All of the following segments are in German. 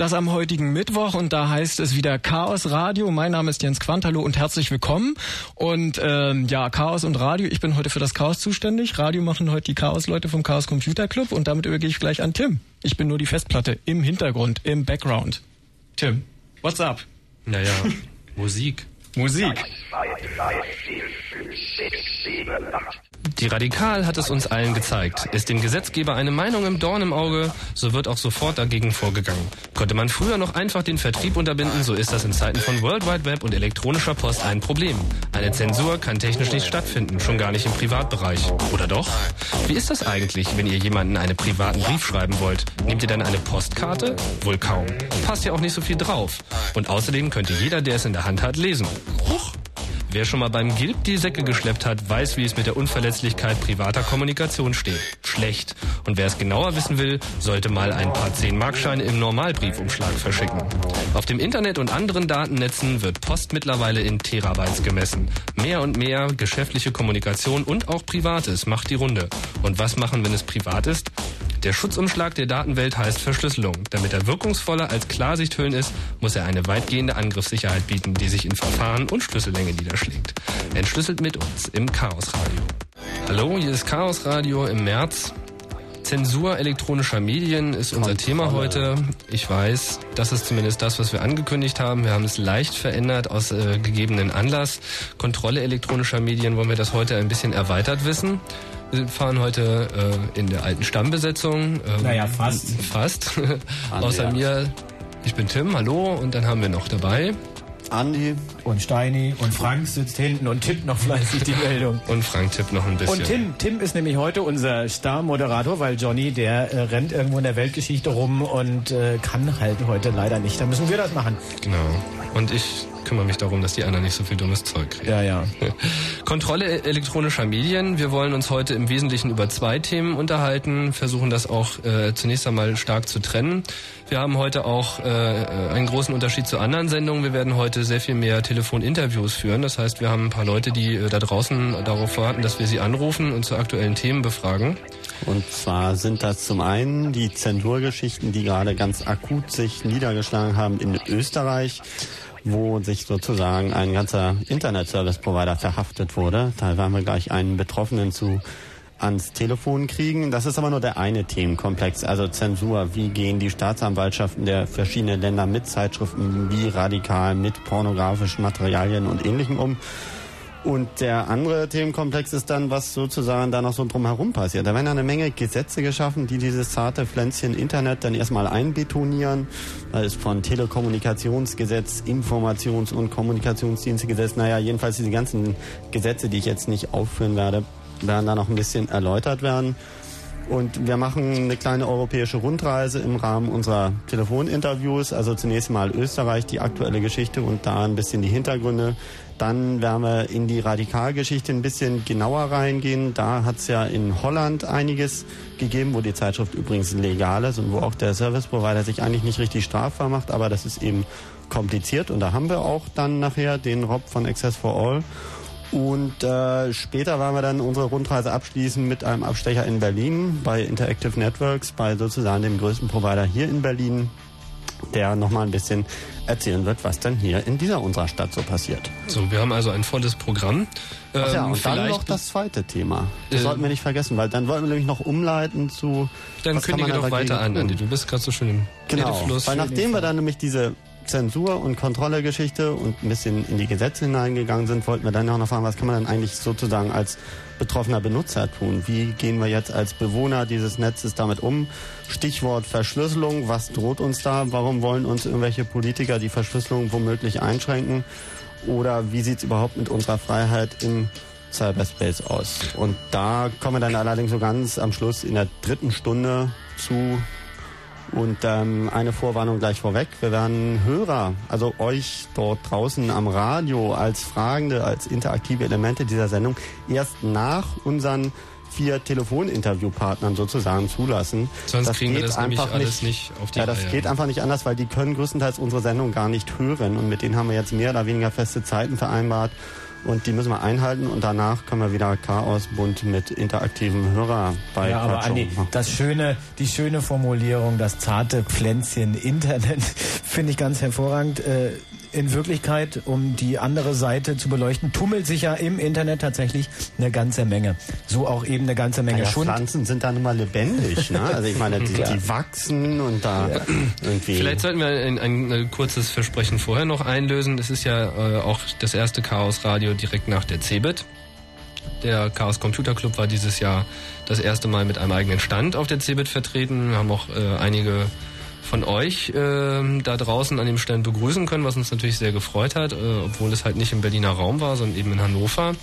Und das am heutigen Mittwoch und da heißt es wieder Chaos Radio. Mein Name ist Jens Quantalo und herzlich willkommen. Und ähm, ja, Chaos und Radio. Ich bin heute für das Chaos zuständig. Radio machen heute die Chaos-Leute vom Chaos Computer Club und damit übergehe ich gleich an Tim. Ich bin nur die Festplatte im Hintergrund, im Background. Tim, what's up? Naja, Musik. Musik. Die Radikal hat es uns allen gezeigt. Ist dem Gesetzgeber eine Meinung im Dorn im Auge, so wird auch sofort dagegen vorgegangen. Konnte man früher noch einfach den Vertrieb unterbinden, so ist das in Zeiten von World Wide Web und elektronischer Post ein Problem. Eine Zensur kann technisch nicht stattfinden, schon gar nicht im Privatbereich. Oder doch? Wie ist das eigentlich, wenn ihr jemanden einen privaten Brief schreiben wollt? Nehmt ihr dann eine Postkarte? Wohl kaum. Passt ja auch nicht so viel drauf. Und außerdem könnte jeder, der es in der Hand hat, lesen. Huch! Wer schon mal beim Gilb die Säcke geschleppt hat, weiß, wie es mit der Unverletzlichkeit privater Kommunikation steht. Schlecht. Und wer es genauer wissen will, sollte mal ein paar 10-Markscheine im Normalbriefumschlag verschicken. Auf dem Internet und anderen Datennetzen wird Post mittlerweile in Terabytes gemessen. Mehr und mehr geschäftliche Kommunikation und auch Privates macht die Runde. Und was machen, wenn es privat ist? Der Schutzumschlag der Datenwelt heißt Verschlüsselung. Damit er wirkungsvoller als Klarsichthüllen ist, muss er eine weitgehende Angriffssicherheit bieten, die sich in Verfahren und Schlüssellänge niederschlägt. Entschlüsselt mit uns im Chaos Radio. Hallo, hier ist Chaos Radio im März. Zensur elektronischer Medien ist unser Thema heute. Ich weiß, das ist zumindest das, was wir angekündigt haben. Wir haben es leicht verändert aus äh, gegebenen Anlass. Kontrolle elektronischer Medien wollen wir das heute ein bisschen erweitert wissen. Wir fahren heute äh, in der alten Stammbesetzung. Ähm, naja, fast. Fast. Außer mir, ich bin Tim, hallo. Und dann haben wir noch dabei. Andi und Steini und Frank sitzt hinten und tippt noch fleißig die Meldung. Und Frank tippt noch ein bisschen. Und Tim, Tim ist nämlich heute unser Star-Moderator, weil Johnny, der äh, rennt irgendwo in der Weltgeschichte rum und äh, kann halt heute leider nicht. Da müssen wir das machen. Genau. Und ich kümmere mich darum, dass die anderen nicht so viel dummes Zeug kriegen. Ja, ja. Kontrolle elektronischer Medien. Wir wollen uns heute im Wesentlichen über zwei Themen unterhalten, versuchen das auch äh, zunächst einmal stark zu trennen. Wir haben heute auch äh, einen großen Unterschied zu anderen Sendungen. Wir werden heute sehr viel mehr Telefoninterviews führen. Das heißt, wir haben ein paar Leute, die äh, da draußen darauf warten, dass wir sie anrufen und zu aktuellen Themen befragen. Und zwar sind das zum einen die Zensurgeschichten, die gerade ganz akut sich niedergeschlagen haben in Österreich wo sich sozusagen ein ganzer Internet-Service-Provider verhaftet wurde. Da werden wir gleich einen Betroffenen zu ans Telefon kriegen. Das ist aber nur der eine Themenkomplex, also Zensur. Wie gehen die Staatsanwaltschaften der verschiedenen Länder mit Zeitschriften wie radikal, mit pornografischen Materialien und Ähnlichem um? Und der andere Themenkomplex ist dann, was sozusagen da noch so drumherum passiert. Da werden eine Menge Gesetze geschaffen, die dieses zarte Pflänzchen Internet dann erstmal einbetonieren. Da ist von Telekommunikationsgesetz, Informations- und Kommunikationsdienstegesetz, naja, jedenfalls diese ganzen Gesetze, die ich jetzt nicht aufführen werde, werden da noch ein bisschen erläutert werden. Und wir machen eine kleine europäische Rundreise im Rahmen unserer Telefoninterviews. Also zunächst mal Österreich, die aktuelle Geschichte und da ein bisschen die Hintergründe dann werden wir in die Radikalgeschichte ein bisschen genauer reingehen. Da hat es ja in Holland einiges gegeben, wo die Zeitschrift übrigens legal ist und wo auch der Service Provider sich eigentlich nicht richtig strafbar macht, aber das ist eben kompliziert und da haben wir auch dann nachher den Rob von Access for All. Und äh, später werden wir dann unsere Rundreise abschließen mit einem Abstecher in Berlin bei Interactive Networks, bei sozusagen dem größten Provider hier in Berlin, der nochmal ein bisschen erzählen wird, was dann hier in dieser unserer Stadt so passiert. So, wir haben also ein volles Programm. Ähm, Ach ja, und dann noch das zweite Thema. Das äh, sollten wir nicht vergessen, weil dann wollen wir nämlich noch umleiten zu. Dann kündige doch weiter an, Andi. Du bist gerade so schön im genau, Redefluss. Weil nachdem wir dann nämlich diese Zensur- und Kontrollegeschichte und ein bisschen in die Gesetze hineingegangen sind, wollten wir dann auch noch fragen, was kann man denn eigentlich sozusagen als betroffener Benutzer tun? Wie gehen wir jetzt als Bewohner dieses Netzes damit um? Stichwort Verschlüsselung, was droht uns da? Warum wollen uns irgendwelche Politiker die Verschlüsselung womöglich einschränken? Oder wie sieht es überhaupt mit unserer Freiheit im Cyberspace aus? Und da kommen wir dann allerdings so ganz am Schluss in der dritten Stunde zu und ähm, eine Vorwarnung gleich vorweg. Wir werden Hörer, also euch dort draußen am Radio als Fragende, als interaktive Elemente dieser Sendung erst nach unseren vier Telefoninterviewpartnern sozusagen zulassen. Sonst das kriegen wir das nämlich nicht, nicht auf die Ja, das Reihe. geht einfach nicht anders, weil die können größtenteils unsere Sendung gar nicht hören und mit denen haben wir jetzt mehr oder weniger feste Zeiten vereinbart und die müssen wir einhalten und danach können wir wieder Chaos bunt mit interaktivem Hörer bei Ja, aber Andi, das schöne, die schöne Formulierung, das zarte Pflänzchen Internet, finde ich ganz hervorragend. Äh, in Wirklichkeit, um die andere Seite zu beleuchten, tummelt sich ja im Internet tatsächlich eine ganze Menge. So auch eben eine ganze Menge naja, Schund. Pflanzen sind dann immer lebendig, ne? Also ich meine, die, die wachsen und da ja. irgendwie. Vielleicht sollten wir ein, ein, ein, kurzes Versprechen vorher noch einlösen. Es ist ja äh, auch das erste Chaos Radio direkt nach der CeBIT. Der Chaos Computer Club war dieses Jahr das erste Mal mit einem eigenen Stand auf der CeBIT vertreten. Wir haben auch äh, einige von euch äh, da draußen an dem Stand begrüßen können, was uns natürlich sehr gefreut hat, äh, obwohl es halt nicht im Berliner Raum war, sondern eben in Hannover.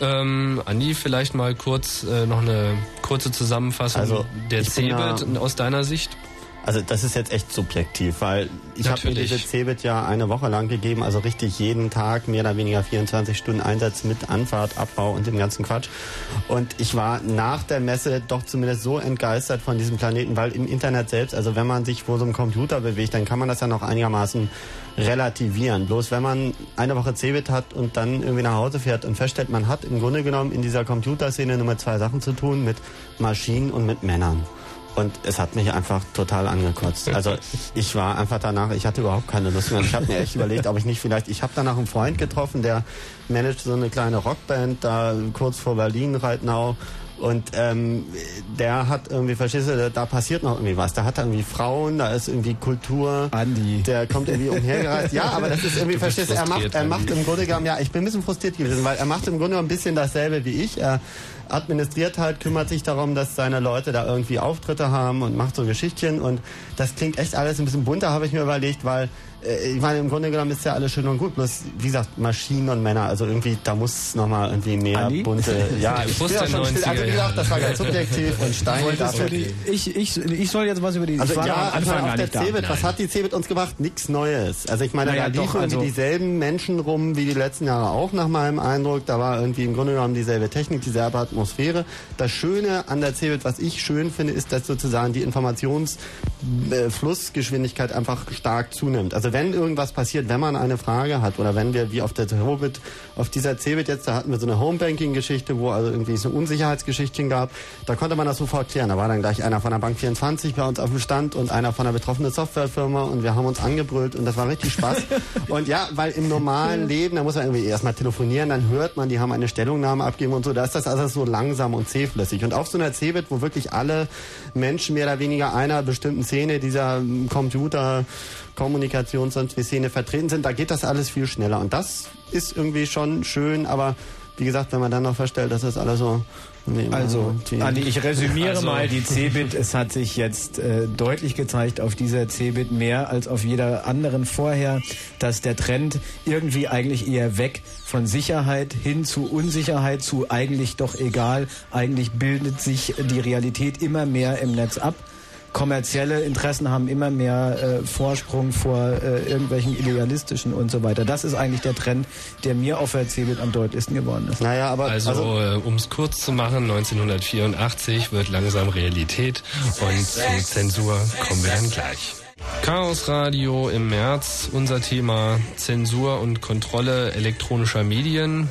Ähm, Andi, vielleicht mal kurz äh, noch eine kurze Zusammenfassung also, der CeBIT aus deiner Sicht. Also das ist jetzt echt subjektiv, weil ich habe mir diese Cebit ja eine Woche lang gegeben, also richtig jeden Tag mehr oder weniger 24 Stunden Einsatz mit Anfahrt, Abbau und dem ganzen Quatsch. Und ich war nach der Messe doch zumindest so entgeistert von diesem Planeten, weil im Internet selbst, also wenn man sich vor so einem Computer bewegt, dann kann man das ja noch einigermaßen relativieren. Bloß wenn man eine Woche Cebit hat und dann irgendwie nach Hause fährt und feststellt, man hat im Grunde genommen in dieser Computerszene nur mit zwei Sachen zu tun, mit Maschinen und mit Männern. Und es hat mich einfach total angekotzt. Also ich war einfach danach, ich hatte überhaupt keine Lust mehr. Ich habe mir echt überlegt, ob ich nicht vielleicht, ich habe danach einen Freund getroffen, der managt so eine kleine Rockband da kurz vor Berlin, Reitnau. Und ähm, der hat irgendwie, verstehst du, da passiert noch irgendwie was. Da hat er irgendwie Frauen, da ist irgendwie Kultur. Andi. Der kommt irgendwie umhergereist. Ja, aber das ist irgendwie, verstehst du, er macht, er macht im Grunde genommen, ja, ich bin ein bisschen frustriert gewesen, weil er macht im Grunde genommen ein bisschen dasselbe wie ich. Er administriert halt, kümmert sich darum, dass seine Leute da irgendwie Auftritte haben und macht so Geschichtchen. Und das klingt echt alles ein bisschen bunter, habe ich mir überlegt, weil ich meine, im Grunde genommen ist ja alles schön und gut. Bloß, wie gesagt, Maschinen und Männer, also irgendwie, da muss nochmal irgendwie mehr Andi? bunte. Ja, ich bin ja schon still. Also wie gesagt, das war ganz subjektiv und Stein. Ich, ich, ich soll jetzt was über die. Also ja, Anfang auf der Cebit, was hat die Cebit uns gebracht? Nichts Neues. Also ich meine, naja, da liefen also dieselben Menschen rum wie die letzten Jahre auch nach meinem Eindruck. Da war irgendwie im Grunde genommen dieselbe Technik, dieselbe Atmosphäre. Das Schöne an der Cebit, was ich schön finde, ist, dass sozusagen die Informationsflussgeschwindigkeit einfach stark zunimmt. Also wenn irgendwas passiert, wenn man eine Frage hat oder wenn wir wie auf der Hobbit, auf dieser Cebit jetzt, da hatten wir so eine Homebanking-Geschichte, wo also irgendwie so Unsicherheitsgeschichten gab, da konnte man das sofort klären. Da war dann gleich einer von der Bank 24 bei uns auf dem Stand und einer von der betroffenen Softwarefirma und wir haben uns angebrüllt und das war richtig Spaß. und ja, weil im normalen Leben, da muss man irgendwie erstmal telefonieren, dann hört man, die haben eine Stellungnahme abgeben und so, da ist das also so langsam und zähflüssig. Und auf so einer Cebit, wo wirklich alle Menschen mehr oder weniger einer bestimmten Szene dieser Computer Kommunikation, sonst wie Szene vertreten sind, da geht das alles viel schneller. Und das ist irgendwie schon schön, aber wie gesagt, wenn man dann noch feststellt, dass das alles so also, Andi, ich resümiere also. mal die Cebit. Es hat sich jetzt äh, deutlich gezeigt auf dieser Cebit mehr als auf jeder anderen vorher, dass der Trend irgendwie eigentlich eher weg von Sicherheit hin zu Unsicherheit zu eigentlich doch egal. Eigentlich bildet sich die Realität immer mehr im Netz ab kommerzielle Interessen haben immer mehr äh, Vorsprung vor äh, irgendwelchen idealistischen und so weiter. Das ist eigentlich der Trend, der mir auf CeBIT am deutlichsten geworden ist. Naja, aber also, also äh, um es kurz zu machen, 1984 wird langsam Realität und zu Zensur kommen wir dann gleich. Chaos Radio im März, unser Thema Zensur und Kontrolle elektronischer Medien.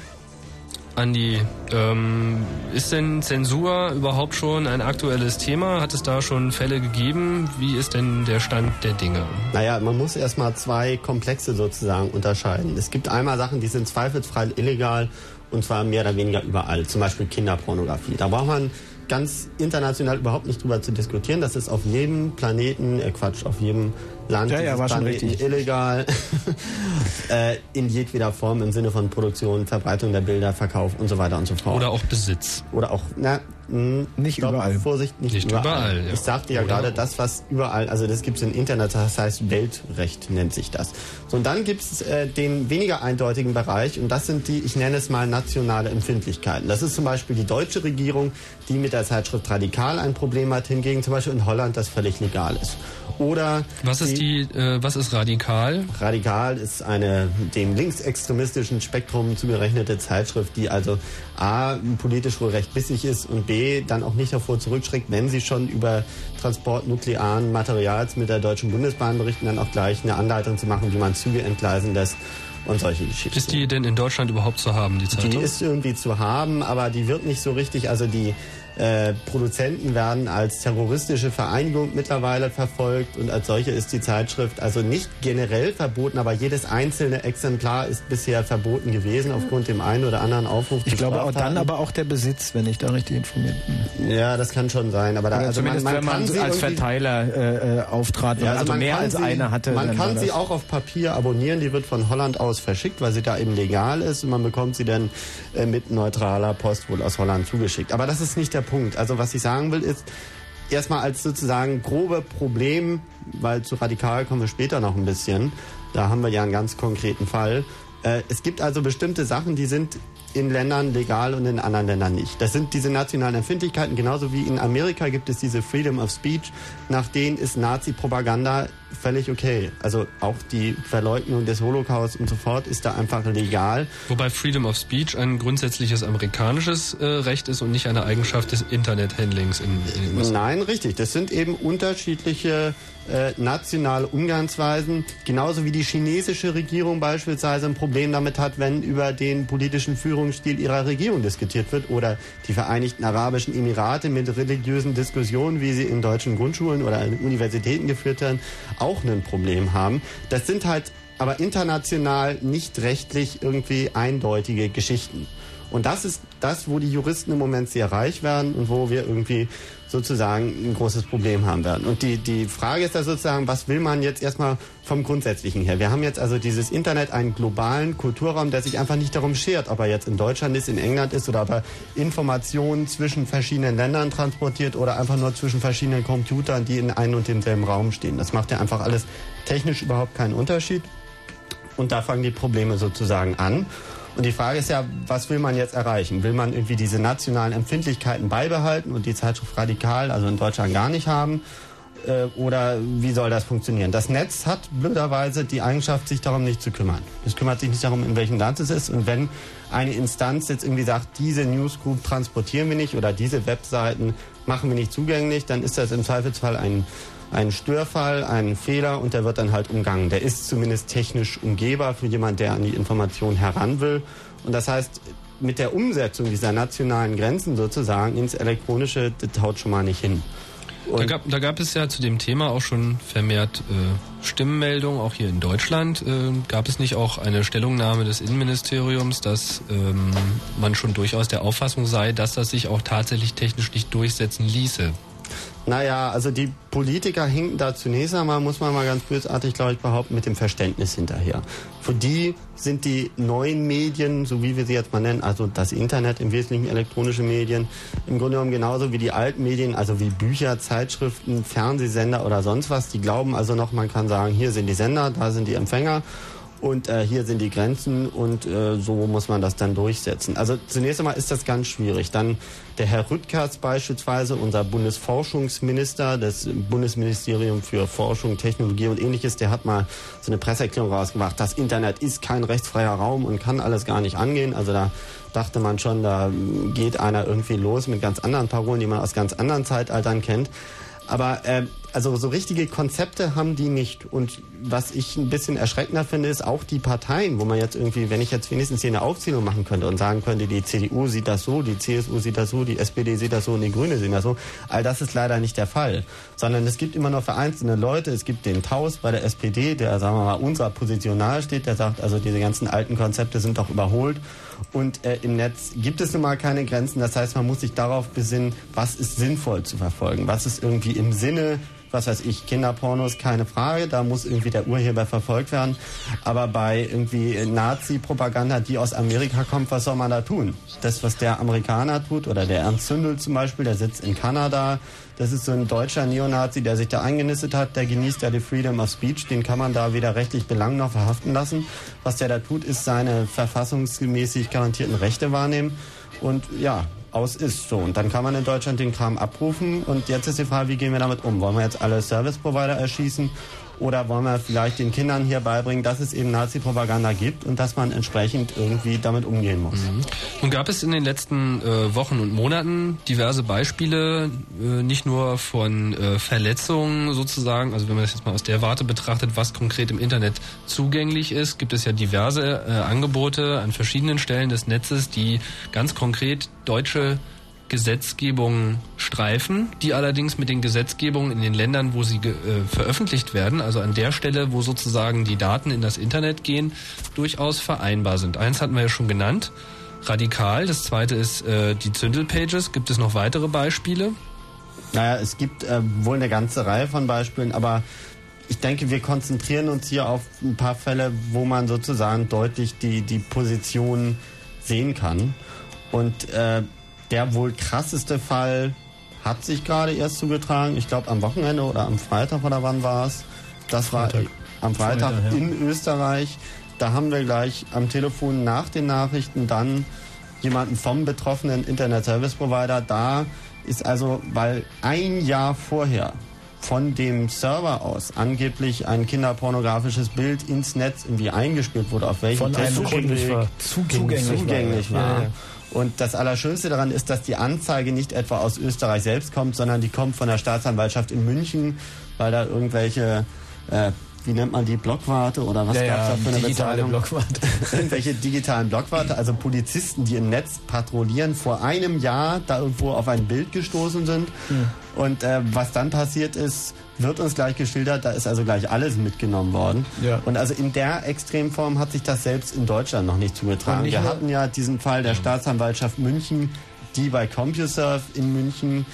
Andi, ähm, ist denn Zensur überhaupt schon ein aktuelles Thema? Hat es da schon Fälle gegeben? Wie ist denn der Stand der Dinge? Naja, man muss erstmal zwei Komplexe sozusagen unterscheiden. Es gibt einmal Sachen, die sind zweifelsfrei illegal und zwar mehr oder weniger überall. Zum Beispiel Kinderpornografie. Da braucht man ganz international überhaupt nicht drüber zu diskutieren. Das ist auf jedem Planeten, äh Quatsch, auf jedem Land ja, ja, war schon richtig. illegal, äh, in jedweder Form im Sinne von Produktion, Verbreitung der Bilder, Verkauf und so weiter und so fort. Oder auch Besitz. Oder auch, na, mh, nicht stopp, überall. Vorsicht, nicht, nicht überall. überall ja. Ich sagte ja Oder gerade, das, was überall, also das gibt es im Internet, das heißt Weltrecht nennt sich das. So, und dann gibt es äh, den weniger eindeutigen Bereich und das sind die, ich nenne es mal nationale Empfindlichkeiten. Das ist zum Beispiel die deutsche Regierung, die mit der Zeitschrift Radikal ein Problem hat, hingegen zum Beispiel in Holland das völlig legal ist. Oder was ist die, äh, was ist radikal? Radikal ist eine dem linksextremistischen Spektrum zugerechnete Zeitschrift, die also a politisch wohl recht bissig ist und b dann auch nicht davor zurückschreckt, wenn sie schon über Transport nuklearen Materials mit der Deutschen Bundesbahn berichten, dann auch gleich eine Anleitung zu machen, wie man Züge entgleisen lässt und solche Geschichten. Ist die denn in Deutschland überhaupt zu haben, die Zeitung? Die ist irgendwie zu haben, aber die wird nicht so richtig, also die äh, Produzenten werden als terroristische Vereinigung mittlerweile verfolgt und als solche ist die Zeitschrift also nicht generell verboten, aber jedes einzelne Exemplar ist bisher verboten gewesen aufgrund dem einen oder anderen Aufruf. Ich glaube auch dann aber auch der Besitz, wenn ich da richtig informiert bin. Ja, das kann schon sein, aber da also zumindest man, man wenn man als Verteiler äh, äh, auftrat ja, also, also mehr als sie, eine hatte. Man kann sie auch auf Papier abonnieren, die wird von Holland aus verschickt, weil sie da eben legal ist und man bekommt sie dann äh, mit neutraler Post wohl aus Holland zugeschickt. Aber das ist nicht der Punkt. Also was ich sagen will ist, erstmal als sozusagen grobe Problem, weil zu radikal kommen wir später noch ein bisschen, da haben wir ja einen ganz konkreten Fall. Äh, es gibt also bestimmte Sachen, die sind in Ländern legal und in anderen Ländern nicht. Das sind diese nationalen Empfindlichkeiten, genauso wie in Amerika gibt es diese Freedom of Speech, nach denen ist Nazi-Propaganda völlig okay. Also auch die Verleugnung des Holocaust und so fort ist da einfach legal. Wobei Freedom of Speech ein grundsätzliches amerikanisches äh, Recht ist und nicht eine Eigenschaft des Internet-Handlings in, in den USA. Nein, richtig. Das sind eben unterschiedliche äh, nationale Umgangsweisen, genauso wie die chinesische Regierung beispielsweise ein Problem damit hat, wenn über den politischen Führungsstil ihrer Regierung diskutiert wird oder die Vereinigten Arabischen Emirate mit religiösen Diskussionen, wie sie in deutschen Grundschulen oder in Universitäten geführt werden, auch ein Problem haben. Das sind halt aber international nicht rechtlich irgendwie eindeutige Geschichten. Und das ist das, wo die Juristen im Moment sehr reich werden und wo wir irgendwie sozusagen ein großes Problem haben werden. Und die, die Frage ist da sozusagen, was will man jetzt erstmal vom Grundsätzlichen her? Wir haben jetzt also dieses Internet, einen globalen Kulturraum, der sich einfach nicht darum schert, ob er jetzt in Deutschland ist, in England ist oder ob er Informationen zwischen verschiedenen Ländern transportiert oder einfach nur zwischen verschiedenen Computern, die in einem und demselben Raum stehen. Das macht ja einfach alles technisch überhaupt keinen Unterschied. Und da fangen die Probleme sozusagen an. Und die Frage ist ja, was will man jetzt erreichen? Will man irgendwie diese nationalen Empfindlichkeiten beibehalten und die Zeitschrift radikal, also in Deutschland gar nicht haben? Äh, oder wie soll das funktionieren? Das Netz hat blöderweise die Eigenschaft, sich darum nicht zu kümmern. Es kümmert sich nicht darum, in welchem Land es ist. Und wenn eine Instanz jetzt irgendwie sagt, diese Newsgroup transportieren wir nicht oder diese Webseiten machen wir nicht zugänglich, dann ist das im Zweifelsfall ein ein Störfall, ein Fehler und der wird dann halt umgangen. Der ist zumindest technisch umgehbar für jemand, der an die Information heran will. Und das heißt, mit der Umsetzung dieser nationalen Grenzen sozusagen ins Elektronische, das haut schon mal nicht hin. Da gab, da gab, es ja zu dem Thema auch schon vermehrt äh, Stimmenmeldungen, auch hier in Deutschland. Äh, gab es nicht auch eine Stellungnahme des Innenministeriums, dass ähm, man schon durchaus der Auffassung sei, dass das sich auch tatsächlich technisch nicht durchsetzen ließe? Naja, also die Politiker hinken da zunächst einmal, muss man mal ganz bösartig, glaube ich, behaupten, mit dem Verständnis hinterher. Für die sind die neuen Medien, so wie wir sie jetzt mal nennen, also das Internet, im Wesentlichen elektronische Medien, im Grunde genommen genauso wie die alten Medien, also wie Bücher, Zeitschriften, Fernsehsender oder sonst was. Die glauben also noch, man kann sagen, hier sind die Sender, da sind die Empfänger und äh, hier sind die Grenzen und äh, so muss man das dann durchsetzen. Also zunächst einmal ist das ganz schwierig. Dann der Herr Rüttgers beispielsweise, unser Bundesforschungsminister, das Bundesministerium für Forschung, Technologie und ähnliches, der hat mal so eine Presseerklärung rausgemacht, das Internet ist kein rechtsfreier Raum und kann alles gar nicht angehen. Also da dachte man schon, da geht einer irgendwie los mit ganz anderen Parolen, die man aus ganz anderen Zeitaltern kennt. Aber äh, also so richtige Konzepte haben die nicht. Und was ich ein bisschen erschreckender finde, ist auch die Parteien, wo man jetzt irgendwie, wenn ich jetzt wenigstens hier eine Aufzählung machen könnte und sagen könnte, die CDU sieht das so, die CSU sieht das so, die SPD sieht das so und die Grüne sehen das so. All das ist leider nicht der Fall. Sondern es gibt immer noch vereinzelte Leute. Es gibt den Taus bei der SPD, der, sagen wir mal, unserer Position steht, der sagt, also diese ganzen alten Konzepte sind doch überholt. Und äh, im Netz gibt es nun mal keine Grenzen. Das heißt, man muss sich darauf besinnen, was ist sinnvoll zu verfolgen, was ist irgendwie im Sinne was weiß ich, Kinderpornos, keine Frage, da muss irgendwie der Urheber verfolgt werden. Aber bei irgendwie Nazi-Propaganda, die aus Amerika kommt, was soll man da tun? Das, was der Amerikaner tut, oder der Ernst Zündel zum Beispiel, der sitzt in Kanada, das ist so ein deutscher Neonazi, der sich da eingenistet hat, der genießt ja die Freedom of Speech, den kann man da weder rechtlich belangen noch verhaften lassen. Was der da tut, ist seine verfassungsmäßig garantierten Rechte wahrnehmen. Und ja, aus ist. So, und dann kann man in Deutschland den Kram abrufen. Und jetzt ist die Frage, wie gehen wir damit um? Wollen wir jetzt alle Service Provider erschießen? Oder wollen wir vielleicht den Kindern hier beibringen, dass es eben Nazi-Propaganda gibt und dass man entsprechend irgendwie damit umgehen muss? Mhm. Nun gab es in den letzten äh, Wochen und Monaten diverse Beispiele, äh, nicht nur von äh, Verletzungen sozusagen, also wenn man das jetzt mal aus der Warte betrachtet, was konkret im Internet zugänglich ist, gibt es ja diverse äh, Angebote an verschiedenen Stellen des Netzes, die ganz konkret deutsche Gesetzgebungen streifen, die allerdings mit den Gesetzgebungen in den Ländern, wo sie äh, veröffentlicht werden, also an der Stelle, wo sozusagen die Daten in das Internet gehen, durchaus vereinbar sind. Eins hatten wir ja schon genannt, radikal. Das zweite ist äh, die Zündelpages. Gibt es noch weitere Beispiele? Naja, es gibt äh, wohl eine ganze Reihe von Beispielen, aber ich denke, wir konzentrieren uns hier auf ein paar Fälle, wo man sozusagen deutlich die, die Position sehen kann. Und äh, der wohl krasseste Fall hat sich gerade erst zugetragen. Ich glaube am Wochenende oder am Freitag oder wann war es? Das Freitag. war am Freitag, Freitag ja. in Österreich. Da haben wir gleich am Telefon nach den Nachrichten dann jemanden vom betroffenen Internet Service Provider. Da ist also, weil ein Jahr vorher von dem Server aus angeblich ein kinderpornografisches Bild ins Netz irgendwie eingespielt wurde, auf welchem von einem zugänglich war. Zugänglich, zugänglich war. war. Ja, ja. Und das Allerschönste daran ist, dass die Anzeige nicht etwa aus Österreich selbst kommt, sondern die kommt von der Staatsanwaltschaft in München, weil da irgendwelche äh, wie nennt man die, Blockwarte oder was ja, gab es da für eine digitale Bezeichnung? Blockwarte. Irgendwelche digitalen Blockwarte, also Polizisten, die im Netz patrouillieren, vor einem Jahr da irgendwo auf ein Bild gestoßen sind. Hm. Und äh, was dann passiert ist, wird uns gleich geschildert, da ist also gleich alles mitgenommen worden. Ja. Und also in der Extremform hat sich das selbst in Deutschland noch nicht zugetragen. Nicht Wir hatten ja diesen Fall der Staatsanwaltschaft München, die bei CompuServe in München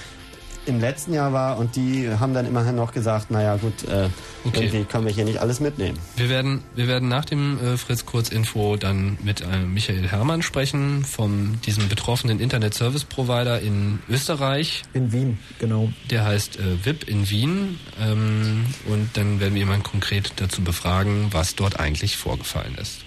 im letzten Jahr war und die haben dann immerhin noch gesagt, naja gut, äh, okay. irgendwie können wir hier nicht alles mitnehmen. Wir werden, wir werden nach dem äh, Fritz Kurz Info dann mit äh, Michael Herrmann sprechen, von diesem betroffenen Internet Service Provider in Österreich. In Wien, genau. Der heißt äh, VIP in Wien ähm, und dann werden wir jemanden konkret dazu befragen, was dort eigentlich vorgefallen ist.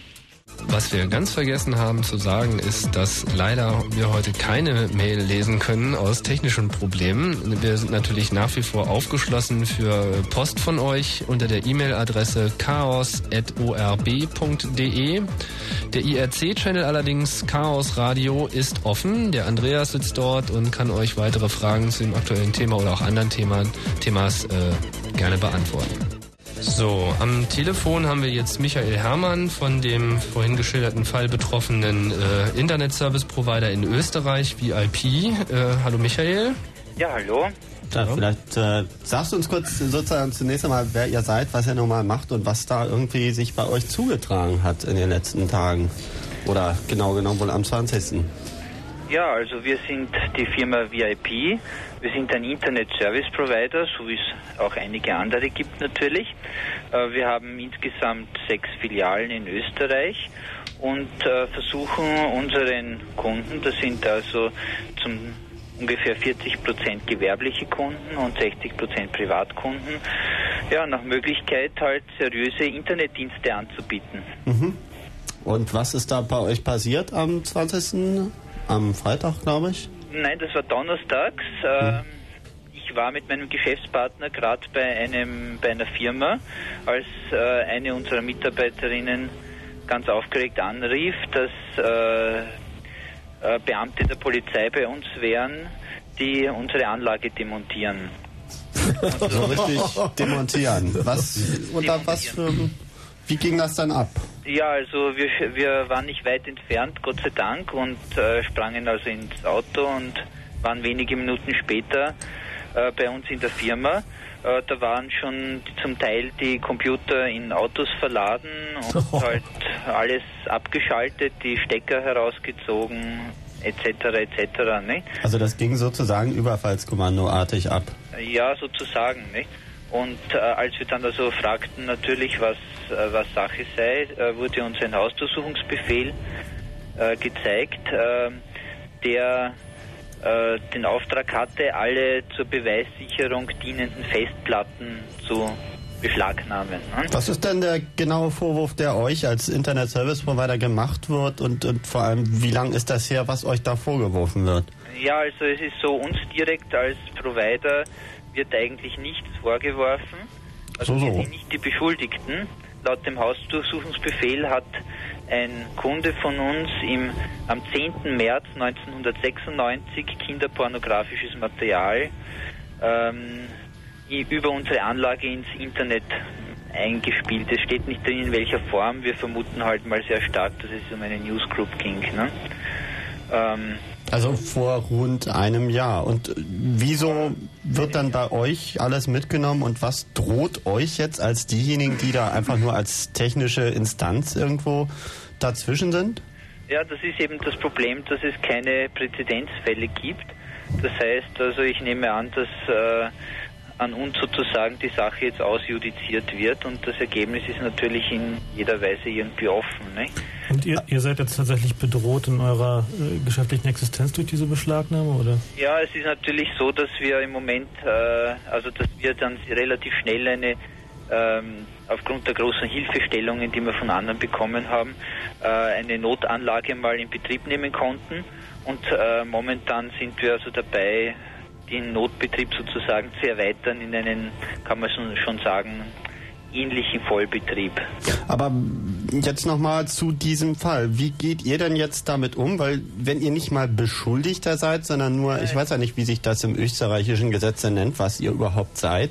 Was wir ganz vergessen haben zu sagen, ist, dass leider wir heute keine Mail lesen können aus technischen Problemen. Wir sind natürlich nach wie vor aufgeschlossen für Post von euch unter der E-Mail-Adresse chaos.orb.de. Der IRC-Channel allerdings Chaos Radio ist offen. Der Andreas sitzt dort und kann euch weitere Fragen zu dem aktuellen Thema oder auch anderen Thema, Themas äh, gerne beantworten. So, am Telefon haben wir jetzt Michael Herrmann von dem vorhin geschilderten Fall betroffenen äh, Internet Service Provider in Österreich, VIP. Äh, hallo Michael. Ja, hallo. Ja, vielleicht äh, sagst du uns kurz sozusagen zunächst einmal, wer ihr seid, was ihr normal macht und was da irgendwie sich bei euch zugetragen hat in den letzten Tagen. Oder genau genommen wohl am 20. Ja, also wir sind die Firma VIP. Wir sind ein Internet Service Provider, so wie es auch einige andere gibt natürlich. Äh, wir haben insgesamt sechs Filialen in Österreich und äh, versuchen unseren Kunden, das sind also zum ungefähr 40 Prozent gewerbliche Kunden und 60 Prozent Privatkunden, ja, nach Möglichkeit halt seriöse Internetdienste anzubieten. Mhm. Und was ist da bei euch passiert am 20 am Freitag, glaube ich? Nein, das war donnerstags. Hm. Ich war mit meinem Geschäftspartner gerade bei einem bei einer Firma, als äh, eine unserer Mitarbeiterinnen ganz aufgeregt anrief, dass äh, äh, Beamte der Polizei bei uns wären, die unsere Anlage demontieren. so richtig demontieren. Was unter was für wie ging das dann ab? Ja, also wir, wir waren nicht weit entfernt, Gott sei Dank, und äh, sprangen also ins Auto und waren wenige Minuten später äh, bei uns in der Firma. Äh, da waren schon zum Teil die Computer in Autos verladen und oh. halt alles abgeschaltet, die Stecker herausgezogen, etc. etc. Ne? Also das ging sozusagen überfallskommandoartig ab. Ja, sozusagen. Ne? Und äh, als wir dann also fragten natürlich, was, äh, was Sache sei, äh, wurde uns ein Hausdurchsuchungsbefehl äh, gezeigt, ähm, der äh, den Auftrag hatte, alle zur Beweissicherung dienenden Festplatten zu beschlagnahmen. Ne? Was ist denn der genaue Vorwurf, der euch als Internet Service Provider gemacht wird und, und vor allem, wie lang ist das her, was euch da vorgeworfen wird? Ja, also es ist so, uns direkt als Provider wird eigentlich nichts vorgeworfen. Also so, so. sind nicht die Beschuldigten. Laut dem Hausdurchsuchungsbefehl hat ein Kunde von uns im, am 10. März 1996 kinderpornografisches Material ähm, über unsere Anlage ins Internet eingespielt. Es steht nicht drin, in welcher Form. Wir vermuten halt mal sehr stark, dass es um eine Newsgroup ging. Ne? Ähm, also vor rund einem Jahr. Und wieso wird dann bei euch alles mitgenommen und was droht euch jetzt als diejenigen, die da einfach nur als technische Instanz irgendwo dazwischen sind? Ja, das ist eben das Problem, dass es keine Präzedenzfälle gibt. Das heißt, also ich nehme an, dass äh, an uns sozusagen die Sache jetzt ausjudiziert wird und das Ergebnis ist natürlich in jeder Weise irgendwie offen. Ne? Und ihr, ihr seid jetzt tatsächlich bedroht in eurer äh, geschäftlichen Existenz durch diese Beschlagnahme, oder? Ja, es ist natürlich so, dass wir im Moment, äh, also dass wir dann relativ schnell eine ähm, aufgrund der großen Hilfestellungen, die wir von anderen bekommen haben, äh, eine Notanlage mal in Betrieb nehmen konnten. Und äh, momentan sind wir also dabei, den Notbetrieb sozusagen zu erweitern in einen, kann man schon sagen, ähnlichen Vollbetrieb. Aber jetzt nochmal zu diesem Fall. Wie geht ihr denn jetzt damit um? Weil wenn ihr nicht mal Beschuldigter seid, sondern nur, ich weiß ja nicht, wie sich das im österreichischen Gesetz nennt, was ihr überhaupt seid.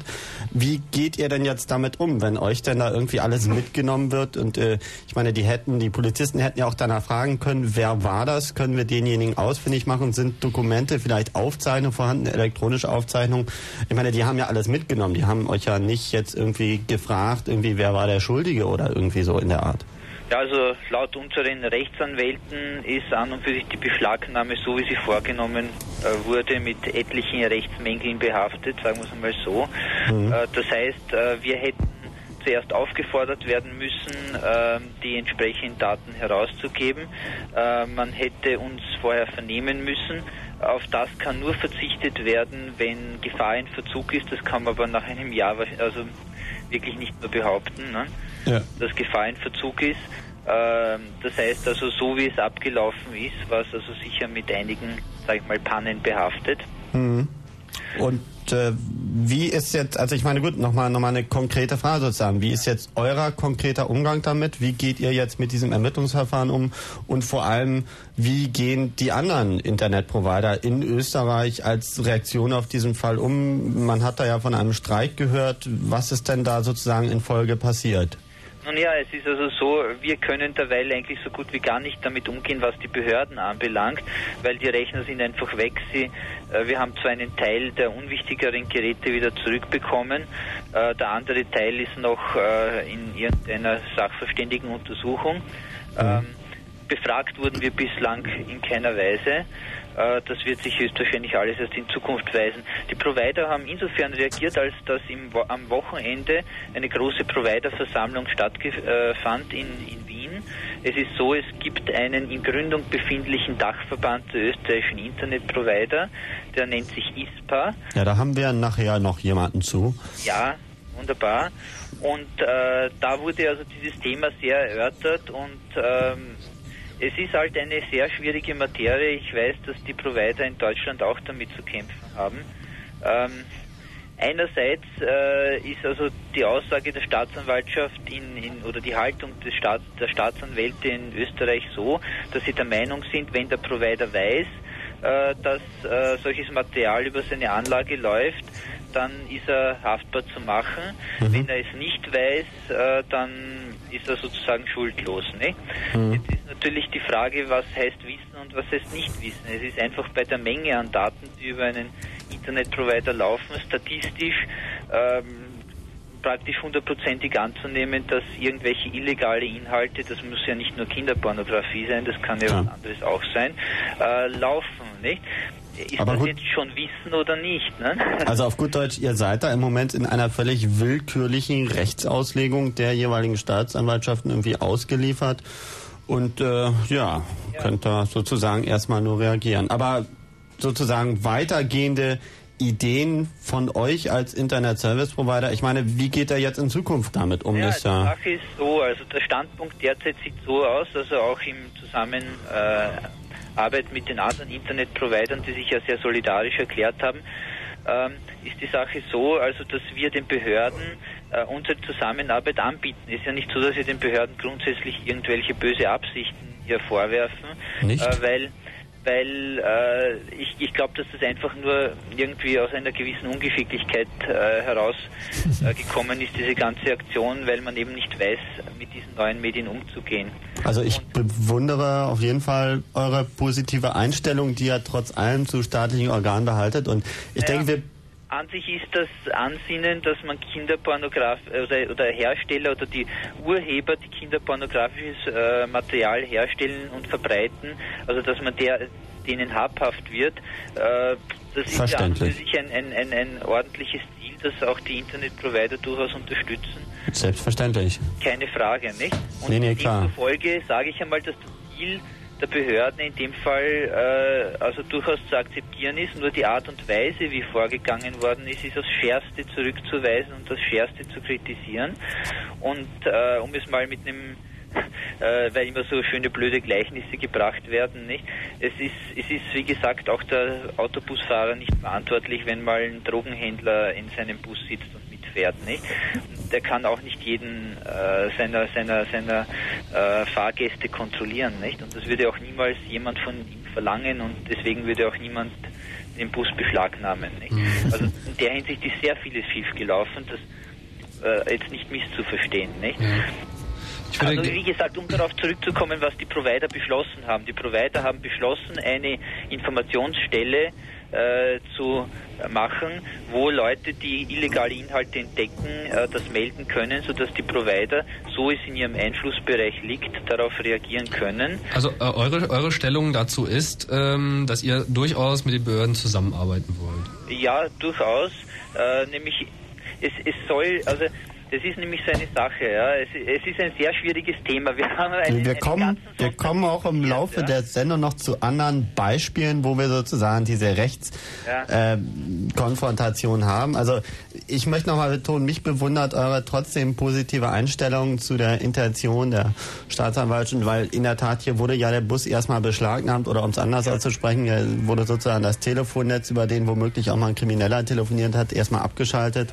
Wie geht ihr denn jetzt damit um, wenn euch denn da irgendwie alles mitgenommen wird? Und äh, ich meine, die hätten, die Polizisten hätten ja auch danach fragen können, wer war das? Können wir denjenigen ausfindig machen? Sind Dokumente, vielleicht Aufzeichnungen vorhanden, elektronische Aufzeichnungen? Ich meine, die haben ja alles mitgenommen. Die haben euch ja nicht jetzt irgendwie gefragt, irgendwie, wer war der Schuldige oder irgendwie so in der Art. Ja, also laut unseren Rechtsanwälten ist an und für sich die Beschlagnahme, so wie sie vorgenommen äh, wurde, mit etlichen Rechtsmängeln behaftet, sagen wir es einmal so. Mhm. Äh, das heißt, äh, wir hätten zuerst aufgefordert werden müssen, ähm, die entsprechenden Daten herauszugeben. Äh, man hätte uns vorher vernehmen müssen. Auf das kann nur verzichtet werden, wenn Gefahr in Verzug ist. Das kann man aber nach einem Jahr also wirklich nicht mehr behaupten, ne? ja. dass Gefahr in Verzug ist. Ähm, das heißt also, so wie es abgelaufen ist, war es also sicher mit einigen, sag ich mal, Pannen behaftet. Mhm. Und äh, wie ist jetzt, also ich meine, gut, nochmal noch mal eine konkrete Frage sozusagen. Wie ist jetzt euer konkreter Umgang damit? Wie geht ihr jetzt mit diesem Ermittlungsverfahren um? Und vor allem, wie gehen die anderen Internetprovider in Österreich als Reaktion auf diesen Fall um? Man hat da ja von einem Streik gehört. Was ist denn da sozusagen in Folge passiert? Nun ja, es ist also so, wir können derweil eigentlich so gut wie gar nicht damit umgehen, was die Behörden anbelangt, weil die Rechner sind einfach weg. Sie, äh, wir haben zwar einen Teil der unwichtigeren Geräte wieder zurückbekommen, äh, der andere Teil ist noch äh, in irgendeiner sachverständigen Untersuchung. Mhm. Ähm, befragt wurden wir bislang in keiner Weise. Äh, das wird sich höchstwahrscheinlich alles erst in Zukunft weisen. Die Provider haben insofern reagiert, als dass im, am Wochenende eine große Providerversammlung stattfand in, in Wien. Es ist so, es gibt einen in Gründung befindlichen Dachverband der österreichischen Internetprovider, der nennt sich ISPA. Ja, da haben wir nachher noch jemanden zu. Ja, wunderbar. Und äh, da wurde also dieses Thema sehr erörtert und ähm, es ist halt eine sehr schwierige Materie. Ich weiß, dass die Provider in Deutschland auch damit zu kämpfen haben. Ähm, einerseits äh, ist also die Aussage der Staatsanwaltschaft in, in, oder die Haltung des Staat, der Staatsanwälte in Österreich so, dass sie der Meinung sind, wenn der Provider weiß, äh, dass äh, solches Material über seine Anlage läuft, dann ist er haftbar zu machen. Mhm. Wenn er es nicht weiß, äh, dann ist er sozusagen schuldlos. Ne? Mhm. Jetzt ist natürlich die Frage, was heißt Wissen und was heißt nicht Wissen. Es ist einfach bei der Menge an Daten, die über einen Internetprovider laufen, statistisch ähm, praktisch hundertprozentig anzunehmen, dass irgendwelche illegale Inhalte, das muss ja nicht nur Kinderpornografie sein, das kann ja, ja. was anderes auch sein, äh, laufen. Nicht? Ist Aber das jetzt schon Wissen oder nicht? Ne? Also auf gut Deutsch, ihr seid da im Moment in einer völlig willkürlichen Rechtsauslegung der jeweiligen Staatsanwaltschaften irgendwie ausgeliefert und äh, ja, ja, könnt da sozusagen erstmal nur reagieren. Aber sozusagen weitergehende Ideen von euch als Internet Service Provider? Ich meine, wie geht er jetzt in Zukunft damit um? Ja, die Sache ist so, also der Standpunkt derzeit sieht so aus, also auch im Zusammen äh, Arbeit mit den anderen Internetprovidern, die sich ja sehr solidarisch erklärt haben, ähm, ist die Sache so, also dass wir den Behörden äh, unsere Zusammenarbeit anbieten. Ist ja nicht so, dass wir den Behörden grundsätzlich irgendwelche böse Absichten hier vorwerfen? Äh, weil weil äh, ich, ich glaube, dass das einfach nur irgendwie aus einer gewissen Ungeschicklichkeit äh, herausgekommen äh, ist, diese ganze Aktion, weil man eben nicht weiß, mit diesen neuen Medien umzugehen. Also ich Und bewundere auf jeden Fall eure positive Einstellung, die ihr trotz allem zu staatlichen Organen behaltet. Und ich ja. denke, wir an sich ist das Ansinnen, dass man Kinderpornograf oder, oder Hersteller oder die Urheber, die kinderpornografisches äh, Material herstellen und verbreiten, also dass man der, denen habhaft wird, äh, das ist ja an sich ein, ein, ein, ein ordentliches Ziel, das auch die Internetprovider durchaus unterstützen. Selbstverständlich. Keine Frage, nicht? Und nee, nee, klar. Folge sage ich einmal, dass das Ziel der Behörden in dem Fall äh, also durchaus zu akzeptieren ist. Nur die Art und Weise, wie vorgegangen worden ist, ist aufs Schärfste zurückzuweisen und das Schärfste zu kritisieren. Und äh, um es mal mit einem äh, weil immer so schöne blöde Gleichnisse gebracht werden, nicht? Es ist, es ist wie gesagt auch der Autobusfahrer nicht verantwortlich, wenn mal ein Drogenhändler in seinem Bus sitzt und fährt, nicht? Der kann auch nicht jeden äh, seiner seiner seiner äh, Fahrgäste kontrollieren, nicht? Und das würde auch niemals jemand von ihm verlangen und deswegen würde auch niemand den Bus beschlagnahmen, nicht? Mhm. Also in der Hinsicht ist sehr vieles schief gelaufen, das äh, jetzt nicht misszuverstehen, nicht? Also wie gesagt, um darauf zurückzukommen, was die Provider beschlossen haben. Die Provider haben beschlossen, eine Informationsstelle äh, zu machen, wo Leute, die illegale Inhalte entdecken, äh, das melden können, sodass die Provider, so es in ihrem Einflussbereich liegt, darauf reagieren können. Also äh, eure, eure Stellung dazu ist, ähm, dass ihr durchaus mit den Behörden zusammenarbeiten wollt. Ja, durchaus. Äh, nämlich es, es soll, also das ist nämlich so eine Sache. Ja. Es, es ist ein sehr schwieriges Thema. Wir, haben eine, wir, kommen, wir kommen auch im Laufe ja. der Sendung noch zu anderen Beispielen, wo wir sozusagen diese Rechtskonfrontation ja. äh, haben. Also ich möchte nochmal betonen, mich bewundert eure trotzdem positive Einstellung zu der Intention der Staatsanwaltschaft, weil in der Tat hier wurde ja der Bus erstmal beschlagnahmt oder um es anders auszusprechen, wurde sozusagen das Telefonnetz, über den womöglich auch mal ein Krimineller telefoniert hat, erstmal abgeschaltet.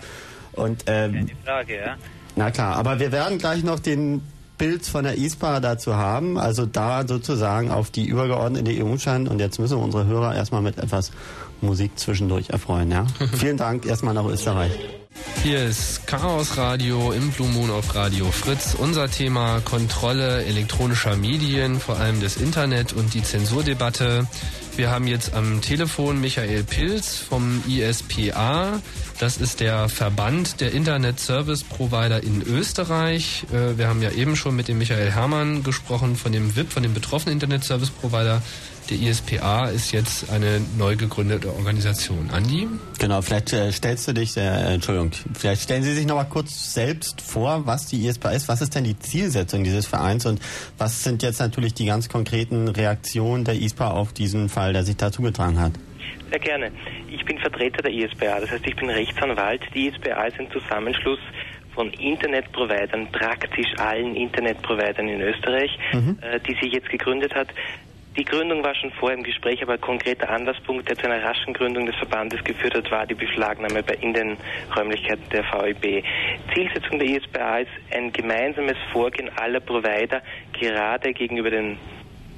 Und, ähm, Keine Frage, ja. Na klar, aber wir werden gleich noch den Bild von der ISPA dazu haben, also da sozusagen auf die übergeordnete EU scheinen. Und jetzt müssen wir unsere Hörer erstmal mit etwas Musik zwischendurch erfreuen. Ja? Vielen Dank erstmal nach Österreich. Hier ist Chaos Radio im Blue Moon auf Radio Fritz. Unser Thema Kontrolle elektronischer Medien, vor allem des Internet und die Zensurdebatte. Wir haben jetzt am Telefon Michael Pilz vom ISPA. Das ist der Verband der Internet Service Provider in Österreich. Äh, wir haben ja eben schon mit dem Michael Herrmann gesprochen von dem WIP, von dem betroffenen Internet Service Provider. Der ISPA ist jetzt eine neu gegründete Organisation. Andi? Genau, vielleicht äh, stellst du dich, äh, Entschuldigung, vielleicht stellen Sie sich noch mal kurz selbst vor, was die ISPA ist. Was ist denn die Zielsetzung dieses Vereins und was sind jetzt natürlich die ganz konkreten Reaktionen der ISPA auf diesen Fall, der sich da zugetragen hat? Sehr gerne. Ich bin Vertreter der ISPA, das heißt, ich bin Rechtsanwalt. Die ISPA ist ein Zusammenschluss von Internetprovidern, praktisch allen Internetprovidern in Österreich, mhm. äh, die sich jetzt gegründet hat. Die Gründung war schon vor im Gespräch, aber ein konkreter Anlasspunkt, der zu einer raschen Gründung des Verbandes geführt hat, war die Beschlagnahme in den Räumlichkeiten der VEB. Zielsetzung der ISPA ist ein gemeinsames Vorgehen aller Provider, gerade gegenüber den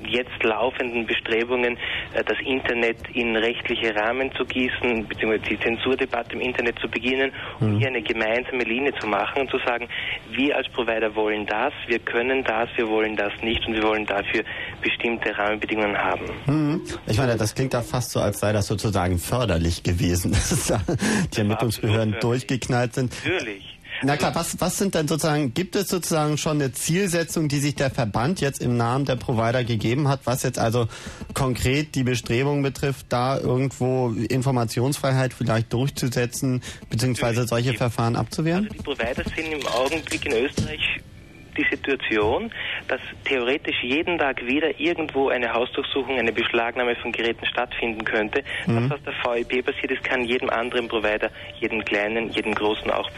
jetzt laufenden Bestrebungen, äh, das Internet in rechtliche Rahmen zu gießen, beziehungsweise die Zensurdebatte im Internet zu beginnen, um mhm. hier eine gemeinsame Linie zu machen und zu sagen, wir als Provider wollen das, wir können das, wir wollen das nicht und wir wollen dafür bestimmte Rahmenbedingungen haben. Mhm. Ich meine, das klingt da fast so, als sei das sozusagen förderlich gewesen, dass die Ermittlungsbehörden durchgeknallt sind. Natürlich. Na klar, was, was sind denn sozusagen, gibt es sozusagen schon eine Zielsetzung, die sich der Verband jetzt im Namen der Provider gegeben hat, was jetzt also konkret die Bestrebungen betrifft, da irgendwo Informationsfreiheit vielleicht durchzusetzen, beziehungsweise solche Verfahren abzuwehren? Also die Provider sind im Augenblick in Österreich die Situation, dass theoretisch jeden Tag wieder irgendwo eine Hausdurchsuchung, eine Beschlagnahme von Geräten stattfinden könnte. Mhm. Das, was der VIP passiert ist, kann jedem anderen Provider, jedem kleinen, jedem großen auch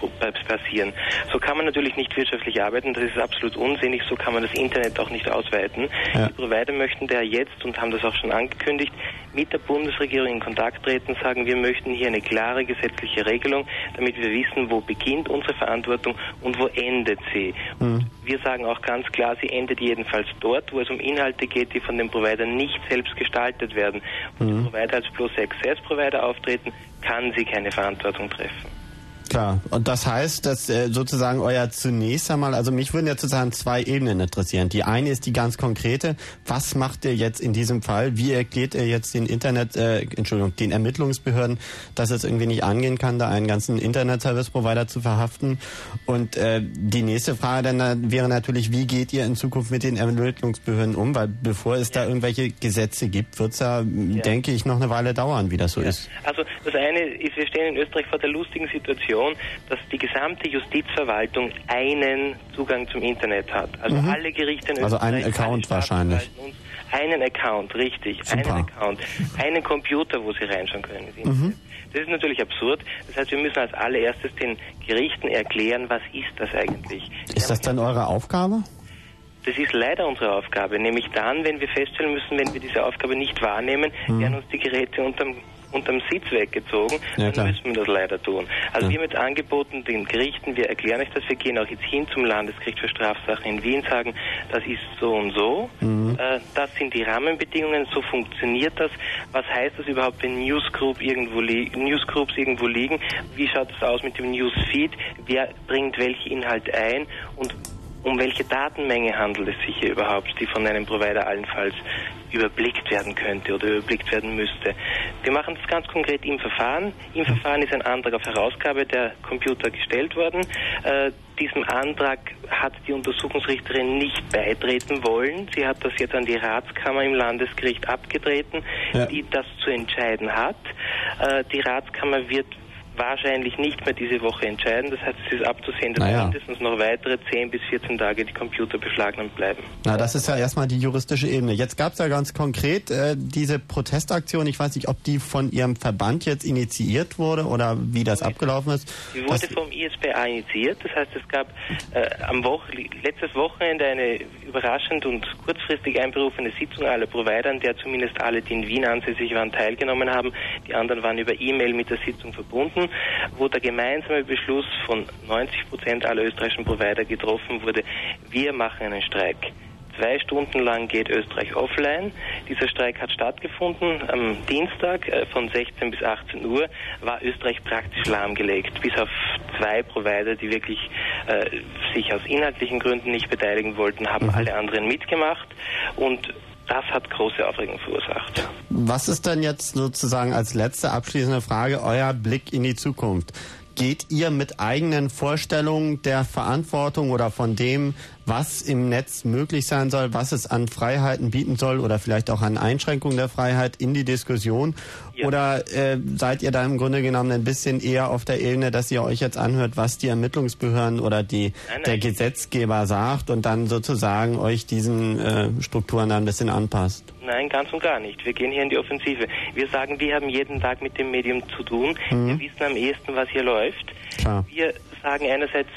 passieren. So kann man natürlich nicht wirtschaftlich arbeiten, das ist absolut unsinnig, so kann man das Internet auch nicht ausweiten. Ja. Die Provider möchten daher jetzt und haben das auch schon angekündigt, mit der Bundesregierung in Kontakt treten, sagen, wir möchten hier eine klare gesetzliche Regelung, damit wir wissen, wo beginnt unsere Verantwortung und wo endet sie. Mhm. Wir sagen auch ganz klar, sie endet jedenfalls dort, wo es um Inhalte geht, die von den Providern nicht selbst gestaltet werden. Und mhm. die Provider als Plus Access Provider auftreten, kann sie keine Verantwortung treffen. Klar. Und das heißt, dass äh, sozusagen euer zunächst einmal, also mich würden ja sozusagen zwei Ebenen interessieren. Die eine ist die ganz konkrete. Was macht ihr jetzt in diesem Fall? Wie erklärt ihr jetzt den Internet, äh, Entschuldigung, den Ermittlungsbehörden, dass es irgendwie nicht angehen kann, da einen ganzen Internet-Service-Provider zu verhaften? Und äh, die nächste Frage dann wäre natürlich, wie geht ihr in Zukunft mit den Ermittlungsbehörden um? Weil bevor es ja. da irgendwelche Gesetze gibt, wird es ja, ja, denke ich, noch eine Weile dauern, wie das so ja. ist. Also das eine ist, wir stehen in Österreich vor der lustigen Situation, Situation, dass die gesamte Justizverwaltung einen Zugang zum Internet hat. Also mhm. alle Gerichte in Also einen Account wahrscheinlich. Einen Account, richtig. Super. Einen Account. Einen Computer, wo sie reinschauen können. Mhm. Das ist natürlich absurd. Das heißt, wir müssen als allererstes den Gerichten erklären, was ist das eigentlich. Ist das dann eure Aufgabe? Das ist leider unsere Aufgabe, nämlich dann, wenn wir feststellen müssen, wenn wir diese Aufgabe nicht wahrnehmen, mhm. werden uns die Geräte unterm unterm Sitz weggezogen, ja, dann müssen wir das leider tun. Also ja. wir haben jetzt angeboten den Gerichten, wir erklären euch das, wir gehen auch jetzt hin zum Landesgericht für Strafsachen in Wien, sagen, das ist so und so, mhm. äh, das sind die Rahmenbedingungen, so funktioniert das. Was heißt das überhaupt, wenn Newsgroup irgendwo Newsgroups irgendwo liegen? Wie schaut es aus mit dem Newsfeed? Wer bringt welche Inhalte ein? Und um welche Datenmenge handelt es sich hier überhaupt, die von einem Provider allenfalls überblickt werden könnte oder überblickt werden müsste. Wir machen das ganz konkret im Verfahren. Im Verfahren ist ein Antrag auf Herausgabe der Computer gestellt worden. Äh, diesem Antrag hat die Untersuchungsrichterin nicht beitreten wollen. Sie hat das jetzt an die Ratskammer im Landesgericht abgetreten, ja. die das zu entscheiden hat. Äh, die Ratskammer wird wahrscheinlich nicht mehr diese Woche entscheiden. Das heißt, es ist abzusehen, dass naja. mindestens noch weitere 10 bis 14 Tage die Computer beschlagnahmt bleiben. Na, das ist ja erstmal die juristische Ebene. Jetzt gab es ja ganz konkret äh, diese Protestaktion. Ich weiß nicht, ob die von Ihrem Verband jetzt initiiert wurde oder wie das abgelaufen ist. Die wurde vom ISPA initiiert. Das heißt, es gab äh, am Woche, letztes Wochenende eine überraschend und kurzfristig einberufene Sitzung aller Provider, an der zumindest alle, die in Wien ansässig waren, teilgenommen haben. Die anderen waren über E-Mail mit der Sitzung verbunden wo der gemeinsame Beschluss von 90 Prozent aller österreichischen Provider getroffen wurde, wir machen einen Streik. Zwei Stunden lang geht Österreich offline. Dieser Streik hat stattgefunden. Am Dienstag äh, von 16 bis 18 Uhr war Österreich praktisch lahmgelegt, bis auf zwei Provider, die wirklich äh, sich aus inhaltlichen Gründen nicht beteiligen wollten, haben mhm. alle anderen mitgemacht und das hat große Aufregung verursacht. Was ist denn jetzt sozusagen als letzte abschließende Frage euer Blick in die Zukunft? Geht ihr mit eigenen Vorstellungen der Verantwortung oder von dem, was im Netz möglich sein soll, was es an Freiheiten bieten soll oder vielleicht auch an Einschränkungen der Freiheit in die Diskussion? Ja. Oder äh, seid ihr da im Grunde genommen ein bisschen eher auf der Ebene, dass ihr euch jetzt anhört, was die Ermittlungsbehörden oder die, nein, nein. der Gesetzgeber sagt und dann sozusagen euch diesen äh, Strukturen dann ein bisschen anpasst? Nein, ganz und gar nicht. Wir gehen hier in die Offensive. Wir sagen, wir haben jeden Tag mit dem Medium zu tun. Mhm. Wir wissen am ehesten, was hier läuft. Klar. Wir sagen einerseits,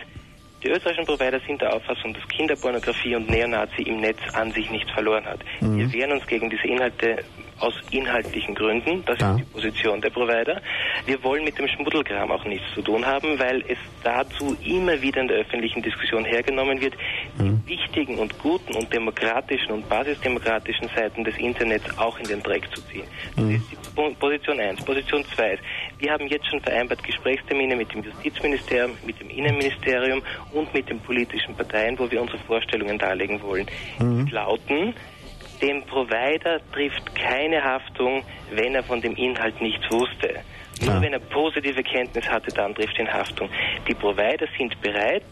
die österreichischen Provider sind der Auffassung, dass Kinderpornografie und Neonazi im Netz an sich nichts verloren hat. Mhm. Wir wehren uns gegen diese Inhalte aus inhaltlichen Gründen. Das ja. ist die Position der Provider. Wir wollen mit dem Schmuddelkram auch nichts zu tun haben, weil es dazu immer wieder in der öffentlichen Diskussion hergenommen wird, mhm. die wichtigen und guten und demokratischen und basisdemokratischen Seiten des Internets auch in den Dreck zu ziehen. Das mhm. ist die Position 1. Position 2 ist, wir haben jetzt schon vereinbart Gesprächstermine mit dem Justizministerium, mit dem Innenministerium und mit den politischen Parteien, wo wir unsere Vorstellungen darlegen wollen. Mhm. lauten, dem Provider trifft keine Haftung, wenn er von dem Inhalt nichts wusste. Nur wenn er positive Kenntnis hatte, dann trifft ihn Haftung. Die Provider sind bereit,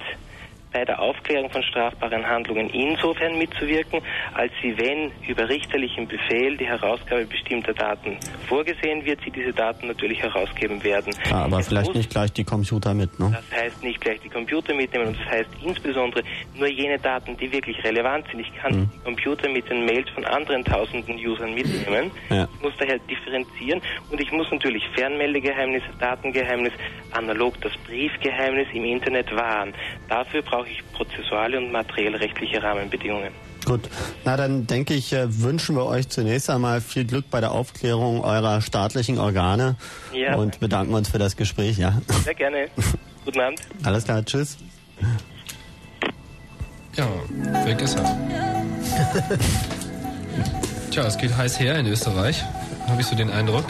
bei der Aufklärung von strafbaren Handlungen insofern mitzuwirken, als sie, wenn über richterlichen Befehl die Herausgabe bestimmter Daten vorgesehen wird, sie diese Daten natürlich herausgeben werden. Ja, aber es vielleicht nicht gleich die Computer mit, ne? Das heißt nicht gleich die Computer mitnehmen und das heißt insbesondere nur jene Daten, die wirklich relevant sind. Ich kann mhm. die Computer mit den Mails von anderen tausenden Usern mitnehmen. Ja. Ich muss daher differenzieren und ich muss natürlich Fernmeldegeheimnis, Datengeheimnis, analog das Briefgeheimnis im Internet wahren. Dafür brauche ich prozessuale und materiellrechtliche Rahmenbedingungen. Gut, na dann denke ich, äh, wünschen wir euch zunächst einmal viel Glück bei der Aufklärung eurer staatlichen Organe ja. und bedanken uns für das Gespräch. Ja. Sehr gerne. Guten Abend. Alles klar, tschüss. Ja, weg ist er. Tja, es geht heiß her in Österreich, habe ich so den Eindruck.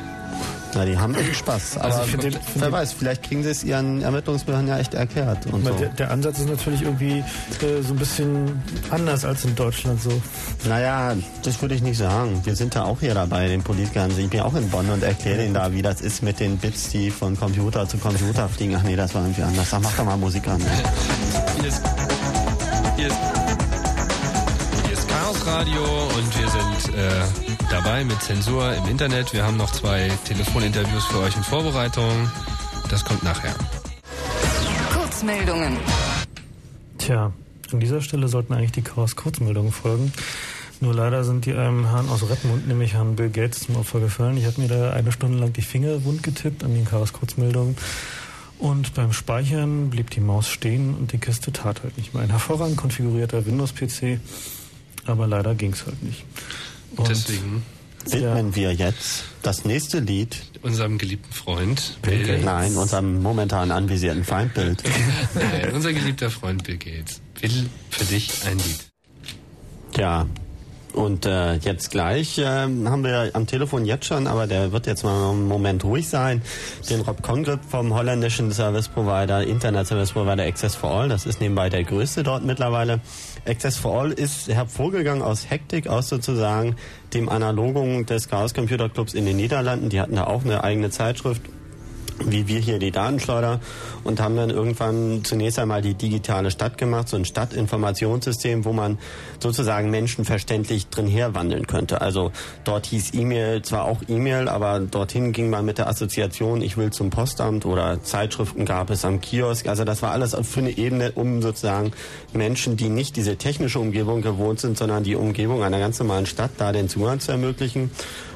Na, die haben echt Spaß. Also Aber den, wer weiß, vielleicht kriegen sie es ihren Ermittlungsbehörden ja echt erklärt. Und so. der, der, Ansatz ist natürlich irgendwie äh, so ein bisschen anders als in Deutschland so. Naja, das würde ich nicht sagen. Wir sind da auch hier dabei, den Politikern. Ich bin auch in Bonn und erkläre ihnen da, wie das ist mit den Bits, die von Computer zu Computer fliegen. Ach nee, das war irgendwie anders. Ach, mach doch mal Musik an. Ne? Hier ist, hier ist, hier ist Chaos Radio und wir sind äh, dabei mit Zensur im Internet. Wir haben noch zwei Telefoninterviews für euch in Vorbereitung. Das kommt nachher. Kurzmeldungen. Tja, an dieser Stelle sollten eigentlich die Chaos-Kurzmeldungen folgen. Nur leider sind die einem Herrn aus Redmond, nämlich Herrn Bill Gates, zum Opfer gefallen. Ich habe mir da eine Stunde lang die Finger wund getippt an den Chaos-Kurzmeldungen. Und beim Speichern blieb die Maus stehen und die Kiste tat halt nicht mehr. Ein hervorragend konfigurierter Windows-PC, aber leider ging es halt nicht. Und deswegen widmen wir jetzt das nächste Lied unserem geliebten Freund Bill Gates. Nein, unserem momentan anvisierten Feindbild. Nein, unser geliebter Freund Bill Gates will für dich ein Lied. Ja, und äh, jetzt gleich äh, haben wir am Telefon jetzt schon, aber der wird jetzt mal einen Moment ruhig sein, den Rob Congrip vom holländischen Service Provider, Internet Service Provider Access for All. Das ist nebenbei der größte dort mittlerweile. Access for All ist hervorgegangen aus Hektik, aus sozusagen dem Analogung des Chaos Computer Clubs in den Niederlanden. Die hatten da auch eine eigene Zeitschrift wie wir hier die Datenschleuder und haben dann irgendwann zunächst einmal die digitale Stadt gemacht, so ein Stadtinformationssystem, wo man sozusagen menschenverständlich drin herwandeln könnte. Also dort hieß E-Mail zwar auch E-Mail, aber dorthin ging man mit der Assoziation, ich will zum Postamt oder Zeitschriften gab es am Kiosk. Also das war alles für eine Ebene, um sozusagen Menschen, die nicht diese technische Umgebung gewohnt sind, sondern die Umgebung einer ganz normalen Stadt, da den Zugang zu ermöglichen.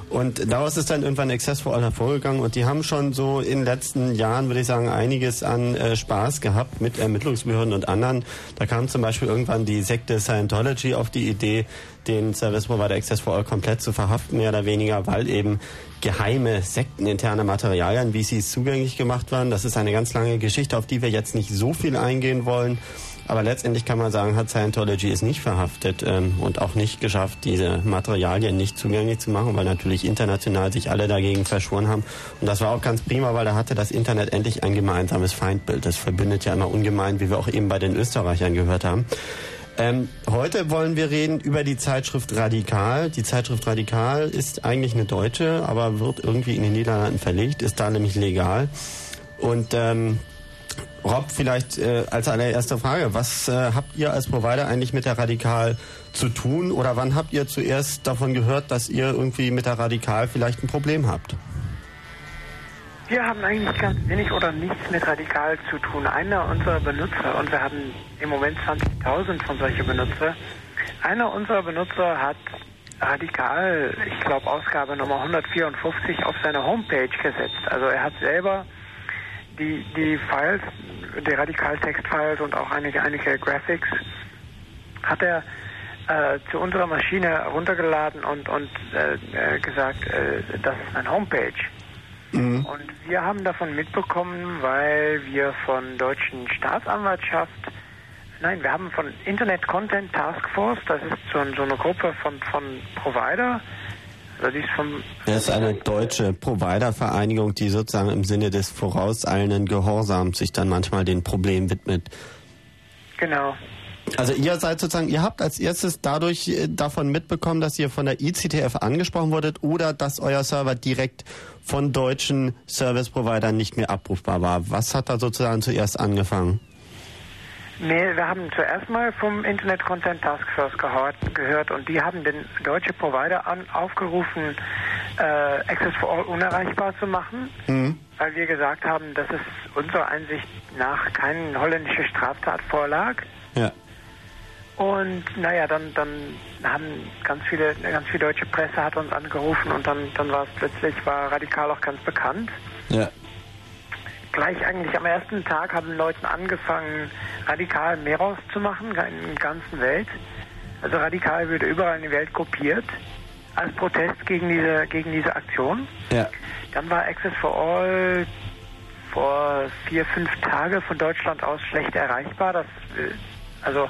Und daraus ist dann irgendwann Access for All hervorgegangen und die haben schon so in den letzten Jahren, würde ich sagen, einiges an äh, Spaß gehabt mit Ermittlungsbehörden und anderen. Da kam zum Beispiel irgendwann die Sekte Scientology auf die Idee, den Service Provider Access for All komplett zu verhaften, mehr oder weniger, weil eben geheime sekteninterne Materialien, wie sie zugänglich gemacht waren. Das ist eine ganz lange Geschichte, auf die wir jetzt nicht so viel eingehen wollen. Aber letztendlich kann man sagen, hat Scientology es nicht verhaftet ähm, und auch nicht geschafft, diese Materialien nicht zugänglich zu machen, weil natürlich international sich alle dagegen verschworen haben. Und das war auch ganz prima, weil da hatte das Internet endlich ein gemeinsames Feindbild. Das verbindet ja immer ungemein, wie wir auch eben bei den Österreichern gehört haben. Ähm, heute wollen wir reden über die Zeitschrift Radikal. Die Zeitschrift Radikal ist eigentlich eine deutsche, aber wird irgendwie in den Niederlanden verlegt, ist da nämlich legal. Und ähm, Rob, vielleicht äh, als allererste Frage, was äh, habt ihr als Provider eigentlich mit der Radikal zu tun oder wann habt ihr zuerst davon gehört, dass ihr irgendwie mit der Radikal vielleicht ein Problem habt? Wir haben eigentlich ganz wenig oder nichts mit Radikal zu tun. Einer unserer Benutzer, und wir haben im Moment 20.000 von solchen Benutzer, einer unserer Benutzer hat Radikal, ich glaube Ausgabe Nummer 154, auf seine Homepage gesetzt. Also er hat selber die, die Files, die Radikaltext-Files und auch einige, einige Graphics hat er äh, zu unserer Maschine runtergeladen und, und äh, äh gesagt, äh, das ist eine Homepage. Mhm. Und wir haben davon mitbekommen, weil wir von deutschen Staatsanwaltschaft, nein, wir haben von Internet Content Task Force, das ist so, so eine Gruppe von, von Provider, das ist, vom das ist eine deutsche Providervereinigung, die sozusagen im Sinne des vorauseilenden Gehorsams sich dann manchmal den Problemen widmet. Genau. Also ihr seid sozusagen, ihr habt als erstes dadurch äh, davon mitbekommen, dass ihr von der ICTF angesprochen wurdet oder dass euer Server direkt von deutschen Service-Providern nicht mehr abrufbar war. Was hat da sozusagen zuerst angefangen? Nee, wir haben zuerst mal vom Internet Content Task Force gehört, gehört und die haben den deutschen Provider an, aufgerufen, äh, Access for All unerreichbar zu machen, mhm. weil wir gesagt haben, dass es unserer Einsicht nach keine holländische Straftat vorlag. Ja. Und naja, dann, dann haben ganz viele, ganz viel deutsche Presse hat uns angerufen und dann, dann war es plötzlich, war radikal auch ganz bekannt. Ja gleich eigentlich am ersten Tag haben Leute angefangen, radikal mehr rauszumachen in der ganzen Welt. Also radikal wird überall in der Welt kopiert als Protest gegen diese, gegen diese Aktion. Ja. Dann war Access for All vor vier, fünf Tagen von Deutschland aus schlecht erreichbar. Das, äh, also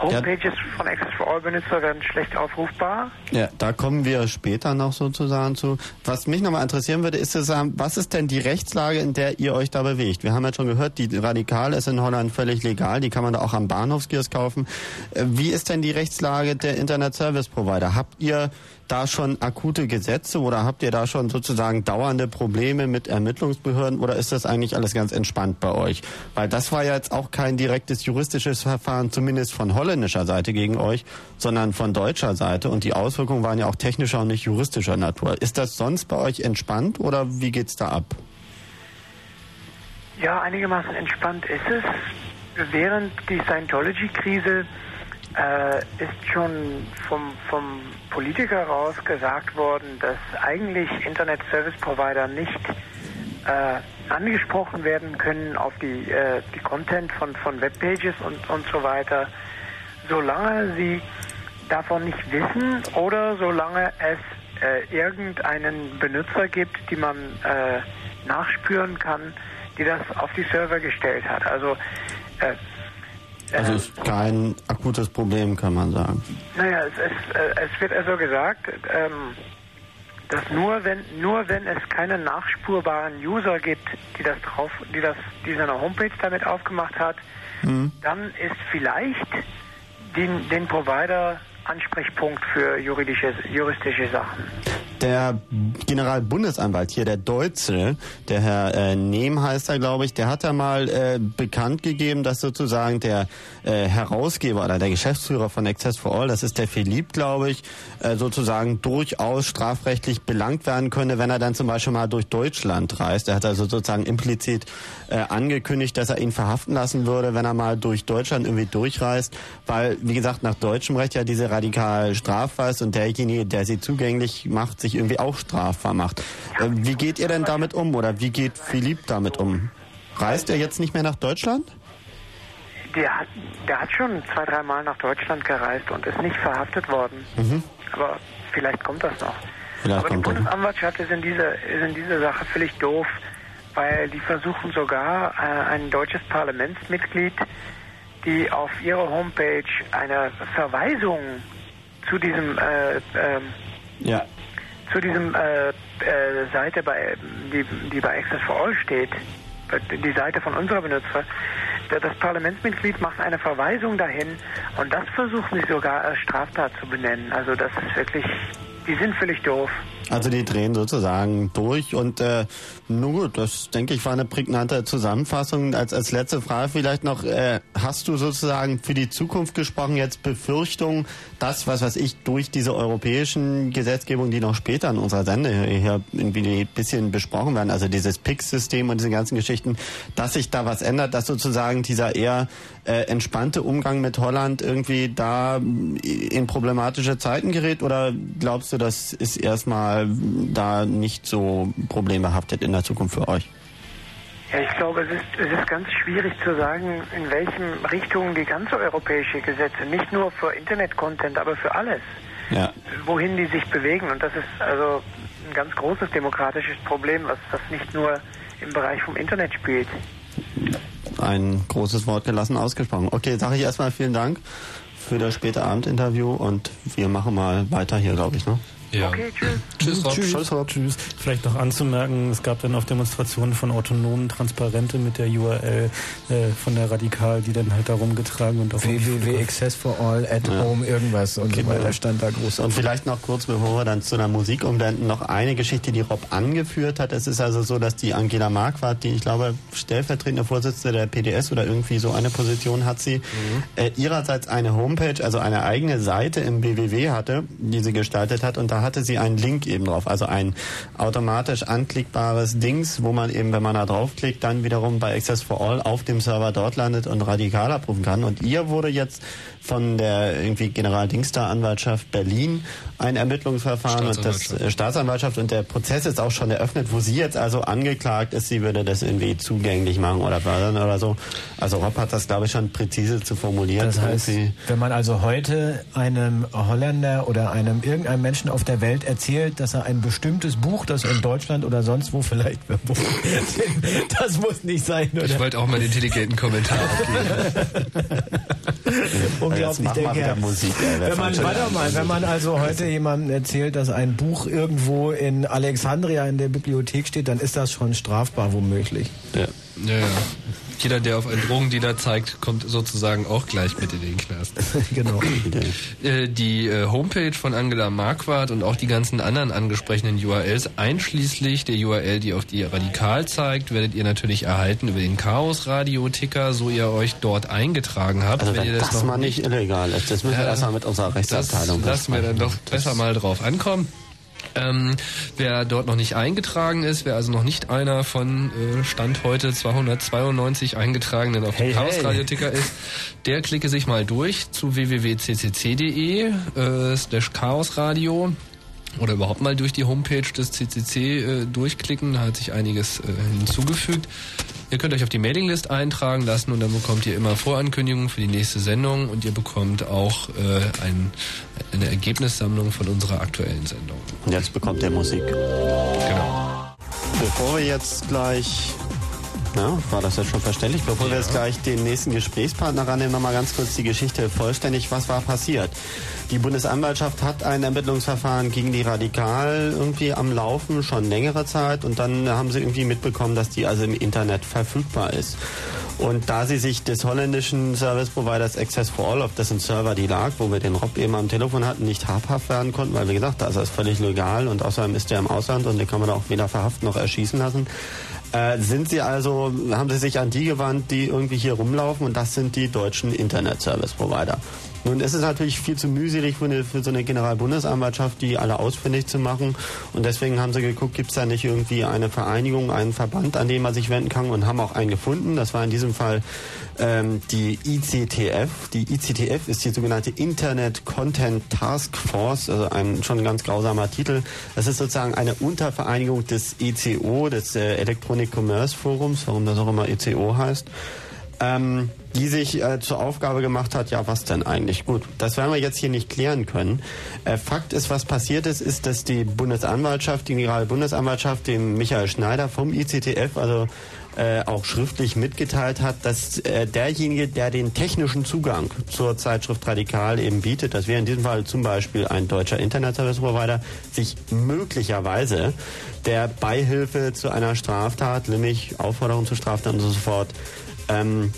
Homepages ja. von Access for All Benutzer werden schlecht aufrufbar. Ja, da kommen wir später noch sozusagen zu. Was mich nochmal interessieren würde, ist zu sagen, was ist denn die Rechtslage, in der ihr euch da bewegt? Wir haben ja schon gehört, die Radikal ist in Holland völlig legal, die kann man da auch am Bahnhofskiosk kaufen. Äh, wie ist denn die Rechtslage der Internet Service Provider? Habt ihr da schon akute Gesetze oder habt ihr da schon sozusagen dauernde Probleme mit Ermittlungsbehörden oder ist das eigentlich alles ganz entspannt bei euch? Weil das war ja jetzt auch kein direktes juristisches Verfahren, zumindest von holländischer Seite gegen euch, sondern von deutscher Seite und die Auswirkungen waren ja auch technischer und nicht juristischer Natur. Ist das sonst bei euch entspannt oder wie geht's da ab? Ja, einigermaßen entspannt ist es. Während die Scientology-Krise äh, ist schon vom, vom Politiker raus gesagt worden, dass eigentlich Internet Service Provider nicht äh, angesprochen werden können auf die, äh, die Content von, von Webpages und, und so weiter, solange sie davon nicht wissen oder solange es äh, irgendeinen Benutzer gibt, die man äh, nachspüren kann, die das auf die Server gestellt hat. Also äh, also es ist kein akutes Problem, kann man sagen. Naja, es, es, äh, es wird also gesagt, ähm, dass nur wenn nur wenn es keine nachspurbaren User gibt, die das drauf, die das, die seine Homepage damit aufgemacht hat, mhm. dann ist vielleicht den, den Provider Ansprechpunkt für juridische, juristische Sachen. Der Generalbundesanwalt hier, der Deutsche, der Herr äh, Nehm heißt er, glaube ich, der hat ja mal äh, bekannt gegeben, dass sozusagen der äh, Herausgeber oder der Geschäftsführer von Access for All, das ist der Philipp, glaube ich, äh, sozusagen durchaus strafrechtlich belangt werden könne, wenn er dann zum Beispiel mal durch Deutschland reist. Er hat also sozusagen implizit äh, angekündigt, dass er ihn verhaften lassen würde, wenn er mal durch Deutschland irgendwie durchreist, weil, wie gesagt, nach deutschem Recht ja diese radikal strafbar ist und derjenige, der sie zugänglich macht, sich irgendwie auch strafbar macht. Äh, wie geht ihr denn damit um oder wie geht Philipp damit um? Reist er jetzt nicht mehr nach Deutschland? Der hat, der hat schon zwei, dreimal nach Deutschland gereist und ist nicht verhaftet worden. Mhm. Aber vielleicht kommt das noch. Vielleicht Aber die Bundesanwaltschaft ist in, dieser, ist in dieser Sache völlig doof, weil die versuchen sogar äh, ein deutsches Parlamentsmitglied die auf ihrer Homepage eine Verweisung zu diesem äh, äh, ja. zu diesem äh, äh, Seite bei die, die bei Access for All steht, die Seite von unserer Benutzer, das Parlamentsmitglied macht eine Verweisung dahin und das versuchen sie sogar als Straftat zu benennen. Also das ist wirklich, die sind völlig doof. Also die drehen sozusagen durch und äh, nun gut, das denke ich war eine prägnante Zusammenfassung. Als, als letzte Frage vielleicht noch, äh, hast du sozusagen für die Zukunft gesprochen jetzt Befürchtungen, dass, was weiß ich, durch diese europäischen Gesetzgebungen, die noch später in unserer Sende hier irgendwie ein bisschen besprochen werden, also dieses PIX-System und diese ganzen Geschichten, dass sich da was ändert, dass sozusagen dieser eher äh, entspannte Umgang mit Holland irgendwie da in problematische Zeiten gerät oder glaubst du, das ist erstmal da nicht so problembehaftet in der Zukunft für euch? Ja, ich glaube, es ist, es ist ganz schwierig zu sagen, in welchen Richtungen die ganze europäische Gesetze, nicht nur für Internet-Content, aber für alles, ja. wohin die sich bewegen. Und das ist also ein ganz großes demokratisches Problem, was, was nicht nur im Bereich vom Internet spielt. Ein großes Wort gelassen ausgesprochen. Okay, sage ich erstmal vielen Dank für das späte Abendinterview und wir machen mal weiter hier, glaube ich. Ne? Ja. Okay, tschüss. Tschüss, Rob. Tschüss. Tschüss, Rob. Tschüss. Vielleicht noch anzumerken, es gab dann auf Demonstrationen von Autonomen Transparente mit der URL äh, von der Radikal, die dann halt darum getragen und auf www access for all at ja. home irgendwas und okay, so weiter stand da groß. Und vielleicht noch kurz, bevor wir dann zu einer Musik umwenden, noch eine Geschichte, die Rob angeführt hat. Es ist also so, dass die Angela Marquardt, die ich glaube stellvertretende Vorsitzende der PDS oder irgendwie so eine Position hat sie, mhm. äh, ihrerseits eine Homepage, also eine eigene Seite im BWW hatte, die sie gestaltet hat und da hatte sie einen Link eben drauf, also ein automatisch anklickbares Dings, wo man eben, wenn man da draufklickt, dann wiederum bei Access for All auf dem Server dort landet und radikal abrufen kann. Und ihr wurde jetzt von der irgendwie Generaldingsda-Anwaltschaft Berlin ein Ermittlungsverfahren und das äh, Staatsanwaltschaft und der Prozess ist auch schon eröffnet, wo sie jetzt also angeklagt ist, sie würde das irgendwie zugänglich machen oder fördern oder so. Also Rob hat das glaube ich schon präzise zu formulieren. Das heißt, wenn man also heute einem Holländer oder einem irgendeinem Menschen auf der Welt erzählt, dass er ein bestimmtes Buch, das in Deutschland oder sonst wo vielleicht das muss nicht sein, oder? Ich wollte auch mal den intelligenten Kommentar abgeben. Unglaublich, denke Musik, ey, wenn man, warte mal, wenn man also heute jemandem erzählt, dass ein Buch irgendwo in Alexandria in der Bibliothek steht, dann ist das schon strafbar womöglich. Ja. Ja, ja. Jeder, der auf einen Drogendealer zeigt, kommt sozusagen auch gleich mit in den Knast. genau. Äh, die äh, Homepage von Angela Marquardt und auch die ganzen anderen angesprochenen URLs, einschließlich der URL, die auf die Radikal zeigt, werdet ihr natürlich erhalten über den Chaos-Radio-Ticker, so ihr euch dort eingetragen habt. Also wenn, wenn ihr das, das noch mal nicht illegal ist, das müssen wir erstmal mit unserer Rechtsabteilung das Lassen wir dann doch besser mal drauf ankommen. Ähm, wer dort noch nicht eingetragen ist, wer also noch nicht einer von äh, Stand heute 292 eingetragenen auf hey, dem Chaos Radio Ticker ist, der klicke sich mal durch zu www.ccc.de äh, slash Chaos Radio oder überhaupt mal durch die Homepage des CCC äh, durchklicken. Da hat sich einiges äh, hinzugefügt. Ihr könnt euch auf die Mailinglist eintragen lassen und dann bekommt ihr immer Vorankündigungen für die nächste Sendung und ihr bekommt auch äh, ein, eine Ergebnissammlung von unserer aktuellen Sendung. Und jetzt bekommt ihr Musik. Genau. Bevor wir jetzt gleich ja, war das jetzt schon verständlich? Bevor ja. wir jetzt gleich den nächsten Gesprächspartner rannehmen, nochmal ganz kurz die Geschichte vollständig. Was war passiert? Die Bundesanwaltschaft hat ein Ermittlungsverfahren gegen die Radikal irgendwie am Laufen, schon längere Zeit. Und dann haben sie irgendwie mitbekommen, dass die also im Internet verfügbar ist. Und da sie sich des holländischen Service Providers Access for All, auf dessen Server die lag, wo wir den Rob eben am Telefon hatten, nicht habhaft werden konnten, weil wie gesagt, da ist das völlig legal und außerdem ist der im Ausland und den kann man auch weder verhaften noch erschießen lassen, äh, sind Sie also, haben Sie sich an die gewandt, die irgendwie hier rumlaufen und das sind die deutschen Internet Service Provider. Nun ist natürlich viel zu mühselig für, eine, für so eine Generalbundesanwaltschaft, die alle ausfindig zu machen. Und deswegen haben sie geguckt, gibt es da nicht irgendwie eine Vereinigung, einen Verband, an den man sich wenden kann und haben auch einen gefunden. Das war in diesem Fall ähm, die ICTF. Die ICTF ist die sogenannte Internet Content Task Force, also ein schon ganz grausamer Titel. Das ist sozusagen eine Untervereinigung des ECO, des äh, Electronic Commerce Forums, warum das auch immer ECO heißt. Ähm, die sich äh, zur Aufgabe gemacht hat, ja, was denn eigentlich? Gut, das werden wir jetzt hier nicht klären können. Äh, Fakt ist, was passiert ist, ist, dass die Bundesanwaltschaft, die Generalbundesanwaltschaft, dem Michael Schneider vom ICTF, also äh, auch schriftlich mitgeteilt hat, dass äh, derjenige, der den technischen Zugang zur Zeitschrift Radikal eben bietet, das wäre in diesem Fall zum Beispiel ein deutscher Internet Service Provider, sich möglicherweise der Beihilfe zu einer Straftat, nämlich Aufforderung zu Straftaten und so fort, ähm,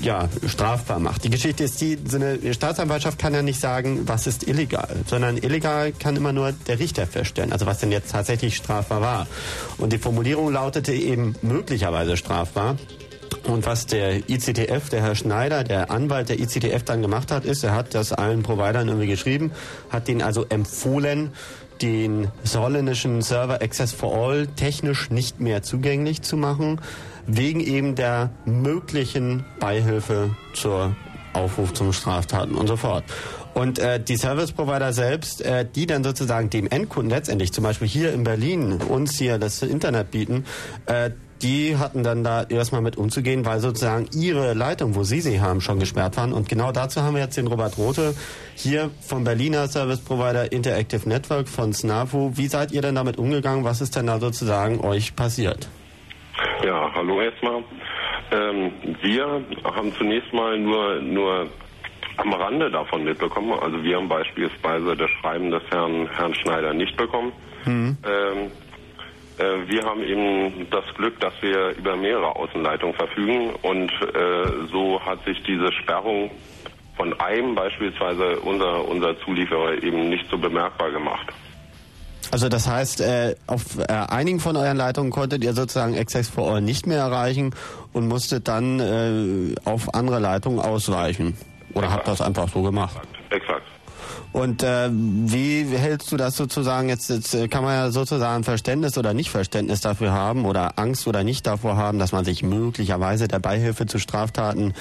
ja, strafbar macht. Die Geschichte ist die, so eine Staatsanwaltschaft kann ja nicht sagen, was ist illegal, sondern illegal kann immer nur der Richter feststellen, also was denn jetzt tatsächlich strafbar war. Und die Formulierung lautete eben möglicherweise strafbar. Und was der ICTF, der Herr Schneider, der Anwalt der ICTF dann gemacht hat, ist, er hat das allen Providern irgendwie geschrieben, hat denen also empfohlen, den holländischen Server Access for All technisch nicht mehr zugänglich zu machen wegen eben der möglichen Beihilfe zur Aufruf zum Straftaten und so fort. Und äh, die Service Provider selbst, äh, die dann sozusagen dem Endkunden letztendlich, zum Beispiel hier in Berlin, uns hier das Internet bieten, äh, die hatten dann da erstmal mit umzugehen, weil sozusagen ihre Leitung, wo sie sie haben, schon gesperrt waren. Und genau dazu haben wir jetzt den Robert Rote hier vom Berliner Service Provider Interactive Network von SNAFU. Wie seid ihr denn damit umgegangen? Was ist denn da sozusagen euch passiert? Hallo erstmal. Ähm, wir haben zunächst mal nur, nur am Rande davon mitbekommen. Also wir haben beispielsweise das Schreiben des Herrn, Herrn Schneider nicht bekommen. Mhm. Ähm, äh, wir haben eben das Glück, dass wir über mehrere Außenleitungen verfügen und äh, so hat sich diese Sperrung von einem beispielsweise unser, unser Zulieferer eben nicht so bemerkbar gemacht. Also das heißt, äh, auf äh, einigen von euren Leitungen konntet ihr sozusagen Access for All nicht mehr erreichen und musstet dann äh, auf andere Leitungen ausweichen. Oder Exakt. habt das einfach so gemacht? Exakt. Und äh, wie hältst du das sozusagen jetzt, jetzt äh, kann man ja sozusagen Verständnis oder nicht Verständnis dafür haben oder Angst oder nicht davor haben, dass man sich möglicherweise der Beihilfe zu Straftaten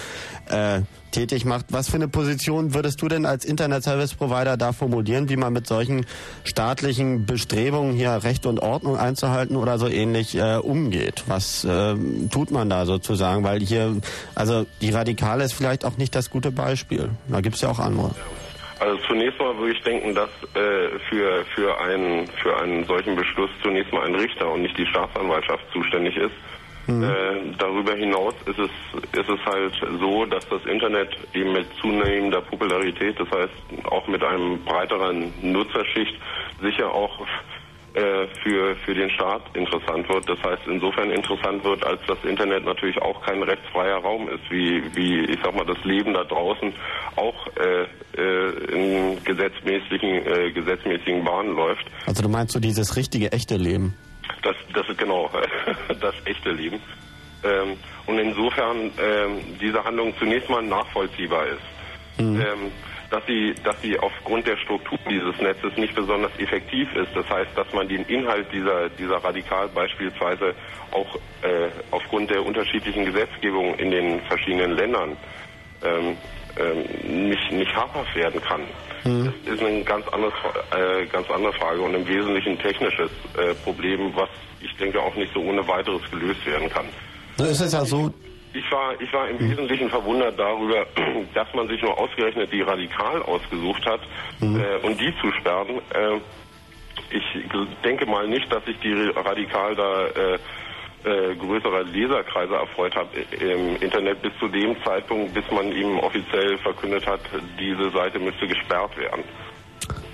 äh, tätig macht. Was für eine Position würdest du denn als Internet Service Provider da formulieren, wie man mit solchen staatlichen Bestrebungen hier Recht und Ordnung einzuhalten oder so ähnlich äh, umgeht? Was äh, tut man da sozusagen? Weil hier, also die Radikale ist vielleicht auch nicht das gute Beispiel. Da gibt es ja auch andere. Also zunächst mal würde ich denken, dass äh, für, für, einen, für einen solchen Beschluss zunächst mal ein Richter und nicht die Staatsanwaltschaft zuständig ist. Mhm. Äh, darüber hinaus ist es, ist es halt so, dass das Internet eben mit zunehmender Popularität, das heißt auch mit einem breiteren Nutzerschicht, sicher auch äh, für, für den Staat interessant wird. Das heißt, insofern interessant wird, als das Internet natürlich auch kein rechtsfreier Raum ist, wie, wie ich sag mal, das Leben da draußen auch äh, äh, in gesetzmäßigen, äh, gesetzmäßigen Bahnen läuft. Also du meinst so dieses richtige, echte Leben? Das, das ist genau das echte Leben. Ähm, und insofern ähm, diese Handlung zunächst mal nachvollziehbar ist. Mhm. Ähm, dass sie, dass sie aufgrund der Struktur dieses Netzes nicht besonders effektiv ist. Das heißt, dass man den Inhalt dieser, dieser Radikal beispielsweise auch äh, aufgrund der unterschiedlichen Gesetzgebung in den verschiedenen Ländern ähm, ähm, nicht, nicht habhaft werden kann. Mhm. Das ist eine ganz, anderes, äh, ganz andere Frage und im Wesentlichen technisches äh, Problem, was ich denke auch nicht so ohne weiteres gelöst werden kann. Nun ist ja so, ich war, ich war im mhm. Wesentlichen verwundert darüber, dass man sich nur ausgerechnet die Radikal ausgesucht hat mhm. äh, und die zu sperren. Äh, ich denke mal nicht, dass sich die Radikal da äh, äh, größere Leserkreise erfreut hat im Internet bis zu dem Zeitpunkt, bis man ihm offiziell verkündet hat, diese Seite müsste gesperrt werden.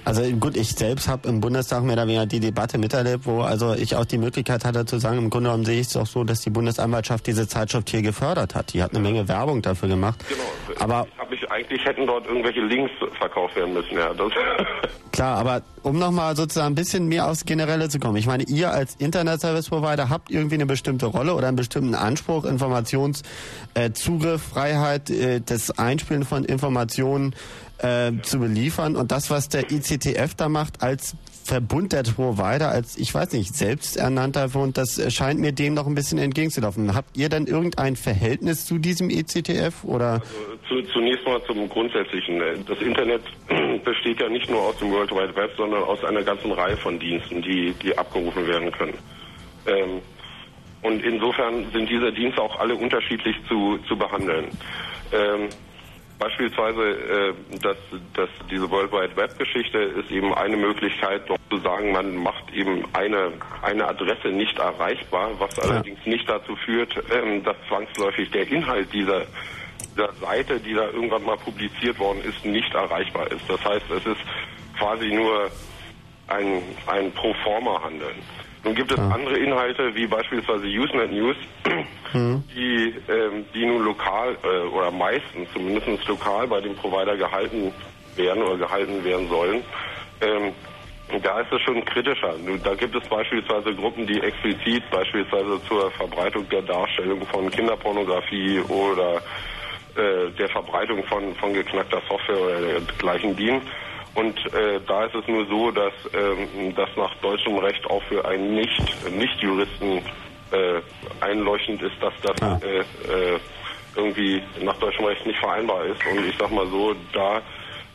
Also gut, ich selbst habe im Bundestag mehr oder weniger die Debatte miterlebt, wo also ich auch die Möglichkeit hatte zu sagen, im Grunde genommen sehe ich es auch so, dass die Bundesanwaltschaft diese Zeitschrift hier gefördert hat. Die hat eine Menge Werbung dafür gemacht. Genau. Aber ich ich, eigentlich hätten dort irgendwelche Links verkauft werden müssen. Ja, klar, aber um nochmal sozusagen ein bisschen mehr aufs Generelle zu kommen. Ich meine, ihr als Internet Service Provider habt irgendwie eine bestimmte Rolle oder einen bestimmten Anspruch, Informationszugriff, äh, Freiheit, äh, das Einspielen von Informationen äh, zu beliefern. Und das, was der ICTF da macht als Verbund der Provider, als, ich weiß nicht, selbsternannter Verbund, das scheint mir dem noch ein bisschen entgegenzulaufen. Habt ihr denn irgendein Verhältnis zu diesem ICTF oder? Also, zu, zunächst mal zum Grundsätzlichen. Das Internet besteht ja nicht nur aus dem World Wide Web, sondern aus einer ganzen Reihe von Diensten, die, die abgerufen werden können. Ähm, und insofern sind diese Dienste auch alle unterschiedlich zu, zu behandeln. Ähm, Beispielsweise, äh, dass, dass diese World Wide Web Geschichte ist eben eine Möglichkeit, doch zu sagen, man macht eben eine, eine Adresse nicht erreichbar, was ja. allerdings nicht dazu führt, ähm, dass zwangsläufig der Inhalt dieser, dieser Seite, die da irgendwann mal publiziert worden ist, nicht erreichbar ist. Das heißt, es ist quasi nur ein, ein Pro-Forma-Handeln. Nun gibt es ja. andere Inhalte, wie beispielsweise Usenet News, mhm. die, ähm, die nun lokal äh, oder meistens zumindest lokal bei dem Provider gehalten werden oder gehalten werden sollen. Ähm, da ist es schon kritischer. Da gibt es beispielsweise Gruppen, die explizit beispielsweise zur Verbreitung der Darstellung von Kinderpornografie oder äh, der Verbreitung von, von geknackter Software oder dergleichen dienen. Und äh, da ist es nur so, dass ähm, das nach deutschem Recht auch für einen nicht nicht Juristen äh, einleuchtend ist, dass das ah. äh, äh, irgendwie nach deutschem Recht nicht vereinbar ist. Und ich sag mal so, da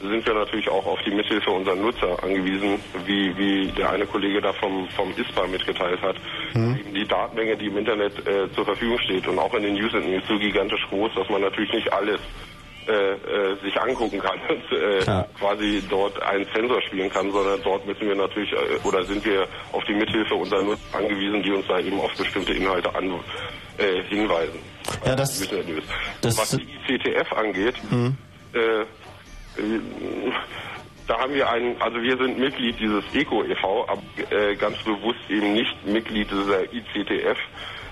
sind wir natürlich auch auf die Mithilfe unserer Nutzer angewiesen, wie, wie der eine Kollege da vom, vom ISPA mitgeteilt hat. Mhm. Die Datenmenge, die im Internet äh, zur Verfügung steht und auch in den User ist so gigantisch groß, dass man natürlich nicht alles äh, äh, sich angucken kann und äh, quasi dort einen Sensor spielen kann, sondern dort müssen wir natürlich äh, oder sind wir auf die Mithilfe unserer Nutzer angewiesen, die uns da eben auf bestimmte Inhalte an, äh, hinweisen. Ja, das, das Was die ICTF angeht, mhm. äh, da haben wir einen, also wir sind Mitglied dieses ECO e.V., aber äh, ganz bewusst eben nicht Mitglied dieser ICTF,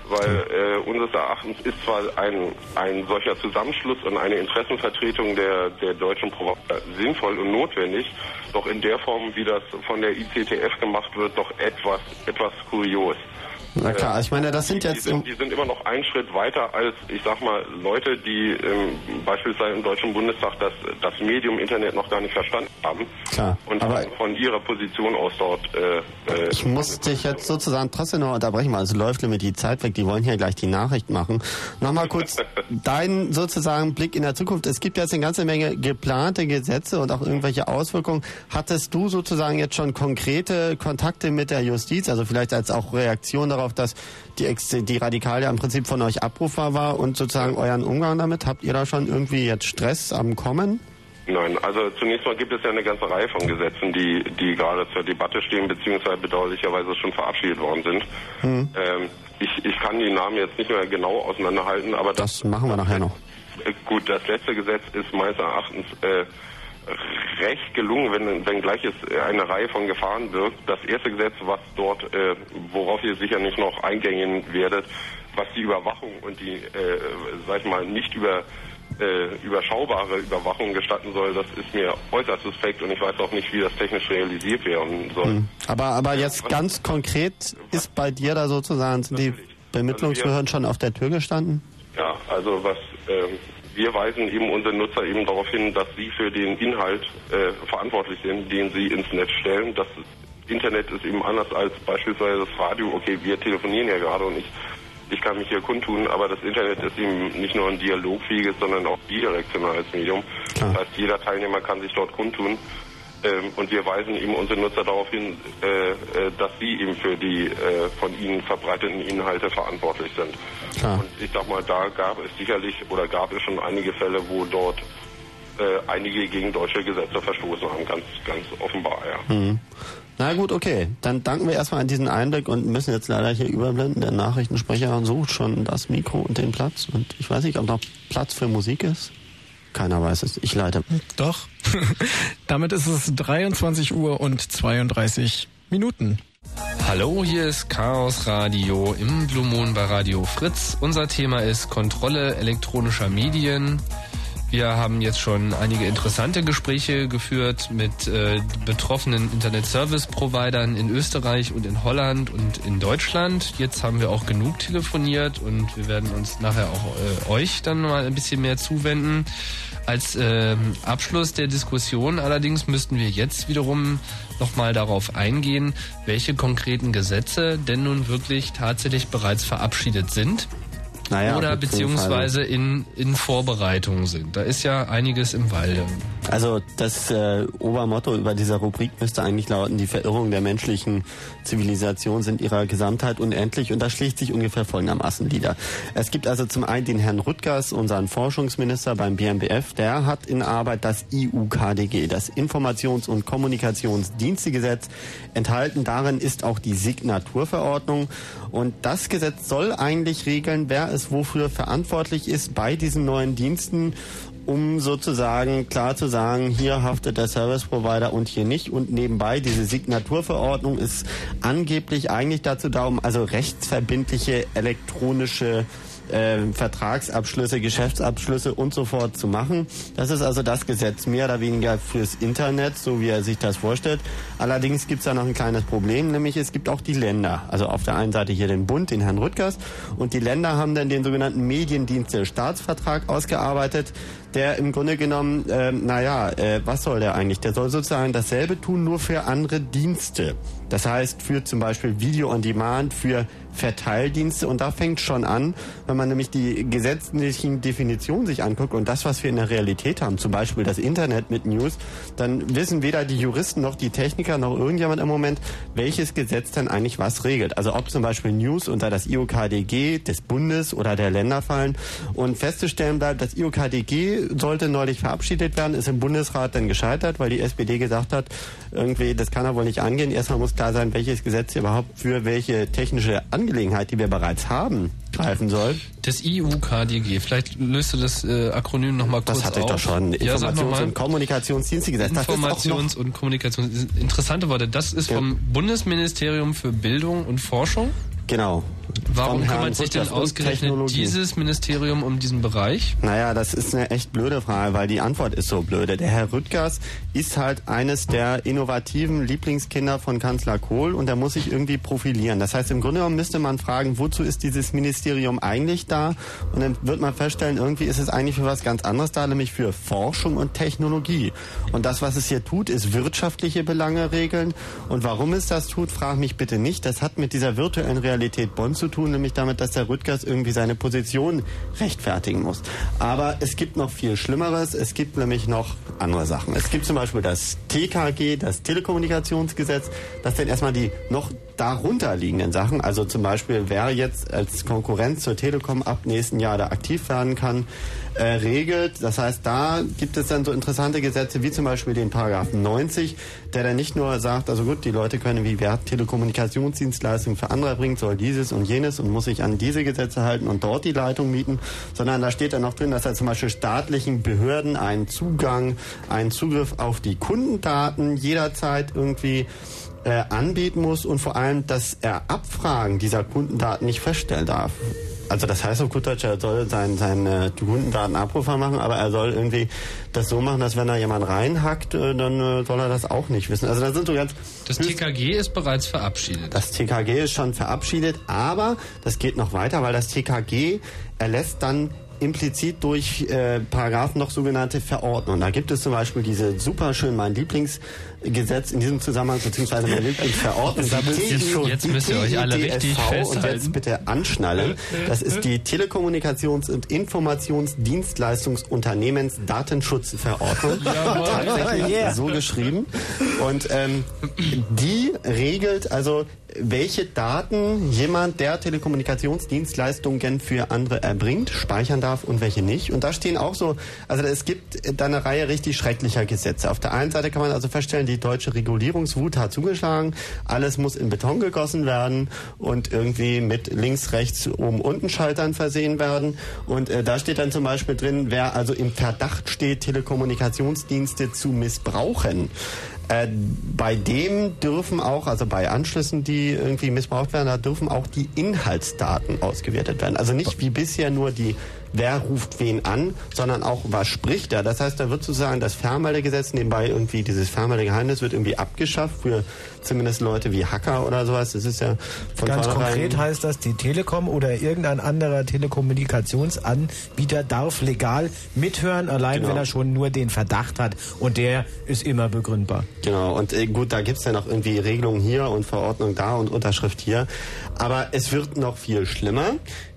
weil äh, unseres Erachtens ist zwar ein, ein solcher Zusammenschluss und eine Interessenvertretung der, der deutschen Provider sinnvoll und notwendig, doch in der Form, wie das von der ICTF gemacht wird, doch etwas, etwas kurios. Na klar, also ich meine, das sind jetzt... Die sind, die sind immer noch einen Schritt weiter als, ich sag mal, Leute, die ähm, beispielsweise im Deutschen Bundestag das, das Medium Internet noch gar nicht verstanden haben. Klar, und aber von ihrer Position aus dort... Äh, äh, ich muss dich jetzt sozusagen trotzdem noch unterbrechen, weil es läuft mir die Zeit weg, die wollen hier gleich die Nachricht machen. Nochmal kurz dein sozusagen Blick in der Zukunft. Es gibt jetzt eine ganze Menge geplante Gesetze und auch irgendwelche Auswirkungen. Hattest du sozusagen jetzt schon konkrete Kontakte mit der Justiz, also vielleicht als auch Reaktion darauf, darauf, dass die, Ex die Radikalia im Prinzip von euch abrufbar war und sozusagen euren Umgang damit? Habt ihr da schon irgendwie jetzt Stress am Kommen? Nein, also zunächst mal gibt es ja eine ganze Reihe von Gesetzen, die, die gerade zur Debatte stehen, beziehungsweise bedauerlicherweise schon verabschiedet worden sind. Hm. Ähm, ich, ich kann die Namen jetzt nicht mehr genau auseinanderhalten, aber das, das machen wir nachher noch. Äh, gut, das letzte Gesetz ist meines Erachtens äh, recht gelungen, wenn, wenn gleich es eine Reihe von Gefahren birgt. Das erste Gesetz, was dort, äh, worauf ihr sicher nicht noch eingängen werdet, was die Überwachung und die, äh, sag ich mal, nicht über äh, überschaubare Überwachung gestatten soll, das ist mir äußerst suspekt und ich weiß auch nicht, wie das technisch realisiert werden soll. Hm. Aber, aber jetzt was, ganz konkret ist bei dir da sozusagen, sind die Bemittlungsbehörden schon auf der Tür gestanden? Ja, also was ähm, wir weisen eben unsere Nutzer eben darauf hin, dass sie für den Inhalt äh, verantwortlich sind, den sie ins Netz stellen. Das Internet ist eben anders als beispielsweise das Radio. Okay, wir telefonieren ja gerade und ich, ich kann mich hier kundtun, aber das Internet ist eben nicht nur ein dialogfähiges, sondern auch bidirektionales Medium. Das heißt, jeder Teilnehmer kann sich dort kundtun. Ähm, und wir weisen eben unsere Nutzer darauf hin, äh, äh, dass sie eben für die äh, von ihnen verbreiteten Inhalte verantwortlich sind. Klar. Und ich sag mal, da gab es sicherlich oder gab es schon einige Fälle, wo dort einige gegen deutsche Gesetze verstoßen haben, ganz, ganz offenbar, ja. Mhm. Na gut, okay. Dann danken wir erstmal an diesen Einblick und müssen jetzt leider hier überblenden. Der Nachrichtensprecher sucht schon das Mikro und den Platz. Und ich weiß nicht, ob noch Platz für Musik ist. Keiner weiß es. Ich leite. Doch. Damit ist es 23 Uhr und 32 Minuten. Hallo, hier ist Chaos Radio im Blue Moon bei Radio Fritz. Unser Thema ist Kontrolle elektronischer Medien. Wir haben jetzt schon einige interessante Gespräche geführt mit äh, betroffenen Internet-Service-Providern in Österreich und in Holland und in Deutschland. Jetzt haben wir auch genug telefoniert und wir werden uns nachher auch äh, euch dann mal ein bisschen mehr zuwenden. Als äh, Abschluss der Diskussion allerdings müssten wir jetzt wiederum nochmal darauf eingehen, welche konkreten Gesetze denn nun wirklich tatsächlich bereits verabschiedet sind naja, oder beziehungsweise in, in Vorbereitung sind. Da ist ja einiges im Walde. Also das äh, Obermotto über dieser Rubrik müsste eigentlich lauten, die Verirrung der menschlichen Zivilisation sind ihrer Gesamtheit unendlich und das schlägt sich ungefähr folgendermaßen nieder. Es gibt also zum einen den Herrn Rüttgers, unseren Forschungsminister beim BMBF, der hat in Arbeit das IUKDG, das Informations- und Kommunikationsdienstegesetz. Enthalten darin ist auch die Signaturverordnung und das Gesetz soll eigentlich regeln, wer es wofür verantwortlich ist bei diesen neuen Diensten um sozusagen klar zu sagen, hier haftet der Service Provider und hier nicht. Und nebenbei, diese Signaturverordnung ist angeblich eigentlich dazu da, um also rechtsverbindliche elektronische äh, Vertragsabschlüsse, Geschäftsabschlüsse und so fort zu machen. Das ist also das Gesetz mehr oder weniger fürs Internet, so wie er sich das vorstellt. Allerdings gibt es da noch ein kleines Problem, nämlich es gibt auch die Länder. Also auf der einen Seite hier den Bund, den Herrn Rüttgers, und die Länder haben dann den sogenannten Mediendienste-Staatsvertrag ausgearbeitet, der im Grunde genommen, äh, naja, äh, was soll der eigentlich? Der soll sozusagen dasselbe tun, nur für andere Dienste. Das heißt, für zum Beispiel Video on Demand, für Verteildienste. Und da fängt schon an, wenn man nämlich die gesetzlichen Definitionen sich anguckt und das, was wir in der Realität haben, zum Beispiel das Internet mit News, dann wissen weder die Juristen noch die Techniker noch irgendjemand im Moment, welches Gesetz denn eigentlich was regelt. Also ob zum Beispiel News unter das IOKDG des Bundes oder der Länder fallen. Und festzustellen bleibt, das IOKDG sollte neulich verabschiedet werden, ist im Bundesrat dann gescheitert, weil die SPD gesagt hat, irgendwie, das kann er wohl nicht angehen. Erstmal muss klar sein, welches Gesetz überhaupt für welche technische Angelegenheit, die wir bereits haben, greifen soll. Das IUKDG, vielleicht löst du das äh, Akronym nochmal kurz Das hatte ich auf. doch schon. Ja, Informations- mal. und Kommunikationsdienstegesetz. Informations- und Kommunikations... Interessante Worte. Das ist vom Bundesministerium für Bildung und Forschung. Genau. Warum kümmert sich denn ausgerechnet dieses Ministerium um diesen Bereich? Naja, das ist eine echt blöde Frage, weil die Antwort ist so blöde. Der Herr Rüttgers ist halt eines der innovativen Lieblingskinder von Kanzler Kohl und er muss sich irgendwie profilieren. Das heißt, im Grunde genommen müsste man fragen, wozu ist dieses Ministerium eigentlich da? Und dann wird man feststellen, irgendwie ist es eigentlich für was ganz anderes da, nämlich für Forschung und Technologie. Und das, was es hier tut, ist wirtschaftliche Belange regeln. Und warum es das tut, frage mich bitte nicht. Das hat mit dieser virtuellen Realität Bonn zu tun, nämlich damit, dass der Rüttgers irgendwie seine Position rechtfertigen muss. Aber es gibt noch viel Schlimmeres. Es gibt nämlich noch andere Sachen. Es gibt zum Beispiel das TKG, das Telekommunikationsgesetz. Das sind erstmal die noch darunter liegenden Sachen. Also zum Beispiel, wer jetzt als Konkurrenz zur Telekom ab nächsten Jahr da aktiv werden kann, äh, regelt. Das heißt, da gibt es dann so interessante Gesetze wie zum Beispiel den Paragraphen 90, der dann nicht nur sagt, also gut, die Leute können, wie wer Telekommunikationsdienstleistungen für andere bringt, soll dieses und jenes und muss sich an diese Gesetze halten und dort die Leitung mieten, sondern da steht dann noch drin, dass er zum Beispiel staatlichen Behörden einen Zugang, einen Zugriff auf die Kundendaten jederzeit irgendwie äh, anbieten muss und vor allem, dass er Abfragen dieser Kundendaten nicht feststellen darf. Also das heißt auf gut Deutsch, er soll sein, seine Kundendaten abrufbar machen, aber er soll irgendwie das so machen, dass wenn da jemand reinhackt, äh, dann äh, soll er das auch nicht wissen. Also da sind so ganz... Das TKG ist bereits verabschiedet. Das TKG ist schon verabschiedet, aber das geht noch weiter, weil das TKG erlässt dann implizit durch äh, Paragraphen noch sogenannte Verordnungen. Da gibt es zum Beispiel diese super schön mein Lieblingsgesetz in diesem Zusammenhang, beziehungsweise die schon- jetzt müsst ihr euch alle richtig TIDSV, Und festhalten. jetzt bitte anschnallen. Das ist die Telekommunikations- und Informationsdienstleistungsunternehmensdatenschutzverordnung. Tatsächlich Yeah. so geschrieben. Und ähm, die regelt also, welche Daten jemand, der Telekommunikationsdienstleistungen für andere erbringt, speichern darf und welche nicht. Und da stehen auch so, also es gibt da eine Reihe richtig schrecklicher Gesetze. Auf der einen Seite kann man also feststellen, die deutsche Regulierungswut hat zugeschlagen. Alles muss in Beton gegossen werden und irgendwie mit links, rechts, oben, unten Schaltern versehen werden. Und äh, da steht dann zum Beispiel drin, wer also im Verdacht steht, Telekommunikationsdienste zu missbrauchen. Äh, bei dem dürfen auch, also bei Anschlüssen, die irgendwie missbraucht werden, da dürfen auch die Inhaltsdaten ausgewertet werden. Also nicht wie bisher nur die, wer ruft wen an, sondern auch, was spricht er. Das heißt, da wird sozusagen das Fernmeldegesetz nebenbei irgendwie, dieses Fernmeldegeheimnis wird irgendwie abgeschafft für zumindest Leute wie Hacker oder sowas. Das ist ja von Ganz konkret heißt das, die Telekom oder irgendein anderer Telekommunikationsanbieter darf legal mithören, allein Genau. wenn er schon nur den Verdacht hat. Und der ist immer begründbar. Genau, und äh, gut, da gibt's ja noch irgendwie Regelungen hier und Verordnung da und Unterschrift hier. Aber es wird noch viel schlimmer.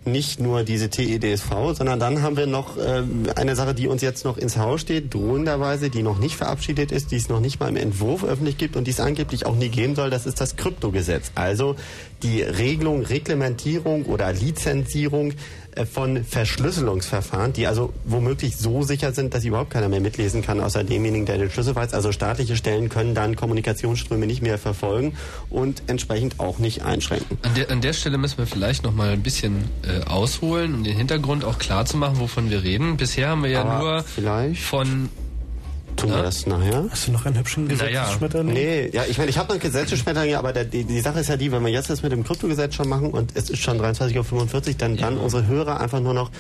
Nicht nur diese TEDSV, sondern dann haben wir noch äh, eine Sache, die uns jetzt noch ins Haus steht, drohenderweise, die noch nicht verabschiedet ist, die es noch nicht mal im Entwurf öffentlich gibt und die es angeblich auch nie geben soll, das ist das Kryptogesetz. Also die Regelung, Reglementierung oder Lizenzierung äh, von Verschlüsselungsverfahren, die also womöglich so sicher sind, dass überhaupt keiner mehr mitlesen kann, außer demjenigen, der den Schlüssel weiß. Also staatliche Stellen können dann Kommunikationsströme nicht mehr verfolgen und entsprechend auch nicht einschränken. An der, an der Stelle müssen wir vielleicht noch mal ein bisschen äh, ausholen, um den Hintergrund auch klar zu machen, wovon wir reden. Bisher haben wir ja Aber nur von tun wir das nachher. Hast du noch einen hübschen Gesetzesschmetterling? Nee, ja, ich meine, ich habe noch Gesetzesschmetterling, aber der, die, die Sache ist ja die, wenn wir jetzt das mit dem Kryptogesetz schon machen und es ist schon 23.45 Uhr, dann dann unsere Hörer einfach nur noch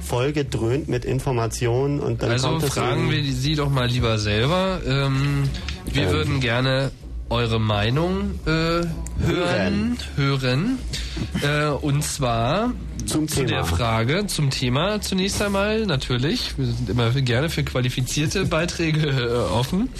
vollgedröhnt mit Informationen und dann Also kommt fragen wir Sie doch mal lieber selber. Ähm, wir Ähm. würden gerne eure Meinung äh, hören, hören. Äh, und zwar Zum zu Thema. der Frage, zum Thema zunächst einmal natürlich. Wir sind immer gerne für qualifizierte Beiträge äh, offen.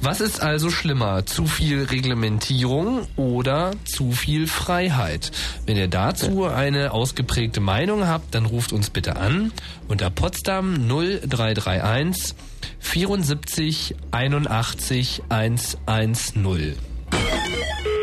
Was ist also schlimmer? Zu viel Reglementierung oder zu viel Freiheit? Wenn ihr dazu eine ausgeprägte Meinung habt, dann ruft uns bitte an unter Potsdam 0331 74 81 110.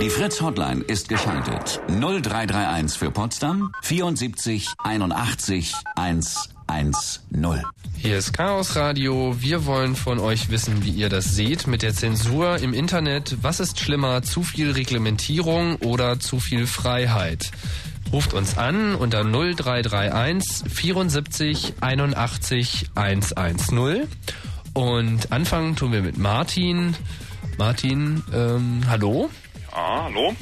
Die Fritz Hotline ist geschaltet. 0331 für Potsdam 74 81 110. 110. Hier ist Chaos Radio. Wir wollen von euch wissen, wie ihr das seht mit der Zensur im Internet. Was ist schlimmer, zu viel Reglementierung oder zu viel Freiheit? Ruft uns an unter 0331 74 81 110. Und anfangen tun wir mit Martin. Martin, ähm, hallo. Ah, hallo.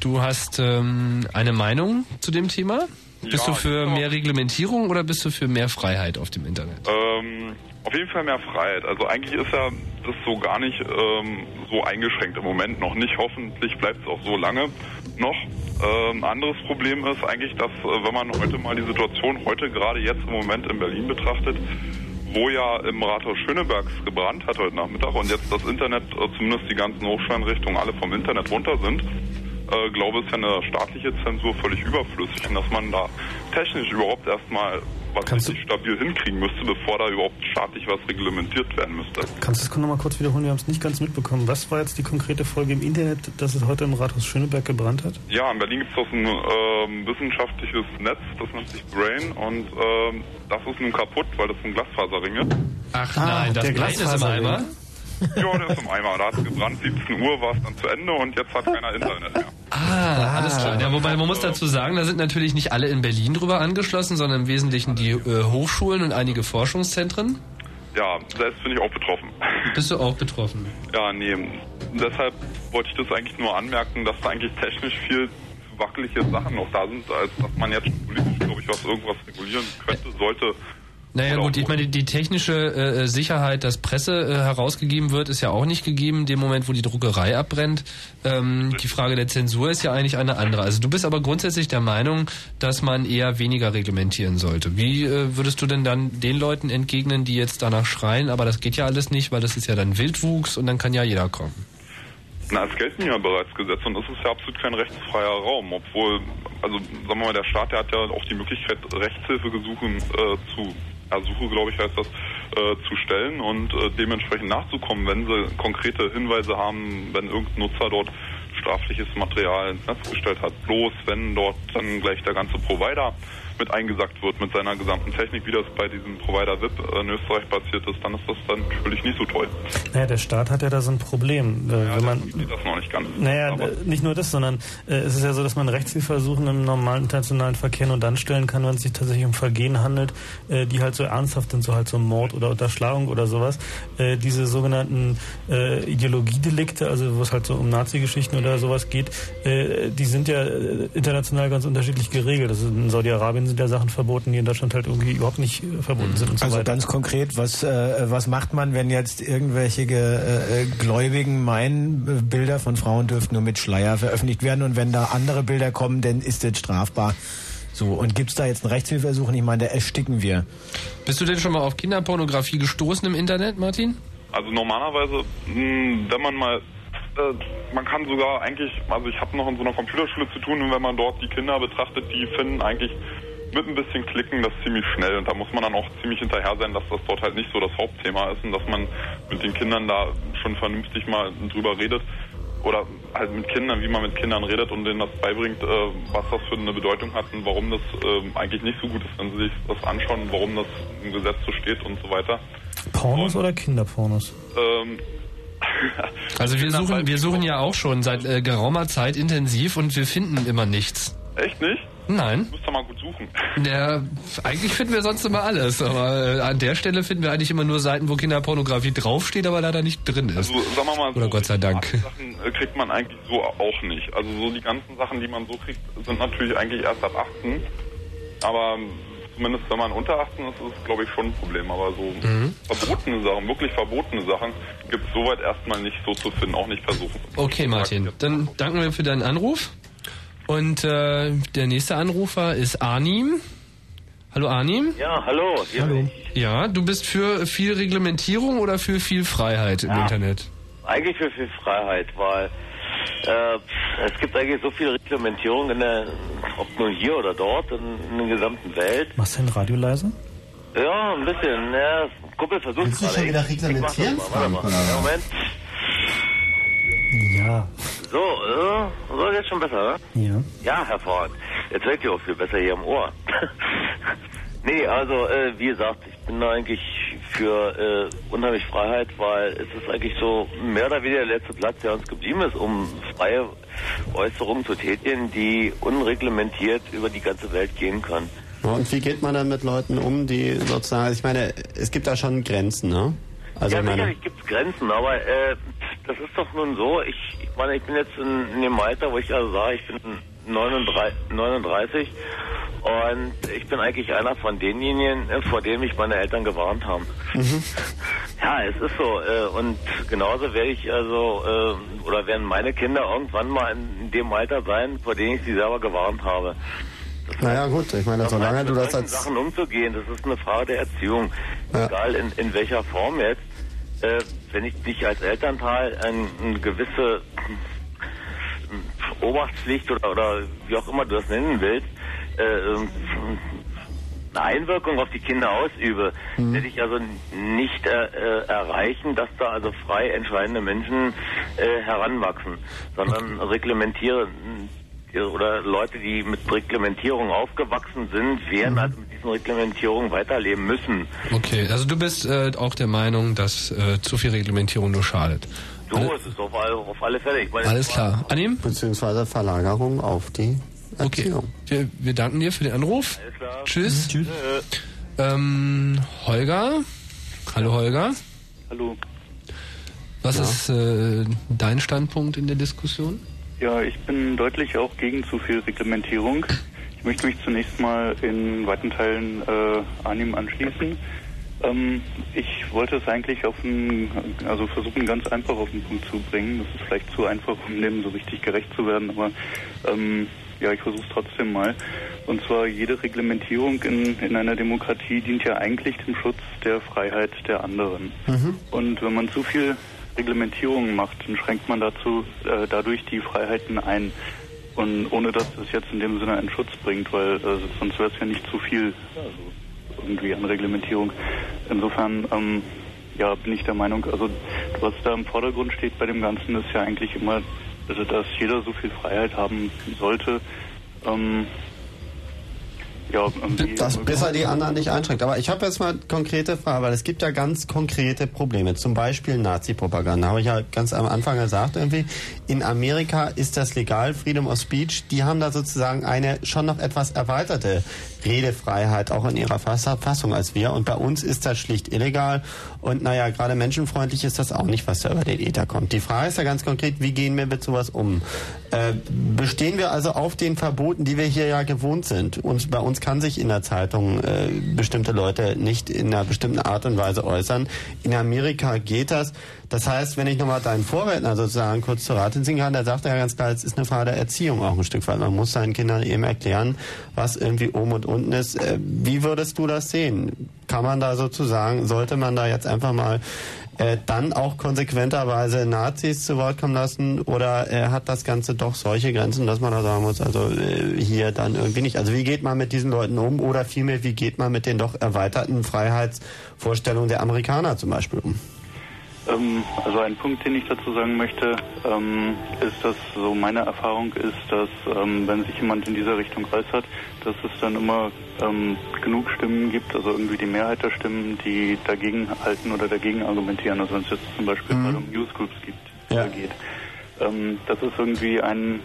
Du hast ähm, eine Meinung zu dem Thema? Bist Ja, du für genau. mehr Reglementierung oder bist du für mehr Freiheit auf dem Internet? Ähm, auf jeden Fall mehr Freiheit. Also eigentlich ist ja das so gar nicht ähm, so eingeschränkt im Moment noch nicht. Hoffentlich bleibt es auch so lange noch. Ähm, anderes Problem ist eigentlich, dass äh, wenn man heute mal die Situation heute gerade jetzt im Moment in Berlin betrachtet, wo ja im Rathaus Schönebergs gebrannt hat heute Nachmittag und jetzt das Internet, äh, zumindest die ganzen Hochscheinrichtungen alle vom Internet runter sind, äh, glaube ist ja eine staatliche Zensur völlig überflüssig und dass man da technisch überhaupt erstmal was richtig stabil hinkriegen müsste, bevor da überhaupt staatlich was reglementiert werden müsste. Kannst du das nochmal kurz wiederholen? Wir haben es nicht ganz mitbekommen. Was war jetzt die konkrete Folge im Internet, dass es heute im Rathaus Schöneberg gebrannt hat? Ja, in Berlin gibt es auch ein ähm, wissenschaftliches Netz, das nennt sich Brain und ähm, das ist nun kaputt, weil das sind Glasfaserringe. Ach Ah, nein, das der Blei ist im Glasfaserring. Eimer? Ja, der ist im Eimer. Da hat es gebrannt, 17 Uhr war es dann zu Ende und jetzt hat keiner Internet mehr. Ah, alles klar. Ja, wobei man muss dazu sagen, da sind natürlich nicht alle in Berlin drüber angeschlossen, sondern im Wesentlichen die äh, Hochschulen und einige Forschungszentren. Ja, selbst bin ich auch betroffen. Bist du auch betroffen? Ja, nee. Deshalb wollte ich das eigentlich nur anmerken, dass da eigentlich technisch viel wackelige Sachen noch da sind, als dass man jetzt politisch, glaube ich, was irgendwas regulieren könnte, sollte. Naja gut, ich meine, die, technische äh, Sicherheit, dass Presse äh, herausgegeben wird, ist ja auch nicht gegeben, in dem Moment, wo die Druckerei abbrennt. Ähm, die Frage der Zensur ist ja eigentlich eine andere. Also du bist aber grundsätzlich der Meinung, dass man eher weniger reglementieren sollte. Wie äh, würdest du denn dann den Leuten entgegnen, die jetzt danach schreien, aber das geht ja alles nicht, weil das ist ja dann Wildwuchs und dann kann ja jeder kommen? Na, es gelten ja bereits Gesetze und es ist ja absolut kein rechtsfreier Raum, obwohl, also sagen wir mal, der Staat, der hat ja auch die Möglichkeit, Rechtshilfegesuche äh, zu, Ersuche, glaube ich, heißt das, äh, zu stellen und äh, dementsprechend nachzukommen, wenn sie konkrete Hinweise haben, wenn irgendein Nutzer dort strafliches Material ins Netz gestellt hat. Bloß wenn dort dann gleich der ganze Provider mit eingesackt wird mit seiner gesamten Technik, wie das bei diesem Provider VIP in Österreich passiert ist, dann ist das dann natürlich nicht so toll. Naja, der Staat hat ja da so ein Problem. Äh, wenn man, das noch nicht ganz. Naja, Aber- äh, nicht nur das, sondern äh, es ist ja so, dass man Rechtshilfeersuchen im normalen internationalen Verkehr nur dann stellen kann, wenn es sich tatsächlich um Vergehen handelt, äh, die halt so ernsthaft sind, so halt so Mord oder Unterschlagung oder sowas. Äh, diese sogenannten äh, Ideologiedelikte, also wo es halt so um Nazi-Geschichten oder sowas geht, äh, die sind ja international ganz unterschiedlich geregelt. Also in Saudi-Arabien sind ja Sachen verboten, die in Deutschland halt irgendwie überhaupt nicht äh, verboten sind und so Also weiter. ganz konkret, was, äh, was macht man, wenn jetzt irgendwelche äh, äh, Gläubigen meinen, äh, Bilder von Frauen dürften nur mit Schleier veröffentlicht werden und wenn da andere Bilder kommen, dann ist das strafbar. So, und gibt's da jetzt einen Rechtshilfeersuch? Ich meine, da ersticken wir. Bist du denn schon mal auf Kinderpornografie gestoßen im Internet, Martin? Also normalerweise, mh, wenn man mal, äh, man kann sogar eigentlich, also ich habe noch in so einer Computerschule zu tun und wenn man dort die Kinder betrachtet, die finden eigentlich mit ein bisschen Klicken das ziemlich schnell und da muss man dann auch ziemlich hinterher sein, dass das dort halt nicht so das Hauptthema ist und dass man mit den Kindern da schon vernünftig mal drüber redet oder halt mit Kindern, wie man mit Kindern redet und denen das beibringt, äh, was das für eine Bedeutung hat und warum das äh, eigentlich nicht so gut ist, wenn sie sich das anschauen, warum das im Gesetz so steht und so weiter. Pornos oder Kinderpornos? Ähm, Also wir suchen, wir suchen ja auch schon seit äh, geraumer Zeit intensiv und wir finden immer nichts. Echt nicht? Nein. Müsst ihr mal gut suchen. Der, eigentlich finden wir sonst immer alles, aber äh, an der Stelle finden wir eigentlich immer nur Seiten, wo Kinderpornografie draufsteht, aber leider nicht drin ist. Also sagen wir mal so, Oder Gott sei Dank. Sachen äh, kriegt man eigentlich so auch nicht. Also so die ganzen Sachen, die man so kriegt, sind natürlich eigentlich erst ab 18. Aber ähm, zumindest wenn man unter 18 ist, ist es glaube ich schon ein Problem. Aber so Mhm. verbotene Sachen, wirklich verbotene Sachen, gibt es soweit erstmal nicht so zu finden, auch nicht versuchen. Okay, Martin, dann danken wir für deinen Anruf. Und äh, der nächste Anrufer ist Arnim. Hallo Arnim. Ja, hallo. Ich. Ja, du bist für viel Reglementierung oder für viel Freiheit im Ja. Internet? Eigentlich für viel Freiheit, weil äh, es gibt eigentlich so viel Reglementierung in der, ob nur hier oder dort, in, in der gesamten Welt. Machst du dein Radio leise? Ja, ein bisschen. Ja, Kumpel versucht Willst du schon wieder reglementieren, mal, warte mal. Ja, Moment. Ja. So, äh, so jetzt schon besser, ne? Ja. Ja, hervorragend. Jetzt hört ihr auch viel besser hier im Ohr. Nee, also äh, wie gesagt, ich bin eigentlich für äh, unheimlich Freiheit, weil es ist eigentlich so mehr oder weniger der letzte Platz, der uns geblieben ist, um freie Äußerungen zu tätigen, die unreglementiert über die ganze Welt gehen können. Und wie geht man dann mit Leuten um, die sozusagen, ich meine, es gibt da schon Grenzen, ne? Also ja, sicherlich gibt es Grenzen, aber äh, das ist doch nun so, ich, ich meine, ich bin jetzt in, in dem Alter, wo ich also sage, ich bin 39, 39 und ich bin eigentlich einer von denjenigen, äh, vor denen mich meine Eltern gewarnt haben. Mhm. Ja, es ist so. Äh, und genauso werde ich also, äh, oder werden meine Kinder irgendwann mal in dem Alter sein, vor denen ich sie selber gewarnt habe. Das naja gut, ich meine, solange du das als... Sachen umzugehen, das ist eine Frage der Erziehung. Ja. Egal in, in welcher Form jetzt. Äh, wenn ich dich als Elternteil eine ein gewisse Obachtspflicht oder, oder wie auch immer du das nennen willst, äh, ähm, eine Einwirkung auf die Kinder ausübe, mhm. werde ich also nicht äh, äh, erreichen, dass da also frei entscheidende Menschen äh, heranwachsen, sondern reglementieren oder Leute, die mit Reglementierung aufgewachsen sind, werden mhm. also mit diesen Reglementierungen weiterleben müssen. Okay, also du bist äh, auch der Meinung, dass äh, zu viel Reglementierung nur schadet. So Alle ist es auf alle, auf alle Fälle. Meine, Alles klar. Annehmen? Beziehungsweise Verlagerung auf die Okay. Wir, wir, danken dir für den Anruf. Alles klar. Tschüss. Mhm. Tschüss. Ähm, Holger. Hallo Holger. Hallo. Was ja. ist äh, dein Standpunkt in der Diskussion? Ja, ich bin deutlich auch gegen zu viel Reglementierung. Ich möchte mich zunächst mal in weiten Teilen äh, Anim anschließen. Ähm, ich wollte es eigentlich auf einen, also versuchen ganz einfach auf den Punkt zu bringen. Das ist vielleicht zu einfach, um dem so richtig gerecht zu werden, aber ähm, ja, ich versuche es trotzdem mal. Und zwar jede Reglementierung in, in einer Demokratie dient ja eigentlich dem Schutz der Freiheit der anderen. Mhm. Und wenn man zu viel Reglementierung macht, dann schränkt man dazu äh, dadurch die Freiheiten ein. Und ohne dass das jetzt in dem Sinne einen Schutz bringt, weil äh, sonst wäre es ja nicht zu viel also irgendwie an Reglementierung. Insofern ähm, ja, bin ich der Meinung, also was da im Vordergrund steht bei dem Ganzen, ist ja eigentlich immer also dass jeder so viel Freiheit haben sollte. Ähm, ja, das besser die anderen nicht einschränkt. Aber ich habe jetzt mal konkrete Fragen, weil es gibt ja ganz konkrete Probleme. Zum Beispiel Nazi-Propaganda. Habe ich ja ganz am Anfang gesagt irgendwie. In Amerika ist das legal, Freedom of Speech. Die haben da sozusagen eine schon noch etwas erweiterte Redefreiheit auch in ihrer Fassung als wir. Und bei uns ist das schlicht illegal. Und naja, gerade menschenfreundlich ist das auch nicht, was da über den Ether kommt. Die Frage ist ja ganz konkret, wie gehen wir mit sowas um? Äh, bestehen wir also auf den Verboten, die wir hier ja gewohnt sind? Und bei uns kann sich in der Zeitung äh, bestimmte Leute nicht in einer bestimmten Art und Weise äußern. In Amerika geht das. Das heißt, wenn ich nochmal deinen Vorredner sozusagen kurz zur Rate ziehen kann, der sagt ja ganz klar, es ist eine Frage der Erziehung auch ein Stück weit. Man muss seinen Kindern eben erklären, was irgendwie oben und unten ist. Äh, wie würdest du das sehen? Kann man da sozusagen, sollte man da jetzt einfach mal äh, dann auch konsequenterweise Nazis zu Wort kommen lassen oder äh, hat das Ganze doch solche Grenzen, dass man da sagen muss, also äh, hier dann irgendwie nicht. Also wie geht man mit diesen Leuten um oder vielmehr, wie geht man mit den doch erweiterten Freiheitsvorstellungen der Amerikaner zum Beispiel um? Ähm, also ein Punkt, den ich dazu sagen möchte, ähm, ist, dass so meine Erfahrung ist, dass ähm, wenn sich jemand in dieser Richtung äußert, dass es dann immer genug Stimmen gibt, also irgendwie die Mehrheit der Stimmen, die dagegen halten oder dagegen argumentieren. Also wenn es jetzt zum Beispiel mhm. um Newsgroups gibt, ja. geht. Das ist irgendwie ein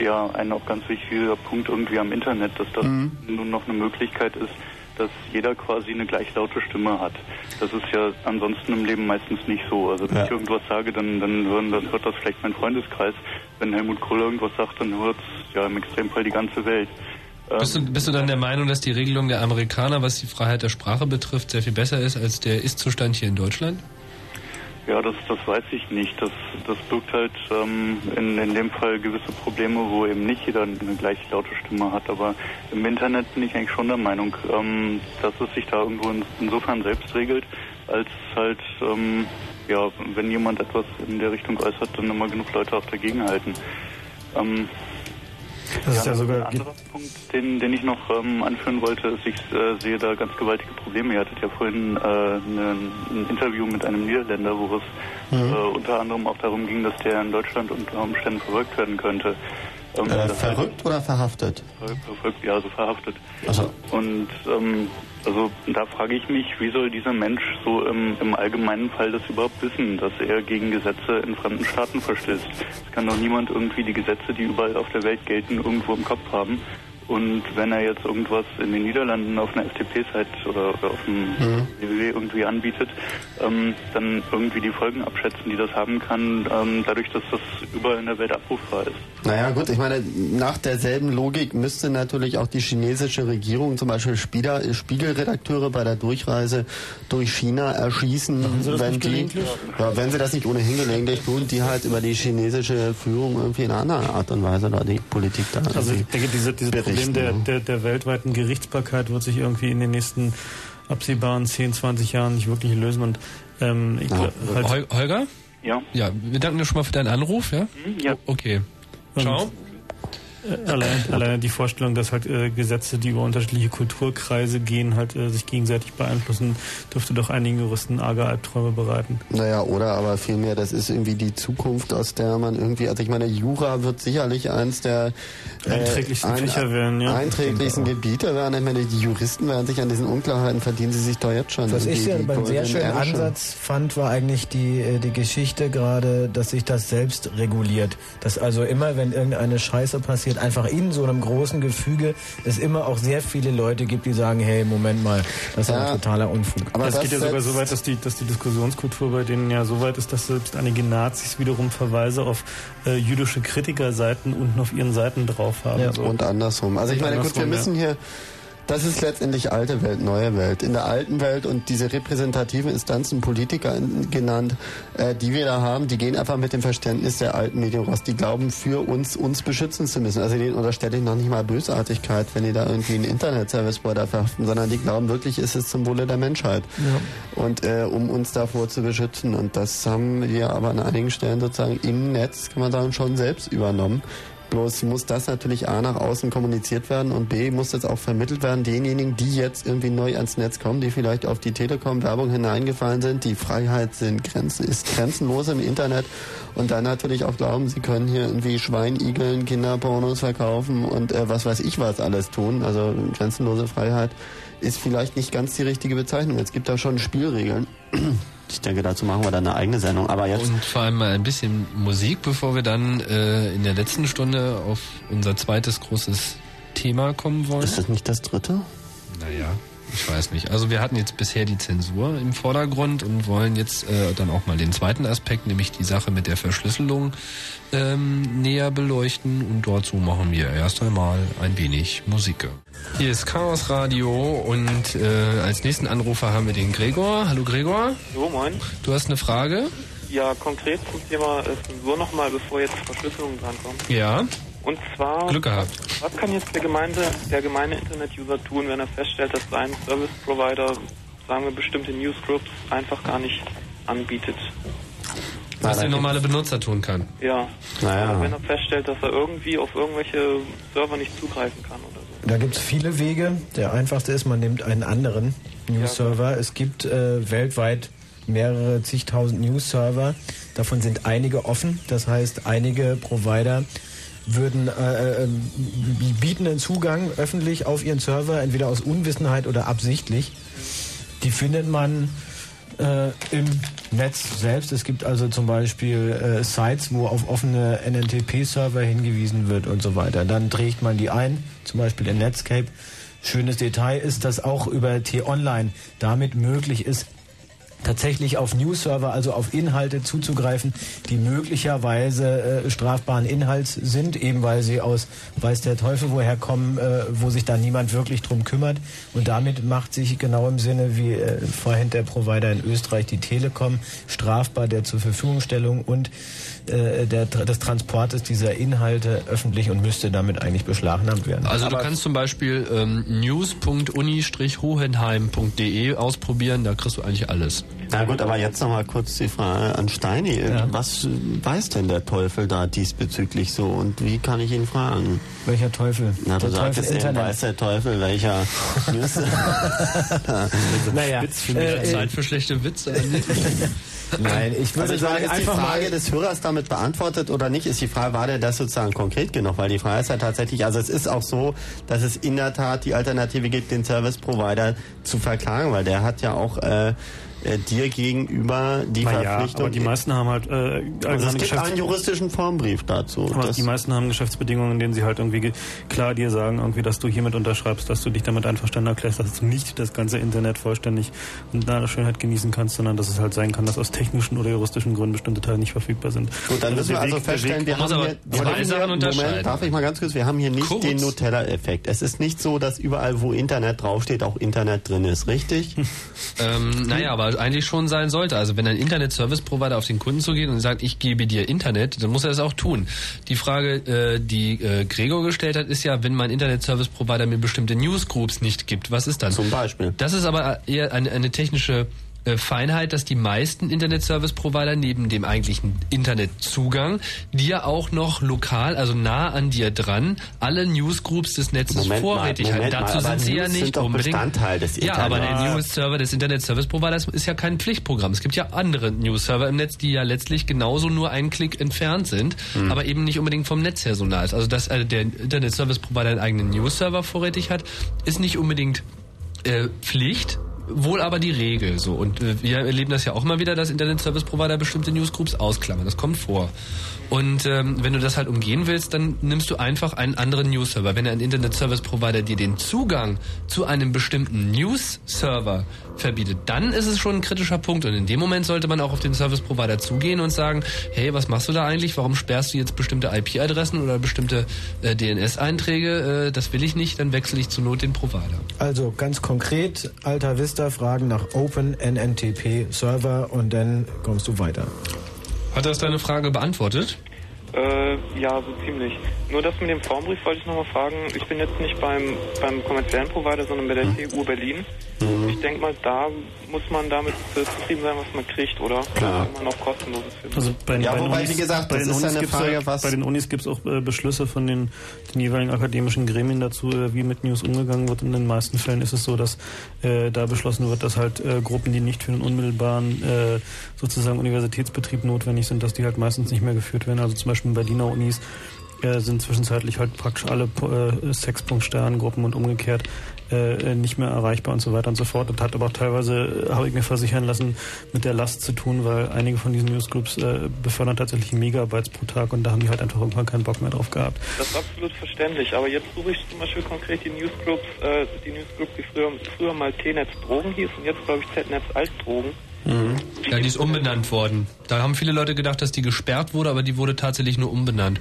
ja ein auch ganz wichtiger Punkt irgendwie am Internet, dass das mhm. nun noch eine Möglichkeit ist, dass jeder quasi eine gleich laute Stimme hat. Das ist ja ansonsten im Leben meistens nicht so. Also wenn ja. ich irgendwas sage, dann, dann hören, das, hört das vielleicht mein Freundeskreis. Wenn Helmut Kohl irgendwas sagt, dann hört es ja im Extremfall die ganze Welt. Bist du, bist du dann der Meinung, dass die Regelung der Amerikaner, was die Freiheit der Sprache betrifft, sehr viel besser ist als der Ist-Zustand hier in Deutschland? Ja, das, das weiß ich nicht. Das, das birgt halt ähm, in, in dem Fall gewisse Probleme, wo eben nicht jeder eine gleich laute Stimme hat. Aber im Internet bin ich eigentlich schon der Meinung, ähm, dass es sich da irgendwo in, insofern selbst regelt, als halt, ähm, ja, wenn jemand etwas in der Richtung äußert, dann immer genug Leute auch dagegen halten. Ähm, das ja, ist ja sogar ein anderer Punkt, den, den ich noch ähm, anführen wollte, ist, ich äh, sehe da ganz gewaltige Probleme. Ihr hattet ja vorhin äh, ne, ein Interview mit einem Niederländer, wo es mhm. äh, unter anderem auch darum ging, dass der in Deutschland unter Umständen verfolgt werden könnte. Äh, verrückt oder verhaftet? Ver- Verfolgt, ja, also verhaftet. Also, Und ähm, also da frage ich mich, wie soll dieser Mensch so im, im allgemeinen Fall das überhaupt wissen, dass er gegen Gesetze in fremden Staaten verstößt? Es kann doch niemand irgendwie die Gesetze, die überall auf der Welt gelten, irgendwo im Kopf haben. Und wenn er jetzt irgendwas in den Niederlanden auf einer FTP-Seite oder, oder auf dem Mhm. www irgendwie anbietet, ähm, dann irgendwie die Folgen abschätzen, die das haben kann, ähm, dadurch, dass das überall in der Welt abrufbar ist. Naja gut, ich meine, nach derselben Logik müsste natürlich auch die chinesische Regierung zum Beispiel Spieler, Spiegelredakteure bei der Durchreise durch China erschießen, wenn die, ja, wenn sie das nicht ohnehin gelegentlich tun, die halt über die chinesische Führung irgendwie in einer anderen Art und Weise da die Politik da Also ich denke, diese, dieses Problem der, ne? der, der weltweiten Gerichtsbarkeit wird sich irgendwie in den nächsten absehbaren 10, 20 Jahren nicht wirklich lösen. Und ähm, ich glaub, halt, Hol Holger? Ja. Ja, wir danken dir schon mal für deinen Anruf, ja? Ja. Okay. Ciao. Äh, Allein, allein die Vorstellung, dass halt äh, Gesetze, die über unterschiedliche Kulturkreise gehen, halt äh, sich gegenseitig beeinflussen, dürfte doch einigen Juristen arge Albträume bereiten. Naja, oder aber vielmehr, das ist irgendwie die Zukunft, aus der man irgendwie, also ich meine, Jura wird sicherlich eins der äh, Einträglichsten Fächer werden, ja. Einträglichsten Gebiete werden. Ich meine, die Juristen werden sich an diesen Unklarheiten verdienen sie sich doch jetzt schon. Was ich ja beim sehr schönen. Ansatz fand, war eigentlich die, äh, die Geschichte gerade, dass sich das selbst reguliert. Dass also immer, wenn irgendeine Scheiße passiert, einfach in so einem großen Gefüge es immer auch sehr viele Leute gibt, die sagen, hey, Moment mal, das ist Ja. ja totaler Unfug. Aber es das geht ja sogar so weit, dass die, dass die Diskussionskultur bei denen ja so weit ist, dass selbst einige Nazis wiederum Verweise auf äh, jüdische Kritikerseiten unten auf ihren Seiten drauf haben. Ja, so. und andersrum. Also ich meine, gut, wir müssen hier, das ist letztendlich alte Welt, neue Welt. In der alten Welt und diese repräsentativen Instanzen, Politiker genannt, äh, die wir da haben, die gehen einfach mit dem Verständnis der alten Medien raus. Die glauben, für uns, uns beschützen zu müssen. Also denen unterstelle ich noch nicht mal Bösartigkeit, wenn die da irgendwie einen Internet-Service-Provider verhaften, sondern die glauben wirklich, ist es zum Wohle der Menschheit. Und äh, um uns davor zu beschützen. Und das haben wir aber an einigen Stellen sozusagen im Netz, kann man sagen, schon selbst übernommen. Bloß muss das natürlich A nach außen kommuniziert werden und B muss das auch vermittelt werden denjenigen, die jetzt irgendwie neu ans Netz kommen, die vielleicht auf die Telekom-Werbung hineingefallen sind. Die Freiheit sind Grenzen, ist grenzenlos im Internet und dann natürlich auch glauben, sie können hier irgendwie Schweinigeln, Kinderpornos verkaufen und äh, was weiß ich was alles tun. Also grenzenlose Freiheit ist vielleicht nicht ganz die richtige Bezeichnung. Es gibt da schon Spielregeln. Ich denke, dazu machen wir dann eine eigene Sendung. Aber jetzt Und vor allem mal ein bisschen Musik, bevor wir dann äh, in der letzten Stunde auf unser zweites großes Thema kommen wollen. ist das nicht das dritte? Naja, ich weiß nicht. Also wir hatten jetzt bisher die Zensur im Vordergrund und wollen jetzt äh, dann auch mal den zweiten Aspekt, nämlich die Sache mit der Verschlüsselung, ähm, näher beleuchten. Und dazu machen wir erst einmal ein wenig Musik. Hier ist Chaos Radio und äh, als nächsten Anrufer haben wir den Gregor. Hallo Gregor, So, moin. du hast eine Frage? Ja, konkret zum Thema äh, Zensur nochmal, bevor jetzt Verschlüsselung drankommt. Ja. Und zwar, Glück gehabt. was kann jetzt der, Gemeinde, der gemeine Internet-User tun, wenn er feststellt, dass sein Service-Provider, sagen wir, bestimmte Newsgroups einfach gar nicht anbietet? Was der normale Benutzer tun kann. Ja. Naja. Also wenn er feststellt, dass er irgendwie auf irgendwelche Server nicht zugreifen kann oder so. Da gibt es viele Wege. Der einfachste ist, man nimmt einen anderen News-Server. Es gibt äh, weltweit mehrere zigtausend News-Server. Davon sind einige offen. Das heißt, einige Provider würden äh, äh, bieten einen Zugang öffentlich auf ihren Server, entweder aus Unwissenheit oder absichtlich. Die findet man äh, im Netz selbst. Es gibt also zum Beispiel äh, Sites, wo auf offene NNTP-Server hingewiesen wird und so weiter. Dann trägt man die ein, zum Beispiel in Netscape. Schönes Detail ist, dass auch über T-Online damit möglich ist, tatsächlich auf News-Server, also auf Inhalte zuzugreifen, die möglicherweise äh, strafbaren Inhalts sind, eben weil sie aus weiß der Teufel woher kommen, äh, wo sich da niemand wirklich drum kümmert. Und damit macht sich genau im Sinne wie äh, vorhin der Provider in Österreich, die Telekom, strafbar der zur Verfügungstellung und äh, der, des Transportes dieser Inhalte öffentlich und müsste damit eigentlich beschlagnahmt werden. Also du kannst zum Beispiel ähm, news.uni-hohenheim.de ausprobieren, da kriegst du eigentlich alles. Na gut, aber jetzt noch mal kurz die Frage an Steini. Was weiß denn der Teufel da diesbezüglich so und wie kann ich ihn fragen? Welcher Teufel? Na, du Der sagtest Teufel eben, weiß der Teufel, welcher News. Naja, Witz für mich äh, Zeit für schlechte Witze. Nein, ich würde also ich sagen, meine, ist die einfach Frage mal des Hörers da damit beantwortet oder nicht, ist die Frage, war der das sozusagen konkret genug? Weil die Frage ist ja tatsächlich, also es ist auch so, dass es in der Tat die Alternative gibt, den Service Provider zu verklagen, weil der hat ja auch äh, äh, dir gegenüber die Na Verpflichtung. Ja, aber die meisten haben halt äh, also es gibt einen juristischen Formbrief dazu. Aber die meisten haben Geschäftsbedingungen, in denen sie halt irgendwie klar dir sagen, irgendwie, dass du hiermit unterschreibst, dass du dich damit einverstanden erklärst, dass du nicht das ganze Internet vollständig und nach Schönheit genießen kannst, sondern dass es halt sein kann, dass aus technischen oder juristischen Gründen bestimmte Teile nicht verfügbar sind. Gut, dann müssen wir also feststellen, wir haben hier, wir haben hier Moment, darf ich mal ganz kurz, wir haben hier nicht Kurz. den Nutella-Effekt. Es ist nicht so, dass überall, wo Internet draufsteht, auch Internet drin ist, richtig? ähm, naja, aber eigentlich schon sein sollte. Also wenn ein Internet-Service-Provider auf den Kunden zugeht und sagt, ich gebe dir Internet, dann muss er das auch tun. Die Frage, äh, die äh, Gregor gestellt hat, ist ja, wenn mein Internet-Service-Provider mir bestimmte Newsgroups nicht gibt, was ist dann? Zum Beispiel. Das ist aber eher eine, eine technische Feinheit, dass die meisten Internet-Service-Provider neben dem eigentlichen Internetzugang dir auch noch lokal, also nah an dir dran, alle Newsgroups des Netzes Moment vorrätig halten. Dazu sind sie ja nicht unbedingt. Bestandteil des ja, aber der News-Server des Internet-Service-Providers ist ja kein Pflichtprogramm. Es gibt ja andere News-Server im Netz, die ja letztlich genauso nur einen Klick entfernt sind, hm. aber eben nicht unbedingt vom Netz her so nah ist. Also dass äh, der Internet-Service-Provider einen eigenen News-Server vorrätig hat, ist nicht unbedingt äh, Pflicht, wohl aber die Regel so. Und äh, wir erleben das ja auch immer wieder, dass Internet Service Provider bestimmte Newsgroups ausklammern. Das kommt vor. Und ähm, wenn du das halt umgehen willst, dann nimmst du einfach einen anderen News-Server. Wenn ein Internet Service Provider dir den Zugang zu einem bestimmten News-Server verbietet, dann ist es schon ein kritischer Punkt. Und in dem Moment sollte man auch auf den Service Provider zugehen und sagen, hey, was machst du da eigentlich? Warum sperrst du jetzt bestimmte IP-Adressen oder bestimmte äh, DNS-Einträge? Äh, das will ich nicht, dann wechsle ich zur Not den Provider. Also ganz konkret, Alta Vista fragen nach Open NNTP Server und dann kommst du weiter. Hat das deine Frage beantwortet? Äh, ja, so ziemlich. Nur das mit dem Formbrief wollte ich nochmal fragen. Ich bin jetzt nicht beim, beim kommerziellen Provider, sondern bei der hm. TU Berlin. Mhm. Ich denke mal, da muss man damit äh, zufrieden sein, was man kriegt, oder? Klar. man auch kostenloses. Also bei, ja, bei wobei, Unis, wie gesagt, bei das den ist Unis eine Frage, ja, was... Bei den Unis gibt es auch äh, Beschlüsse von den, den, jeweiligen akademischen Gremien dazu, äh, wie mit News umgegangen wird. In den meisten Fällen ist es so, dass äh, da beschlossen wird, dass halt äh, Gruppen, die nicht für den unmittelbaren äh, sozusagen Universitätsbetrieb notwendig sind, dass die halt meistens nicht mehr geführt werden. Also zum Beispiel in Berliner Unis äh, sind zwischenzeitlich halt praktisch alle äh, Sexpunkt-Sterngruppen und umgekehrt äh, nicht mehr erreichbar und so weiter und so fort. Das hat aber auch teilweise, äh, habe ich mir versichern lassen, mit der Last zu tun, weil einige von diesen Newsgroups befördern tatsächlich Megabytes pro Tag und da haben die halt einfach irgendwann keinen Bock mehr drauf gehabt. Das ist absolut verständlich, aber jetzt suche ich zum Beispiel konkret die Newsgroups, die Newsgroup, die früher, früher mal T-Netz Drogen hieß und jetzt glaube ich Z-Netz Altdrogen. Mhm. Ja, die ist umbenannt worden. Da haben viele Leute gedacht, dass die gesperrt wurde, aber die wurde tatsächlich nur umbenannt.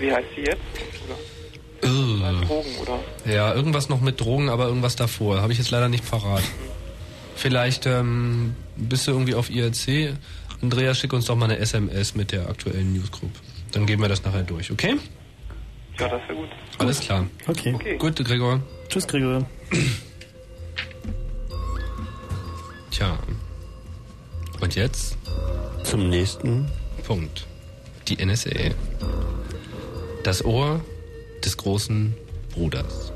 Wie heißt sie jetzt? Uh. Drogen, oder? Ja, irgendwas noch mit Drogen, aber irgendwas davor. Habe ich jetzt leider nicht parat. Vielleicht ähm, bist du irgendwie auf IRC. Andreas, schick uns doch mal eine SMS mit der aktuellen Newsgroup. Dann geben wir das nachher durch, okay? Ja, das wäre gut. Alles klar. Okay. okay. Gut, Gregor. Tschüss, Gregor. Tja. Und jetzt? Zum nächsten Punkt. Die NSA. Das Ohr des großen Bruders.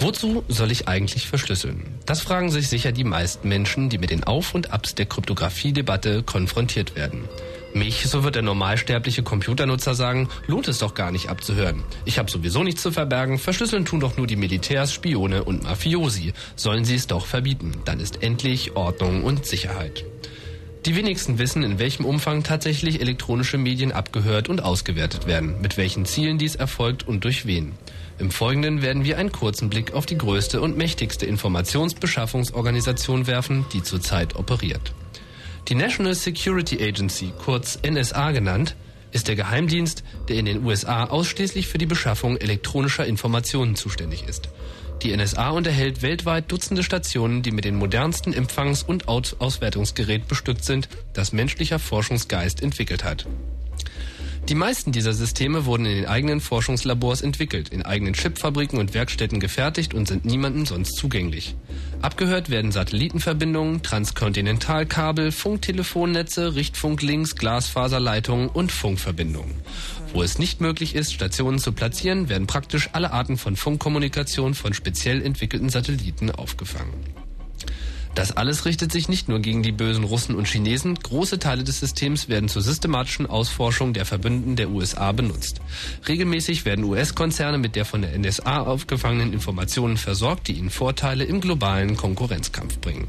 Wozu soll ich eigentlich verschlüsseln? Das fragen sich sicher die meisten Menschen, die mit den Auf- und Abs der Kryptographie-Debatte konfrontiert werden. Mich, so wird der normalsterbliche Computernutzer sagen, lohnt es doch gar nicht abzuhören. Ich habe sowieso nichts zu verbergen, verschlüsseln tun doch nur die Militärs, Spione und Mafiosi. Sollen sie es doch verbieten, dann ist endlich Ordnung und Sicherheit. Die wenigsten wissen, in welchem Umfang tatsächlich elektronische Medien abgehört und ausgewertet werden, mit welchen Zielen dies erfolgt und durch wen. Im Folgenden werden wir einen kurzen Blick auf die größte und mächtigste Informationsbeschaffungsorganisation werfen, die zurzeit operiert. Die National Security Agency, kurz NSA genannt, ist der Geheimdienst, der in den USA ausschließlich für die Beschaffung elektronischer Informationen zuständig ist. Die NSA unterhält weltweit Dutzende Stationen, die mit den modernsten Empfangs- und Auswertungsgerät bestückt sind, das menschlicher Forschungsgeist entwickelt hat. Die meisten dieser Systeme wurden in den eigenen Forschungslabors entwickelt, in eigenen Chipfabriken und Werkstätten gefertigt und sind niemandem sonst zugänglich. Abgehört werden Satellitenverbindungen, Transkontinentalkabel, Funktelefonnetze, Richtfunklinks, Glasfaserleitungen und Funkverbindungen. Wo es nicht möglich ist, Stationen zu platzieren, werden praktisch alle Arten von Funkkommunikation von speziell entwickelten Satelliten aufgefangen. Das alles richtet sich nicht nur gegen die bösen Russen und Chinesen, große Teile des Systems werden zur systematischen Ausforschung der Verbündeten der USA benutzt. Regelmäßig werden US-Konzerne mit der von der NSA aufgefangenen Informationen versorgt, die ihnen Vorteile im globalen Konkurrenzkampf bringen.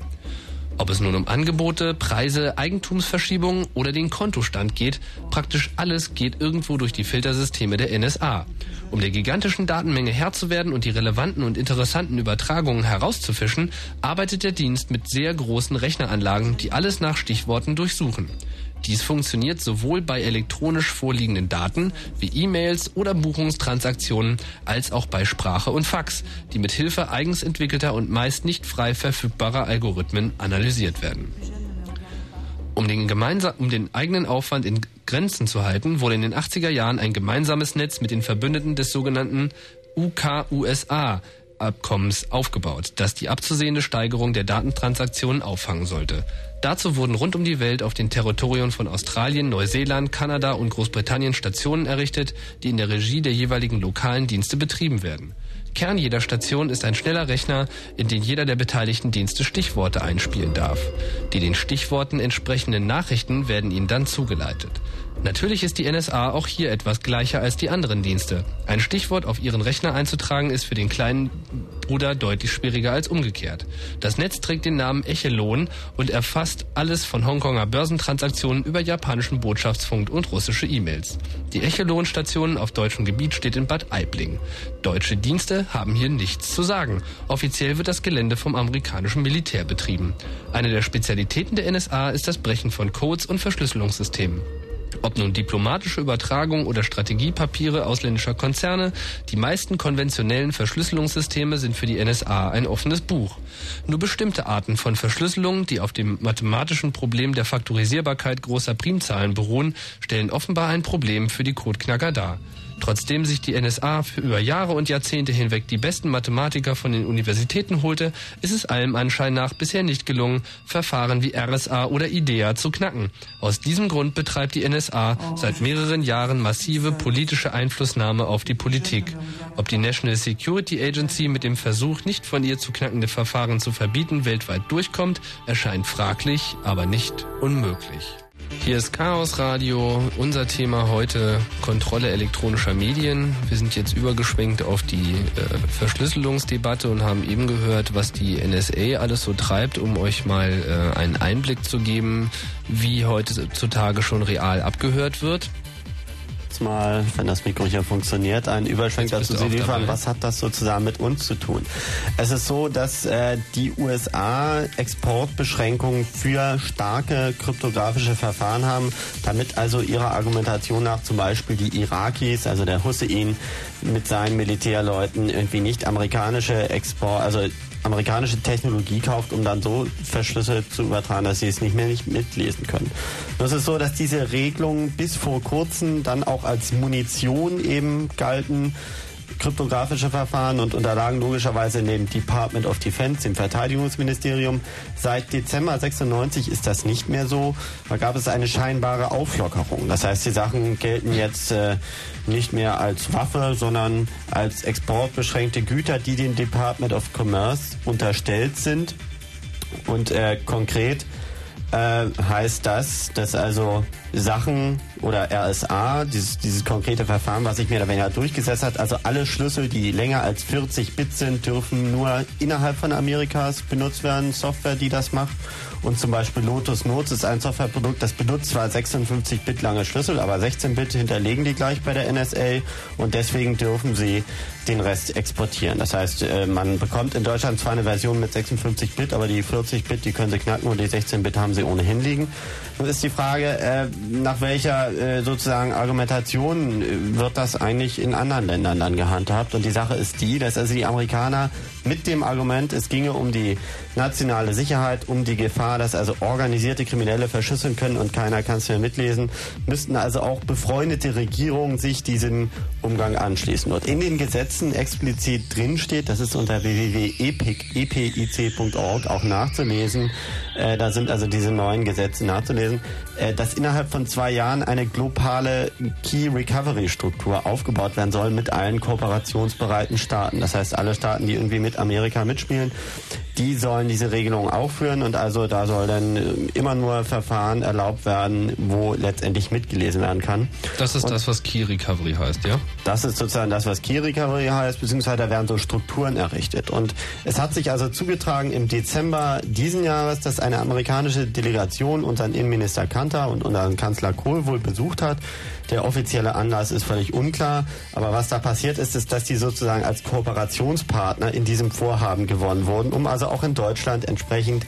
Ob es nun um Angebote, Preise, Eigentumsverschiebungen oder den Kontostand geht, praktisch alles geht irgendwo durch die Filtersysteme der NSA. Um der gigantischen Datenmenge Herr zu werden und die relevanten und interessanten Übertragungen herauszufischen, arbeitet der Dienst mit sehr großen Rechneranlagen, die alles nach Stichworten durchsuchen. Dies funktioniert sowohl bei elektronisch vorliegenden Daten wie E-Mails oder Buchungstransaktionen als auch bei Sprache und Fax, die mit Hilfe eigens entwickelter und meist nicht frei verfügbarer Algorithmen analysiert werden. Um den, gemeinsam, um den eigenen Aufwand in Grenzen zu halten, wurde in den 80er Jahren ein gemeinsames Netz mit den Verbündeten des sogenannten UK-USA Abkommens aufgebaut, das die abzusehende Steigerung der Datentransaktionen auffangen sollte. Dazu wurden rund um die Welt auf den Territorien von Australien, Neuseeland, Kanada und Großbritannien Stationen errichtet, die in der Regie der jeweiligen lokalen Dienste betrieben werden. Kern jeder Station ist ein schneller Rechner, in den jeder der beteiligten Dienste Stichworte einspielen darf. Die den Stichworten entsprechenden Nachrichten werden ihnen dann zugeleitet. Natürlich ist die NSA auch hier etwas gleicher als die anderen Dienste. Ein Stichwort auf ihren Rechner einzutragen ist für den kleinen Bruder deutlich schwieriger als umgekehrt. Das Netz trägt den Namen Echelon und erfasst alles von Hongkonger Börsentransaktionen über japanischen Botschaftsfunk und russische E-Mails. Die Echelon-Station auf deutschem Gebiet steht in Bad Aibling. Deutsche Dienste haben hier nichts zu sagen. Offiziell wird das Gelände vom amerikanischen Militär betrieben. Eine der Spezialitäten der NSA ist das Brechen von Codes und Verschlüsselungssystemen. Ob nun diplomatische Übertragung oder Strategiepapiere ausländischer Konzerne, die meisten konventionellen Verschlüsselungssysteme sind für die NSA ein offenes Buch. Nur bestimmte Arten von Verschlüsselung, die auf dem mathematischen Problem der Faktorisierbarkeit großer Primzahlen beruhen, stellen offenbar ein Problem für die Codeknacker dar. Trotzdem sich die NSA für über Jahre und Jahrzehnte hinweg die besten Mathematiker von den Universitäten holte, ist es allem Anschein nach bisher nicht gelungen, Verfahren wie RSA oder IDEA zu knacken. Aus diesem Grund betreibt die NSA seit mehreren Jahren massive politische Einflussnahme auf die Politik. Ob die National Security Agency mit dem Versuch, nicht von ihr zu knackende Verfahren zu verbieten, weltweit durchkommt, erscheint fraglich, aber nicht unmöglich. Hier ist Chaos Radio. Unser Thema heute Kontrolle elektronischer Medien. Wir sind jetzt übergeschwenkt auf die äh, Verschlüsselungsdebatte und haben eben gehört, was die NSA alles so treibt, um euch mal äh, einen Einblick zu geben, wie heutzutage schon real abgehört wird mal, wenn das Mikro hier funktioniert, einen Überschwenk dazu zu liefern, was hat das sozusagen mit uns zu tun. Es ist so, dass äh, die USA Exportbeschränkungen für starke kryptografische Verfahren haben, damit also ihrer Argumentation nach zum Beispiel die Irakis, also der Hussein mit seinen Militärleuten irgendwie nicht amerikanische Export, also amerikanische Technologie kauft, um dann so verschlüsselt zu übertragen, dass sie es nicht mehr nicht mitlesen können. Nur ist so, dass diese Regelungen bis vor kurzem dann auch als Munition eben galten kryptografische Verfahren und Unterlagen logischerweise dem Department of Defense, im Verteidigungsministerium. Seit Dezember 96 ist das nicht mehr so. Da gab es eine scheinbare Auflockerung. Das heißt, die Sachen gelten jetzt äh, nicht mehr als Waffe, sondern als exportbeschränkte Güter, die dem Department of Commerce unterstellt sind. Und äh, konkret äh, heißt das, dass also Sachen oder RSA, dieses, dieses konkrete Verfahren, was sich mehr oder weniger durchgesetzt hat, also alle Schlüssel, die länger als 40 Bit sind, dürfen nur innerhalb von Amerikas benutzt werden, Software, die das macht. Und zum Beispiel Lotus Notes ist ein Softwareprodukt, das benutzt zwar 56 Bit lange Schlüssel, aber 16 Bit hinterlegen die gleich bei der NSA und deswegen dürfen sie den Rest exportieren. Das heißt, äh, man bekommt in Deutschland zwar eine Version mit 56 Bit, aber die 40 Bit, die können sie knacken und die 16 Bit haben sie ohnehin liegen. Nun ist die Frage, äh, nach welcher äh, sozusagen Argumentation wird das eigentlich in anderen Ländern dann gehandhabt? Und die Sache ist die, dass also die Amerikaner mit dem Argument, es ginge um die nationale Sicherheit, um die Gefahr, dass also organisierte Kriminelle verschüsseln können und keiner kann es mehr mitlesen, müssten also auch befreundete Regierungen sich diesem Umgang anschließen. Dort in den Gesetzen explizit drinsteht, das ist unter www.epic.org auch nachzulesen, äh, da sind also diese neuen Gesetze nachzulesen, äh, dass innerhalb von zwei Jahren eine globale Key Recovery Struktur aufgebaut werden soll mit allen kooperationsbereiten Staaten. Das heißt, alle Staaten, die irgendwie mit Amerika mitspielen, die sollen diese Regelung aufführen und also da soll dann äh, immer nur Verfahren erlaubt werden, wo letztendlich mitgelesen werden kann. Das ist und das, was Key Recovery heißt, ja? Das ist sozusagen das, was Key Recovery heißt, beziehungsweise da werden so Strukturen errichtet. Und es hat sich also zugetragen im Dezember diesen Jahres, dass eine amerikanische Delegation unseren Innenminister Kanter und unseren Kanzler Kohl wohl besucht hat. Der offizielle Anlass ist völlig unklar. Aber was da passiert ist, ist, dass die sozusagen als Kooperationspartner in diesem Vorhaben gewonnen wurden, um also auch in Deutschland entsprechend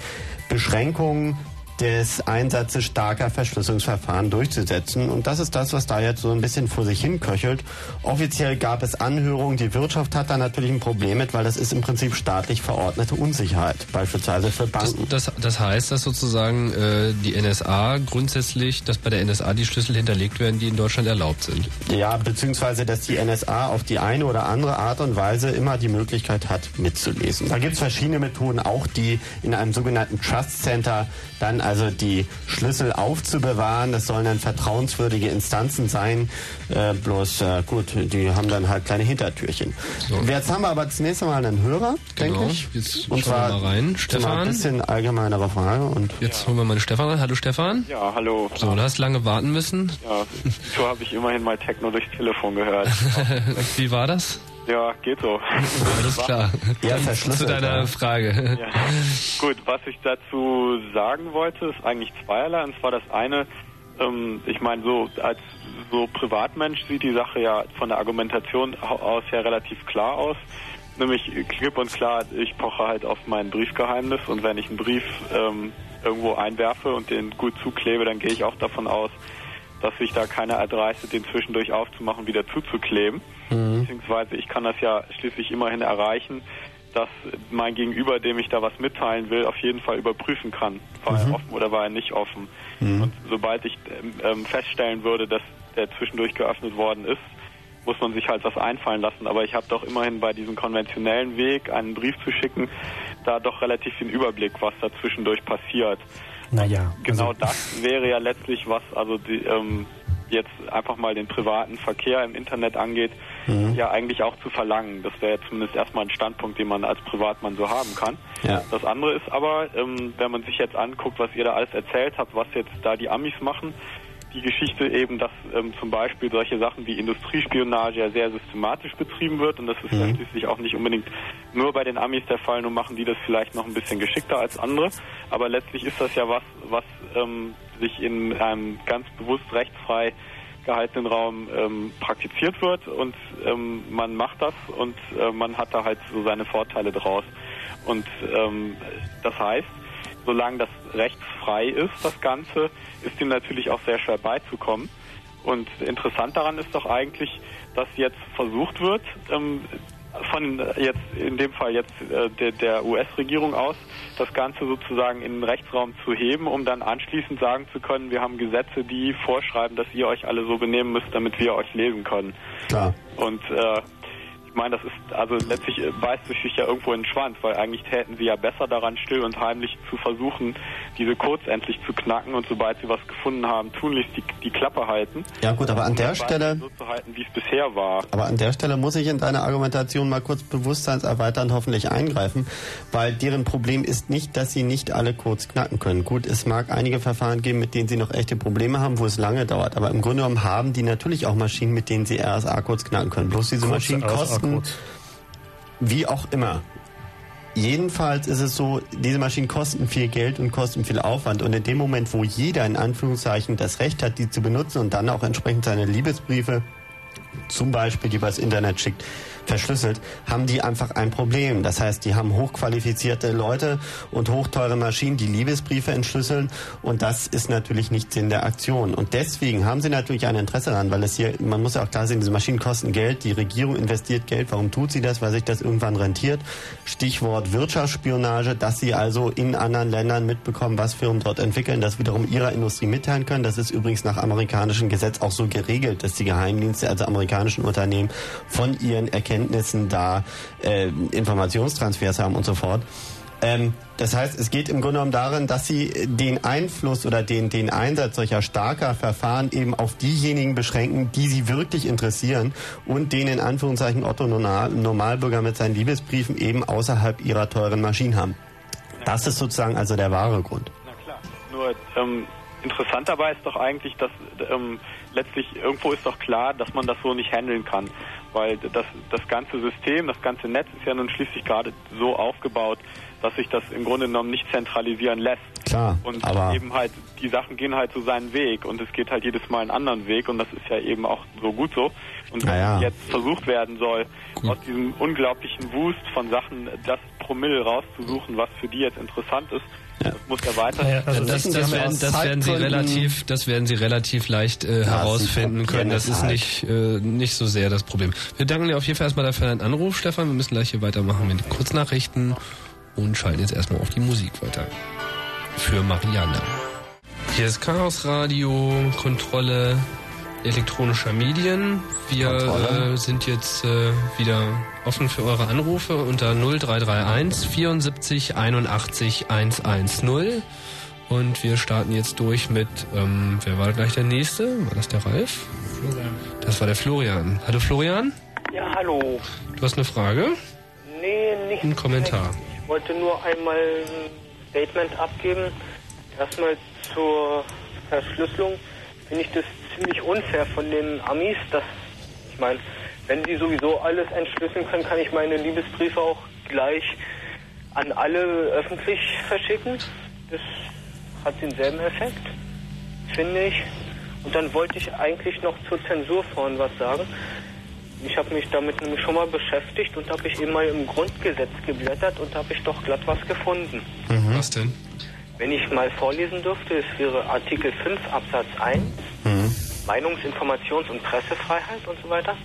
Beschränkungen des Einsatzes starker Verschlüsselungsverfahren durchzusetzen. Und das ist das, was da jetzt so ein bisschen vor sich hin köchelt. Offiziell gab es Anhörungen. Die Wirtschaft hat da natürlich ein Problem mit, weil das ist im Prinzip staatlich verordnete Unsicherheit, beispielsweise für Banken. Das, das, das heißt, dass sozusagen äh, die NSA grundsätzlich, dass bei der NSA die Schlüssel hinterlegt werden, die in Deutschland erlaubt sind. Ja, beziehungsweise, dass die NSA auf die eine oder andere Art und Weise immer die Möglichkeit hat, mitzulesen. Da gibt es verschiedene Methoden, auch die in einem sogenannten Trust Center dann also die Schlüssel aufzubewahren. Das sollen dann vertrauenswürdige Instanzen sein. Äh, bloß äh, gut, die haben dann halt kleine Hintertürchen. So. Jetzt haben wir aber zunächst einmal einen Hörer, genau. denke ich. Jetzt und zwar wir mal rein. Stefan. Ein bisschen allgemeinere Frage. Und Jetzt ja. holen wir mal den Stefan rein. Hallo Stefan. Ja, hallo. So, du hast lange warten müssen. Ja, so habe ich immerhin mal Techno durchs Telefon gehört. Wie war das? Ja, geht so. Alles klar. Ja, Zu deiner Frage. Ja. Gut, was ich dazu sagen wollte, ist eigentlich zweierlei. Und zwar das eine, ähm, ich meine, so als so Privatmensch sieht die Sache ja von der Argumentation aus her relativ klar aus. Nämlich klipp und klar, ich poche halt auf mein Briefgeheimnis und wenn ich einen Brief ähm, irgendwo einwerfe und den gut zuklebe, dann gehe ich auch davon aus, dass sich da keiner erdreistet, den zwischendurch aufzumachen, wieder zuzukleben. Mhm. Beziehungsweise ich kann das ja schließlich immerhin erreichen, dass mein Gegenüber, dem ich da was mitteilen will, auf jeden Fall überprüfen kann, war mhm. er offen oder war er nicht offen. Mhm. Und sobald ich ähm, feststellen würde, dass der zwischendurch geöffnet worden ist, muss man sich halt was einfallen lassen. Aber ich habe doch immerhin bei diesem konventionellen Weg, einen Brief zu schicken, da doch relativ den Überblick, was da zwischendurch passiert. Naja. Genau also das wäre ja letztlich was, also die, ähm, jetzt einfach mal den privaten Verkehr im Internet angeht, mhm. ja eigentlich auch zu verlangen. Das wäre zumindest erstmal ein Standpunkt, den man als Privatmann so haben kann. Ja. Das andere ist aber, ähm, wenn man sich jetzt anguckt, was ihr da alles erzählt habt, was jetzt da die Amis machen, die Geschichte eben, dass ähm, zum Beispiel solche Sachen wie Industriespionage ja sehr systematisch betrieben wird und das ist mhm. ja schließlich auch nicht unbedingt nur bei den Amis der Fall, nur machen die das vielleicht noch ein bisschen geschickter als andere. Aber letztlich ist das ja was, was ähm, sich in einem ganz bewusst rechtsfrei gehaltenen Raum ähm, praktiziert wird und ähm, man macht das und äh, man hat da halt so seine Vorteile draus. Und ähm, das heißt, solange das rechtsfrei ist, das Ganze, ist ihm natürlich auch sehr schwer beizukommen. Und interessant daran ist doch eigentlich, dass jetzt versucht wird, ähm, von jetzt in dem Fall jetzt äh, der, der US-Regierung aus, das Ganze sozusagen in den Rechtsraum zu heben, um dann anschließend sagen zu können, wir haben Gesetze, die vorschreiben, dass ihr euch alle so benehmen müsst, damit wir euch lesen können. Klar. Und äh, meine, das ist, also letztlich beißt sich ja irgendwo in den Schwanz, weil eigentlich täten sie ja besser daran, still und heimlich zu versuchen, diese Codes endlich zu knacken und sobald sie was gefunden haben, tunlichst die, die Klappe halten. Ja gut, aber an der Stelle... So zu halten, wie es bisher war. Aber an der Stelle muss ich in deiner Argumentation mal kurz bewusstseinserweiternd hoffentlich eingreifen, weil deren Problem ist nicht, dass sie nicht alle Codes knacken können. Gut, es mag einige Verfahren geben, mit denen sie noch echte Probleme haben, wo es lange dauert, aber im Grunde genommen haben die natürlich auch Maschinen, mit denen sie RSA-Codes knacken können. Bloß diese Maschinen kosten Maschinen, wie auch immer. Jedenfalls ist es so, diese Maschinen kosten viel Geld und kosten viel Aufwand. Und in dem Moment, wo jeder in Anführungszeichen das Recht hat, die zu benutzen und dann auch entsprechend seine Liebesbriefe, zum Beispiel, die übers Internet schickt, verschlüsselt, haben die einfach ein Problem. Das heißt, die haben hochqualifizierte Leute und hochteure Maschinen, die Liebesbriefe entschlüsseln und das ist natürlich nicht Sinn der Aktion. Und deswegen haben sie natürlich ein Interesse daran, weil es hier, man muss ja auch klar sehen, diese Maschinen kosten Geld, die Regierung investiert Geld. Warum tut sie das? Weil sich das irgendwann rentiert. Stichwort Wirtschaftsspionage, dass sie also in anderen Ländern mitbekommen, was Firmen dort entwickeln, das wiederum ihrer Industrie mitteilen können. Das ist übrigens nach amerikanischem Gesetz auch so geregelt, dass die Geheimdienste, also amerikanischen Unternehmen, von ihren Erkenntnissen Erkenntnissen da äh, Informationstransfers haben und so fort. Ähm, das heißt, es geht im Grunde genommen darin, dass sie den Einfluss oder den, den Einsatz solcher starker Verfahren eben auf diejenigen beschränken, die sie wirklich interessieren und den in Anführungszeichen Otto Normalbürger mit seinen Liebesbriefen eben außerhalb ihrer teuren Maschinen haben. Das ist sozusagen also der wahre Grund. Na klar. Nur ähm, interessant dabei ist doch eigentlich, dass ähm, letztlich irgendwo ist doch klar, dass man das so nicht handeln kann. Weil das, das ganze System, das ganze Netz ist ja nun schließlich gerade so aufgebaut, dass sich das im Grunde genommen nicht zentralisieren lässt. Klar, und aber eben halt, die Sachen gehen halt so seinen Weg und es geht halt jedes Mal einen anderen Weg und das ist ja eben auch so gut so. Und wenn Naja. jetzt versucht werden soll, aus diesem unglaublichen Wust von Sachen das Promille rauszusuchen, was für die jetzt interessant ist, das muss ja weiter. Also das, das, werden, das werden Sie relativ, das werden Sie relativ leicht äh, herausfinden können. Das ist nicht äh, nicht so sehr das Problem. Wir danken dir auf jeden Fall erstmal dafür deinen Anruf, Stefan. Wir müssen gleich hier weitermachen mit Kurznachrichten und schalten jetzt erstmal auf die Musik weiter. Für Marianne. Hier ist Chaos Radio, Kontrolle elektronischer Medien. Wir äh, sind jetzt äh, wieder offen für eure Anrufe unter 0331 74 81 110. Und wir starten jetzt durch mit, ähm, wer war gleich der Nächste? War das der Ralf? Das war der Florian. Hallo Florian, Ja, hallo. du hast eine Frage? Nee, nicht. Ein Kommentar. Ich wollte nur einmal ein Statement abgeben. Erstmal zur Verschlüsselung finde ich das ziemlich unfair von den Amis, dass ich meine, wenn sie sowieso alles entschlüsseln können, kann ich meine Liebesbriefe auch gleich an alle öffentlich verschicken. Das hat denselben Effekt, finde ich. Und dann wollte ich eigentlich noch zur Zensur vorhin was sagen. Ich habe mich damit nämlich schon mal beschäftigt und habe ich mal im Grundgesetz geblättert und habe ich doch glatt was gefunden. Was denn? Wenn ich mal vorlesen dürfte, es wäre Artikel 5 Absatz 1, Meinungs-, Informations- und Pressefreiheit und so weiter.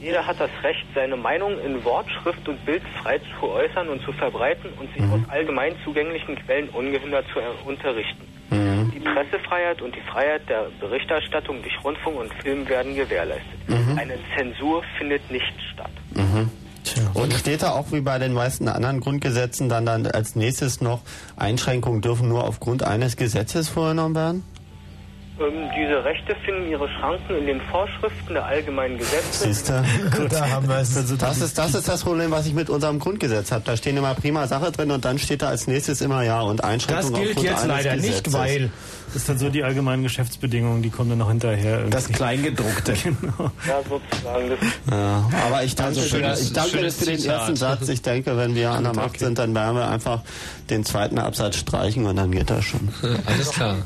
Jeder hat das Recht, seine Meinung in Wort, Schrift und Bild frei zu äußern und zu verbreiten und sich aus allgemein zugänglichen Quellen ungehindert zu er- unterrichten. Die Pressefreiheit und die Freiheit der Berichterstattung durch Rundfunk und Film werden gewährleistet. Eine Zensur findet nicht statt. Und steht da auch wie bei den meisten anderen Grundgesetzen dann, dann als nächstes noch, Einschränkungen dürfen nur aufgrund eines Gesetzes vorgenommen werden? Ähm, diese Rechte finden ihre Schranken in den Vorschriften der allgemeinen Gesetze. Siehst du? Da haben wir es. Das ist, das ist das Problem, was ich mit unserem Grundgesetz habe. Da stehen immer prima Sache drin und dann steht da als nächstes immer ja und Einschränkungen Das gilt aufgrund jetzt eines leider nicht, Gesetzes. weil das sind dann so die allgemeinen Geschäftsbedingungen, die kommen dann noch hinterher. Irgendwie. Das Kleingedruckte. genau. Ja, sozusagen. Ja, aber ich danke, Also für, schönes- ich danke schönes für den Zitat. ersten Satz. Ich denke, wenn wir an der Macht sind, dann werden wir einfach den zweiten Absatz streichen und dann geht das schon. Alles klar.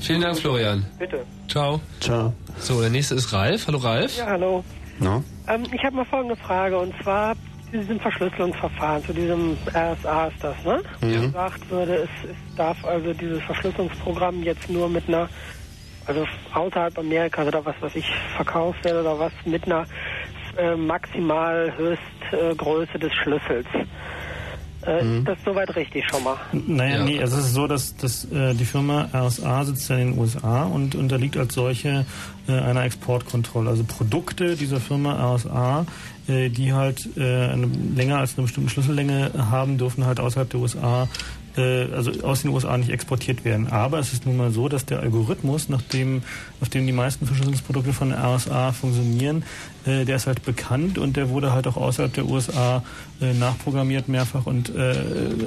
Vielen Dank, Florian. Bitte. Ciao. Ciao. So, der nächste ist Ralf. Hallo Ralf. Ja, hallo. No? Ähm, ich habe mal folgende Frage und zwar zu diesem Verschlüsselungsverfahren, zu diesem RSA ist das, ne? Mhm. Gesagt würde, es, es darf also dieses Verschlüsselungsprogramm jetzt nur mit einer, also außerhalb Amerikas oder was weiß ich, verkauft werden oder was mit einer äh, maximal Höchstgröße äh, Größe des Schlüssels. Äh, Mhm. Ist das soweit richtig schon mal? Naja, nee, also es ist so, dass, dass äh, die Firma RSA sitzt ja in den USA und unterliegt als solche äh, einer Exportkontrolle. Also Produkte dieser Firma RSA, äh, die halt äh, eine, länger als eine bestimmte Schlüssellänge haben, dürfen halt außerhalb der USA äh, also aus den USA nicht exportiert werden. Aber es ist nun mal so, dass der Algorithmus, nach dem, auf dem die meisten Verschlüsselungsprodukte von RSA funktionieren, äh, der ist halt bekannt und der wurde halt auch außerhalb der USA äh, nachprogrammiert mehrfach und äh,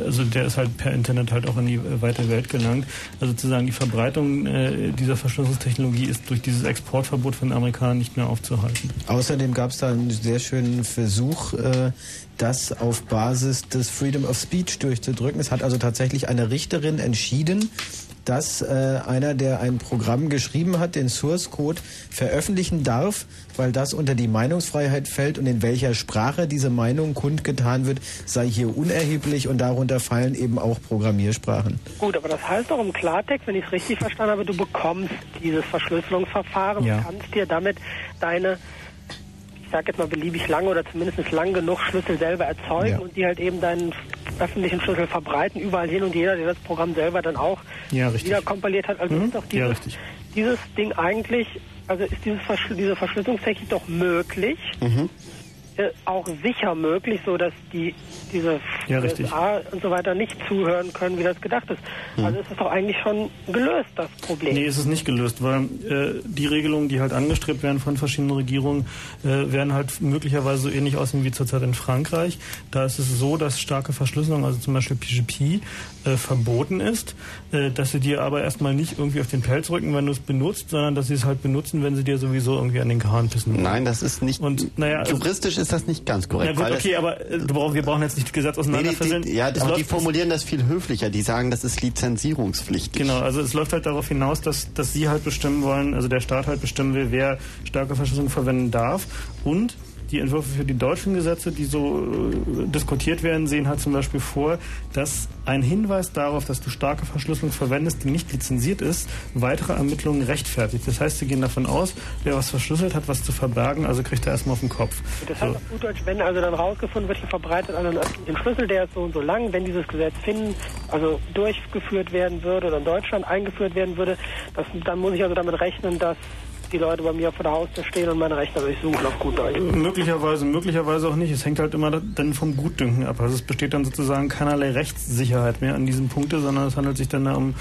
also der ist halt per Internet halt auch in die äh, weite Welt gelangt. Also sozusagen die Verbreitung äh, dieser Verschlüsselungstechnologie ist durch dieses Exportverbot von den Amerikanern nicht mehr aufzuhalten. Außerdem gab es da einen sehr schönen Versuch, äh, das auf Basis des Freedom of Speech durchzudrücken. Es hat also tatsächlich eine Richterin entschieden, dass äh, einer, der ein Programm geschrieben hat, den Source Code veröffentlichen darf, weil das unter die Meinungsfreiheit fällt und in welcher Sprache diese Meinung kundgetan wird, sei hier unerheblich und darunter fallen eben auch Programmiersprachen. Gut, aber das heißt doch im Klartext, wenn ich es richtig verstanden habe, du bekommst dieses Verschlüsselungsverfahren Ja. und kannst dir damit deine, ich sag jetzt mal beliebig lange oder zumindest lang genug Schlüssel selber erzeugen Ja. und die halt eben deinen öffentlichen Schlüssel verbreiten, überall hin und jeder, der das Programm selber dann auch Ja, wieder kompiliert hat. Also Mhm. ist doch Ja, dieses, richtig. dieses Ding eigentlich, also ist dieses Verschl diese Verschlüsselungstechnik doch möglich. Mhm. Auch sicher möglich, so dass die diese Ja. USA und so weiter nicht zuhören können, wie das gedacht ist. Also ist es doch eigentlich schon gelöst, das Problem. Nee, ist es nicht gelöst, weil äh, die Regelungen, die halt angestrebt werden von verschiedenen Regierungen, äh, werden halt möglicherweise so ähnlich aussehen wie zurzeit in Frankreich. Da ist es so, dass starke Verschlüsselung, also zum Beispiel PGP, äh, verboten ist, äh, dass sie dir aber erstmal nicht irgendwie auf den Pelz rücken, wenn du es benutzt, sondern dass sie es halt benutzen, wenn sie dir sowieso irgendwie an den Kahn pissen. Nein, das ist nicht. Und naja, also- juristisch ist das nicht ganz korrekt. Ja gut, okay, aber äh, brauch, wir brauchen jetzt nicht Gesetz Nee, die, auseinanderfasseln. die, ja, aber die formulieren das viel höflicher. Die sagen, das ist lizenzierungspflichtig. Genau, also es läuft halt darauf hinaus, dass, dass sie halt bestimmen wollen, also der Staat halt bestimmen will, wer starke Verschlüsselung verwenden darf. Und die Entwürfe für die deutschen Gesetze, die so äh, diskutiert werden, sehen halt zum Beispiel vor, dass ein Hinweis darauf, dass du starke Verschlüsselung verwendest, die nicht lizenziert ist, weitere Ermittlungen rechtfertigt. Das heißt, sie gehen davon aus, wer was verschlüsselt hat, was zu verbergen, also kriegt er erstmal auf den Kopf. Das heißt auf gut Deutsch, wenn also dann rausgefunden wird, hier verbreitet an einen öffentlichen Schlüssel, der ist so und so lang, wenn dieses Gesetz finden, also durchgeführt werden würde oder in Deutschland eingeführt werden würde, das, dann muss ich also damit rechnen, dass die Leute bei mir vor der Haustür stehen und meine Rechner durchsuchen auf gut Deutsch. Möglicherweise, möglicherweise auch nicht. Es hängt halt immer dann vom Gutdünken ab. Also es besteht dann sozusagen keinerlei Rechtssicherheit mehr an diesem Punkte, sondern es handelt sich dann da um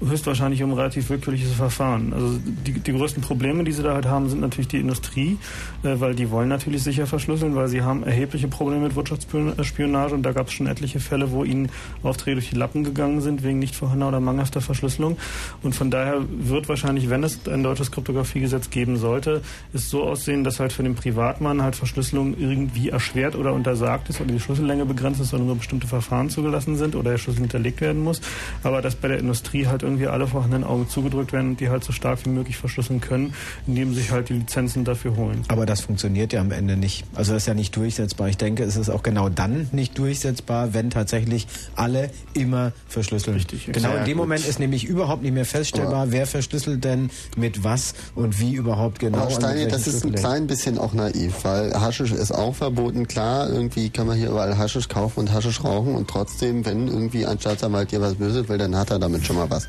höchstwahrscheinlich um relativ willkürliches Verfahren. Also die, die größten Probleme, die sie da halt haben, sind natürlich die Industrie, äh, weil die wollen natürlich sicher verschlüsseln, weil sie haben erhebliche Probleme mit Wirtschaftsspionage und da gab es schon etliche Fälle, wo ihnen Aufträge durch die Lappen gegangen sind wegen nicht vorhandener oder mangelhafter Verschlüsselung. Und von daher wird wahrscheinlich, wenn es ein deutsches Kryptografiegesetz geben sollte, es so aussehen, dass halt für den Privatmann halt Verschlüsselung irgendwie erschwert oder untersagt ist oder die Schlüssellänge begrenzt ist oder nur bestimmte Verfahren zugelassen sind oder der Schlüssel hinterlegt werden muss. Aber dass bei der Industrie halt irgendwie alle vorhandenen Augen zugedrückt werden und die halt so stark wie möglich verschlüsseln können, indem sich halt die Lizenzen dafür holen. Aber das funktioniert ja am Ende nicht. Also das ist ja nicht durchsetzbar. Ich denke, es ist auch genau dann nicht durchsetzbar, wenn tatsächlich alle immer verschlüsseln. Richtig, genau Ja, in dem gut. Moment ist nämlich überhaupt nicht mehr feststellbar, wer verschlüsselt denn mit was und wie überhaupt genau. Aber Steini, das ist ein klein bisschen auch naiv, weil Haschisch ist auch verboten. Klar, irgendwie kann man hier überall Haschisch kaufen und Haschisch rauchen und trotzdem, wenn irgendwie ein Staatsanwalt dir was böse will, dann hat er damit schon mal was.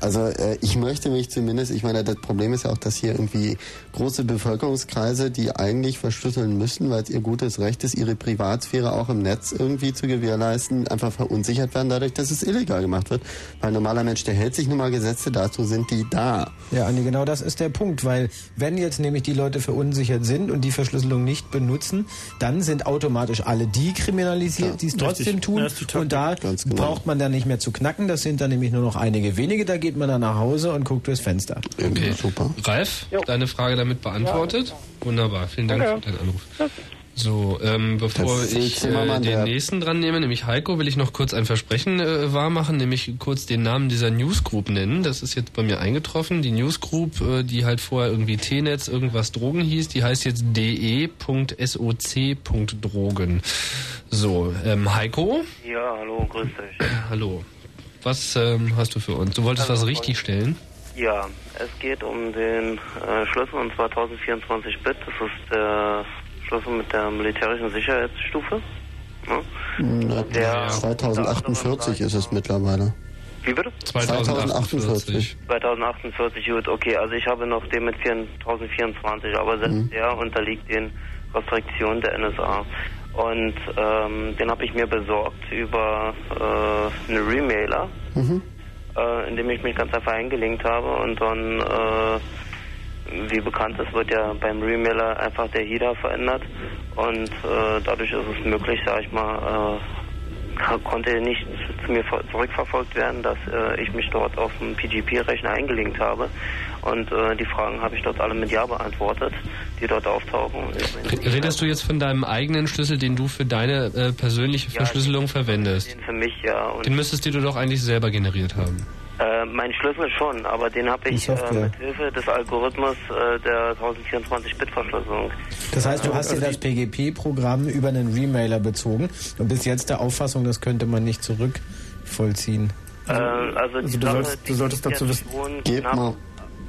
Also äh, ich möchte mich zumindest, ich meine, das Problem ist ja auch, dass hier irgendwie große Bevölkerungskreise, die eigentlich verschlüsseln müssen, weil es ihr gutes Recht ist, ihre Privatsphäre auch im Netz irgendwie zu gewährleisten, einfach verunsichert werden dadurch, dass es illegal gemacht wird. Weil ein normaler Mensch, der hält sich nun mal Gesetze, dazu sind die da. Ja, Andi, genau das ist der Punkt, weil wenn jetzt nämlich die Leute verunsichert sind und die Verschlüsselung nicht benutzen, dann sind automatisch alle die kriminalisiert, die es trotzdem tun. Ja, und da genau. braucht man dann nicht mehr zu knacken. Das sind dann nämlich nur noch einige wenige. Da geht man dann nach Hause und guckt durchs Fenster. Okay. Super. Ralf, deine Frage damit beantwortet? Wunderbar, vielen Dank Danke. für deinen Anruf. So, ähm, bevor ich äh, den nächsten dran nehme, nämlich Heiko, will ich noch kurz ein Versprechen äh, wahrmachen, nämlich kurz den Namen dieser Newsgroup nennen. Das ist jetzt bei mir eingetroffen. Die Newsgroup, äh, die halt vorher irgendwie T-Netz irgendwas Drogen hieß, die heißt jetzt de.soc.drogen. So, ähm, Heiko, Ja, hallo, grüß dich. hallo. Was ähm, hast du für uns? Du wolltest was richtig stellen? Ja, es geht um den äh, Schlüssel und zwar 1024 Bit. Das ist der Schlüssel mit der militärischen Sicherheitsstufe. Ne? Na, Der- 2048 ist es mittlerweile. Wie bitte? 2048. 2048, gut, okay. Also ich habe noch den mit 4024, aber selbst Mhm. der unterliegt den Restriktionen der NSA. Und ähm, den habe ich mir besorgt über äh, einen Remailer. Mhm. äh, indem ich mich ganz einfach eingelinkt habe und dann, äh, wie bekannt ist, wird ja beim Remailer einfach der HIDA verändert und äh, dadurch ist es möglich, sag ich mal, äh, konnte nicht zu mir ver- zurückverfolgt werden, dass äh, ich mich dort auf dem PGP-Rechner eingelinkt habe und äh, die Fragen habe ich dort alle mit Ja beantwortet, die dort auftauchen. Re- Redest du jetzt von deinem eigenen Schlüssel, den du für deine äh, persönliche Verschlüsselung verwendest? Für mich ja Den müsstest du doch eigentlich selber generiert haben. Äh, mein Schlüssel schon, aber den habe ich äh, mit Hilfe des Algorithmus äh, der 1024-Bit-Verschlüsselung. Das heißt, du hast dir das PGP-Programm über einen Remailer bezogen und bist jetzt der Auffassung, das könnte man nicht zurückvollziehen. Äh, also die Also du Sache, solltest- die du solltest dazu wissen- Gib mal.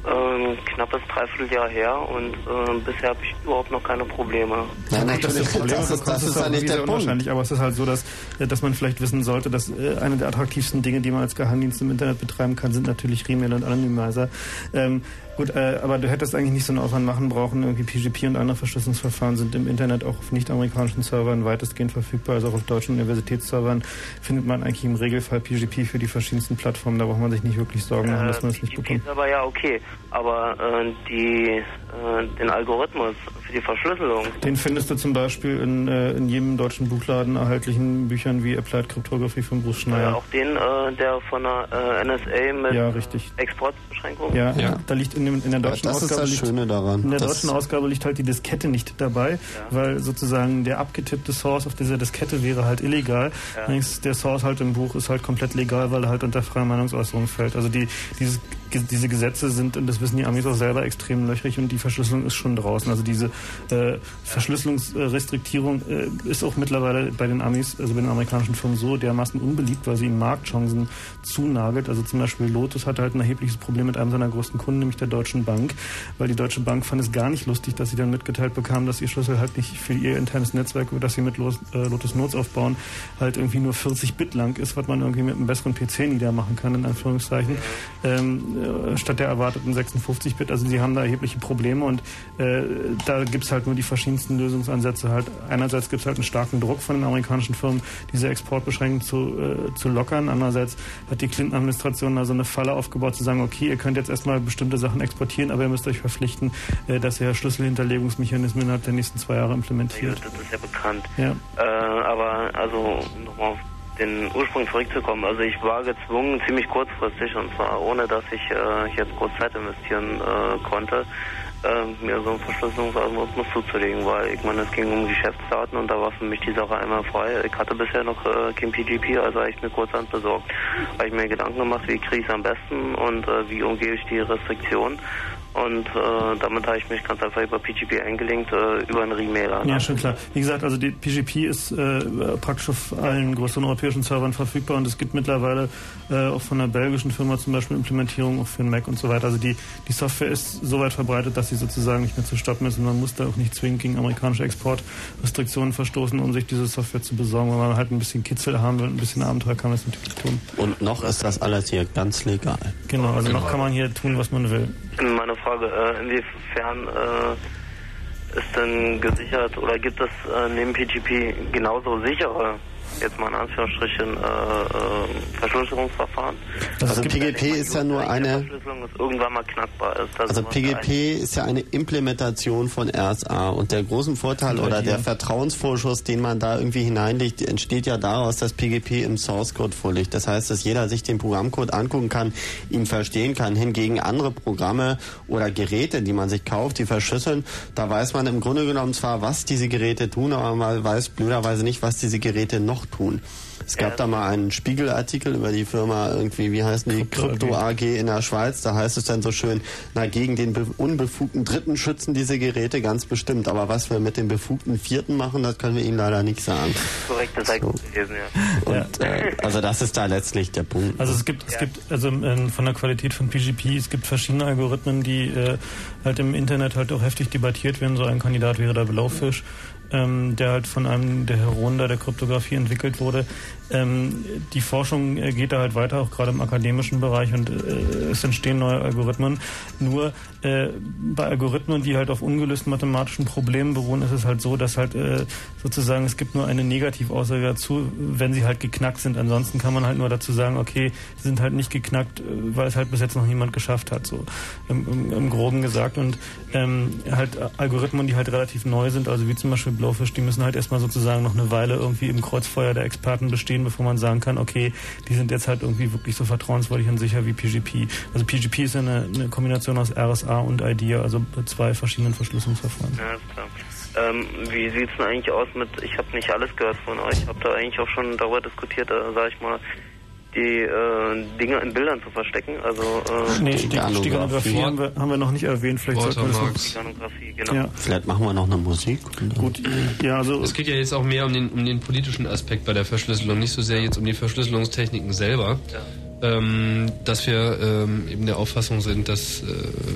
Ähm, knappes Dreivierteljahr her und äh, bisher habe ich überhaupt noch keine Probleme. Nein, Dass natürlich, du Probleme das ist, das ist ja nicht der Punkt. unwahrscheinlich, aber es ist halt so, dass, äh, dass man vielleicht wissen sollte, dass äh, eine der attraktivsten Dinge, die man als Geheimdienst im Internet betreiben kann, sind natürlich Remailer und Anonymizer. Ähm, Gut, äh, aber du hättest eigentlich nicht so einen Aufwand machen brauchen. Irgendwie PGP und andere Verschlüsselungsverfahren sind im Internet auch auf nicht-amerikanischen Servern weitestgehend verfügbar. Also auch auf deutschen Universitätsservern findet man eigentlich im Regelfall PGP für die verschiedensten Plattformen. Da braucht man sich nicht wirklich Sorgen machen, dass man es nicht PGP bekommt. ist aber ja okay. Aber äh, die, äh, den Algorithmus für die Verschlüsselung, Den findest du zum Beispiel in, äh, in jedem deutschen Buchladen erhältlichen Büchern wie Applied Cryptography von Bruce äh, Schneier. auch den, äh, der von der äh, NSA mit Ja, richtig. Exportbeschränkungen. Ja, da liegt in, dem, in der Ja, deutschen das ist Ausgabe das liegt, Schöne daran. In der Das- deutschen Ausgabe liegt halt die Diskette nicht dabei, weil sozusagen der abgetippte Source auf dieser Diskette wäre halt illegal. Ja. Allerdings der Source halt im Buch ist halt komplett legal, weil er halt unter freie Meinungsäußerung fällt. Also die dieses, diese Gesetze sind, und das wissen die Amis auch selber, extrem löchrig und die Verschlüsselung ist schon draußen. Also diese äh, Verschlüsselungsrestriktierung äh, ist auch mittlerweile bei den Amis, also bei den amerikanischen Firmen so dermaßen unbeliebt, weil sie ihnen Marktchancen zunagelt. Also zum Beispiel Lotus hatte halt ein erhebliches Problem mit einem seiner größten Kunden, nämlich der Deutschen Bank, weil die Deutsche Bank fand es gar nicht lustig, dass sie dann mitgeteilt bekam, dass ihr Schlüssel halt nicht für ihr internes Netzwerk, das sie mit äh, Lotus Notes aufbauen, halt irgendwie nur 40 Bit lang ist, was man irgendwie mit einem besseren PC niedermachen kann, in Anführungszeichen, ähm, äh, statt der erwarteten 56 Bit. Also sie haben da erhebliche Probleme und äh, da gibt's halt nur die verschiedensten Lösungsansätze. Halt einerseits gibt's halt einen starken Druck von den amerikanischen Firmen, diese Exportbeschränkungen zu, äh, zu lockern. Andererseits hat die Clinton-Administration da so eine Falle aufgebaut, zu sagen, okay, ihr könnt jetzt erstmal bestimmte Sachen exportieren, aber ihr müsst euch verpflichten, äh, dass ihr Schlüsselhinterlegungsmechanismen innerhalb der nächsten zwei Jahre Ja, implementiert. das ist ja bekannt. Ja. Äh, aber also nochmal den Ursprung zurückzukommen. Also ich war gezwungen, ziemlich kurzfristig, und zwar ohne, dass ich äh, jetzt groß Zeit investieren äh, konnte, äh, mir so einen Verschlüsselungsalgorithmus zuzulegen, weil ich meine, es ging um Geschäftsdaten und da war für mich die Sache einmal frei. Ich hatte bisher noch äh, kein PGP, also habe ich mir kurzhand besorgt. Habe ich mir Gedanken gemacht, wie kriege ich es am besten und äh, wie umgehe ich die Restriktion. Und äh, damit habe ich mich ganz einfach über PGP eingelinkt, äh, über einen Remailer. Ja, schon klar. Wie gesagt, also die PGP ist äh, praktisch auf allen größeren europäischen Servern verfügbar und es gibt mittlerweile äh, auch von einer belgischen Firma zum Beispiel Implementierung auch für den Mac und so weiter. Also die, die Software ist so weit verbreitet, dass sie sozusagen nicht mehr zu stoppen ist und man muss da auch nicht zwingend gegen amerikanische Exportrestriktionen verstoßen, um sich diese Software zu besorgen. Wenn man halt ein bisschen Kitzel haben will, ein bisschen Abenteuer, kann man das natürlich tun. Und noch ist das alles hier ganz legal. Genau, also noch kann man hier tun, was man will. Meine Frage, äh, inwiefern äh, ist denn gesichert oder gibt es äh, neben PGP genauso sichere, jetzt mal in Anführungsstrichen, äh, äh, Verschlüsselungsverfahren? Also PGP ist ja nur eine Verschlüsselung ist irgendwann mal knackbar ist. Das Also PGP ist ja eine Implementation von RSA und der großen Vorteil oder der Vertrauensvorschuss, den man da irgendwie hineinlegt, entsteht ja daraus, dass PGP im Source Code vorliegt. Das heißt, dass jeder sich den Programmcode angucken kann, ihn verstehen kann. Hingegen andere Programme oder Geräte, die man sich kauft, die verschlüsseln, da weiß man im Grunde genommen zwar, was diese Geräte tun, aber man weiß blöderweise nicht, was diese Geräte noch tun. Es gab da mal einen Spiegelartikel über die Firma irgendwie, wie heißen die, Krypto AG in der Schweiz. Da heißt es dann so schön, na gegen den be- unbefugten Dritten schützen diese Geräte ganz bestimmt. Aber was wir mit dem befugten Vierten machen, das können wir Ihnen leider nicht sagen. korrekt, das gut gewesen, ja. Und äh, also das ist da letztlich der Punkt. Also es gibt, es gibt also ähm, von der Qualität von PGP, es gibt verschiedene Algorithmen, die äh, halt im Internet halt auch heftig debattiert werden. So ein Kandidat wäre der Blaufisch, ähm, der halt von einem der da der Kryptographie entwickelt wurde. Ähm, die Forschung äh, geht da halt weiter, auch gerade im akademischen Bereich und äh, es entstehen neue Algorithmen. Nur äh, bei Algorithmen, die halt auf ungelösten mathematischen Problemen beruhen, ist es halt so, dass halt äh, sozusagen es gibt nur eine Negativaussage dazu, wenn sie halt geknackt sind. Ansonsten kann man halt nur dazu sagen, okay, sie sind halt nicht geknackt, äh, weil es halt bis jetzt noch niemand geschafft hat, so im, im, im Groben gesagt. Und ähm, halt Algorithmen, die halt relativ neu sind, also wie zum Beispiel Blowfish, die müssen halt erstmal sozusagen noch eine Weile irgendwie im Kreuzfeuer der Experten bestehen, bevor man sagen kann, okay, die sind jetzt halt irgendwie wirklich so vertrauenswürdig und sicher wie PGP. Also PGP ist ja eine, eine Kombination aus RSA und IDEA, also zwei verschiedenen Verschlüsselungsverfahren. Ja, ist klar. Ähm, wie sieht's denn eigentlich aus mit, ich habe nicht alles gehört von euch, habe da eigentlich auch schon darüber diskutiert, äh, sag ich mal, die äh, Dinge in Bildern zu verstecken, also äh, Nee, Stig Steganographie haben wir, haben wir noch nicht erwähnt. Vielleicht sollten wir das genau. Ja. Vielleicht machen wir noch eine Musik. Gut, ja, also Es geht ja jetzt auch mehr um den, um den politischen Aspekt bei der Verschlüsselung, nicht so sehr jetzt um die Verschlüsselungstechniken selber. Ähm, dass wir ähm, eben der Auffassung sind, dass äh,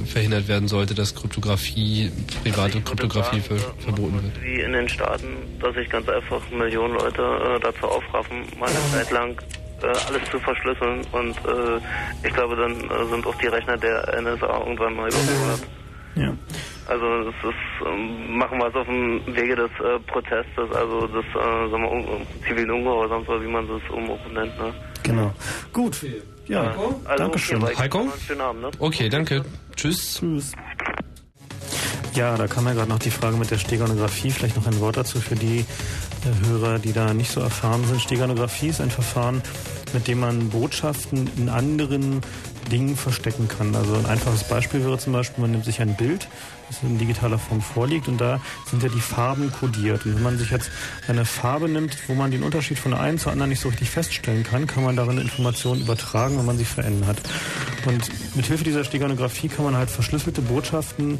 verhindert werden sollte, dass Kryptographie, private Kryptographie ver verboten wird. wie in den Staaten, dass sich ganz einfach Millionen Leute äh, dazu aufraffen, mal eine Zeit lang äh, alles zu verschlüsseln und äh, ich glaube, dann äh, sind auch die Rechner der NSA irgendwann mal überfordert. Ja. Also das ist, ähm, machen wir es auf dem Wege des äh, Protestes, also des äh, sagen wir, un zivilen Ungehorsams, oder wie man das um nennt. Ne? Genau. Gut. Ja, Also Dankeschön. okay, Heiko? Schönen Abend, ne? Okay, danke. Tschüss. Tschüss. Ja, da kam ja gerade noch die Frage mit der Steganographie. Vielleicht noch ein Wort dazu für die äh, Hörer, die da nicht so erfahren sind. Steganographie ist ein Verfahren, mit dem man Botschaften in anderen Dingen verstecken kann. Also ein einfaches Beispiel wäre zum Beispiel, man nimmt sich ein Bild, das in digitaler Form vorliegt und da sind ja die Farben kodiert. Und wenn man sich jetzt eine Farbe nimmt, wo man den Unterschied von der einen zur anderen nicht so richtig feststellen kann, kann man darin Informationen übertragen, wenn man sie verändert. Und mit Hilfe dieser Steganographie kann man halt verschlüsselte Botschaften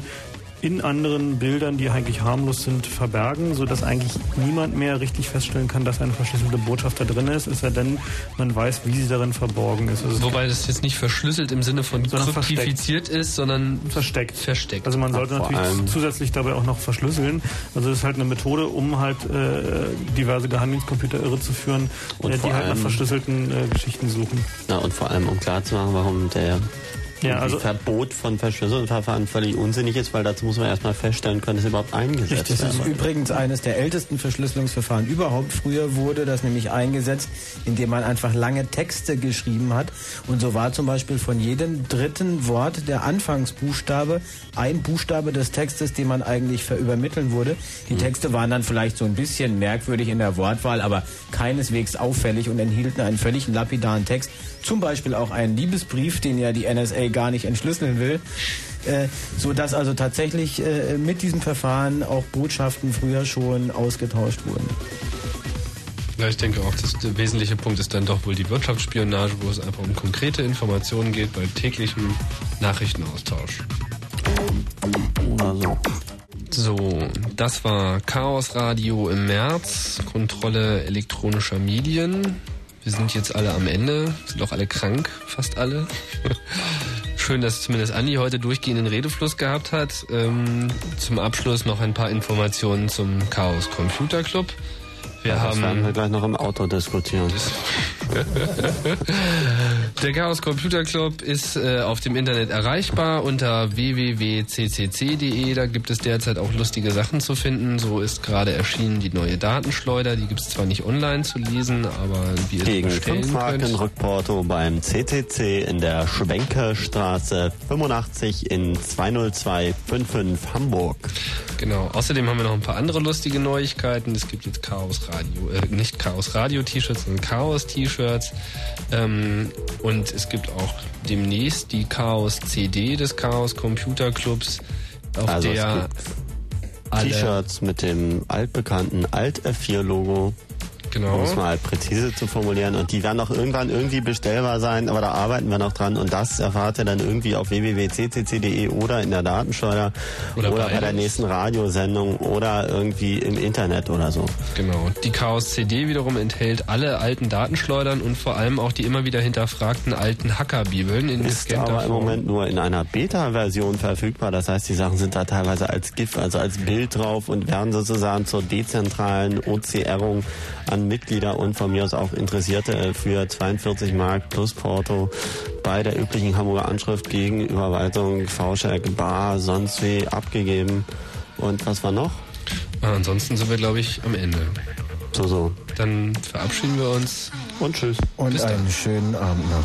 in anderen Bildern, die eigentlich harmlos sind, verbergen, sodass eigentlich niemand mehr richtig feststellen kann, dass eine verschlüsselte Botschaft da drin ist, es sei denn, man weiß, wie sie darin verborgen ist. Also Wobei das jetzt nicht verschlüsselt im Sinne von kryptifiziert ist, sondern versteckt. versteckt. Also man sollte Ach, natürlich zusätzlich dabei auch noch verschlüsseln. Also das ist halt eine Methode, um halt äh, diverse Geheimdienstcomputer irre zu führen, Und äh, die halt nach verschlüsselten äh, Geschichten suchen. Na, und vor allem, um klarzumachen, warum der Ja, also- Verbot von verschlüsselten Verfahren völlig unsinnig ist, weil dazu muss man erstmal feststellen können, dass es überhaupt eingesetzt Das wird. ist übrigens eines der ältesten Verschlüsselungsverfahren überhaupt. Früher wurde das nämlich eingesetzt, indem man einfach lange Texte geschrieben hat. Und so war zum Beispiel von jedem dritten Wort der Anfangsbuchstabe ein Buchstabe des Textes, den man eigentlich verübermitteln wurde. Die Texte waren dann vielleicht so ein bisschen merkwürdig in der Wortwahl, aber keineswegs auffällig und enthielten einen völlig lapidaren Text. Zum Beispiel auch einen Liebesbrief, den ja die NSA gar nicht entschlüsseln will. Äh, so dass also tatsächlich äh, mit diesem Verfahren auch Botschaften früher schon ausgetauscht wurden. Ja, ich denke auch, der wesentliche Punkt ist dann doch wohl die Wirtschaftsspionage, wo es einfach um konkrete Informationen geht bei täglichem Nachrichtenaustausch. Oder so. So, das war Chaos Radio im März, Kontrolle elektronischer Medien. Wir sind jetzt alle am Ende, sind auch alle krank, fast alle. Schön, dass zumindest Andi heute durchgehenden Redefluss gehabt hat. Ähm, zum Abschluss noch ein paar Informationen zum Chaos Computer Club. Wir das haben werden wir gleich noch im Auto diskutieren. Der Chaos Computer Club ist äh, auf dem Internet erreichbar unter www.ccc.de. Da gibt es derzeit auch lustige Sachen zu finden. So ist gerade erschienen die neue Datenschleuder. Die gibt es zwar nicht online zu lesen, aber ihr sie Gegen bestellen 5 Marken könnt. Rückporto beim CCC in der Schwenkerstraße 85 in 20255 Hamburg. Genau. Außerdem haben wir noch ein paar andere lustige Neuigkeiten. Es gibt jetzt Chaos Radio, äh, nicht Chaos Radio T-Shirts, sondern Chaos T-Shirts. Ähm, und es gibt auch demnächst die Chaos CD des Chaos Computer Clubs, auf Also der T-Shirts mit dem altbekannten Alt-F4-Logo. Genau. Um es mal präzise zu formulieren. Und die werden auch irgendwann irgendwie bestellbar sein, aber da arbeiten wir noch dran. Und das erfahrt ihr dann irgendwie auf www.ccc.de oder in der Datenschleuder Oder oder, bei beides. der nächsten Radiosendung oder irgendwie im Internet oder so. Genau. Die Chaos CD wiederum enthält alle alten Datenschleudern und vor allem auch die immer wieder hinterfragten alten Hackerbibeln in Ist aber im Form. Moment nur in einer Beta-Version verfügbar. Das heißt, die Sachen sind da teilweise als GIF, also als Bild drauf und werden sozusagen zur dezentralen OCRung an Mitglieder und von mir aus auch Interessierte für 42 Mark plus Porto bei der üblichen Hamburger Anschrift gegen Überweisung, V-Check, Bar, sonst wie abgegeben. Und was war noch? Ah, ansonsten sind wir, glaube ich, am Ende. So, so. Dann verabschieden wir uns. Und tschüss. Und Bis dann. einen schönen Abend noch.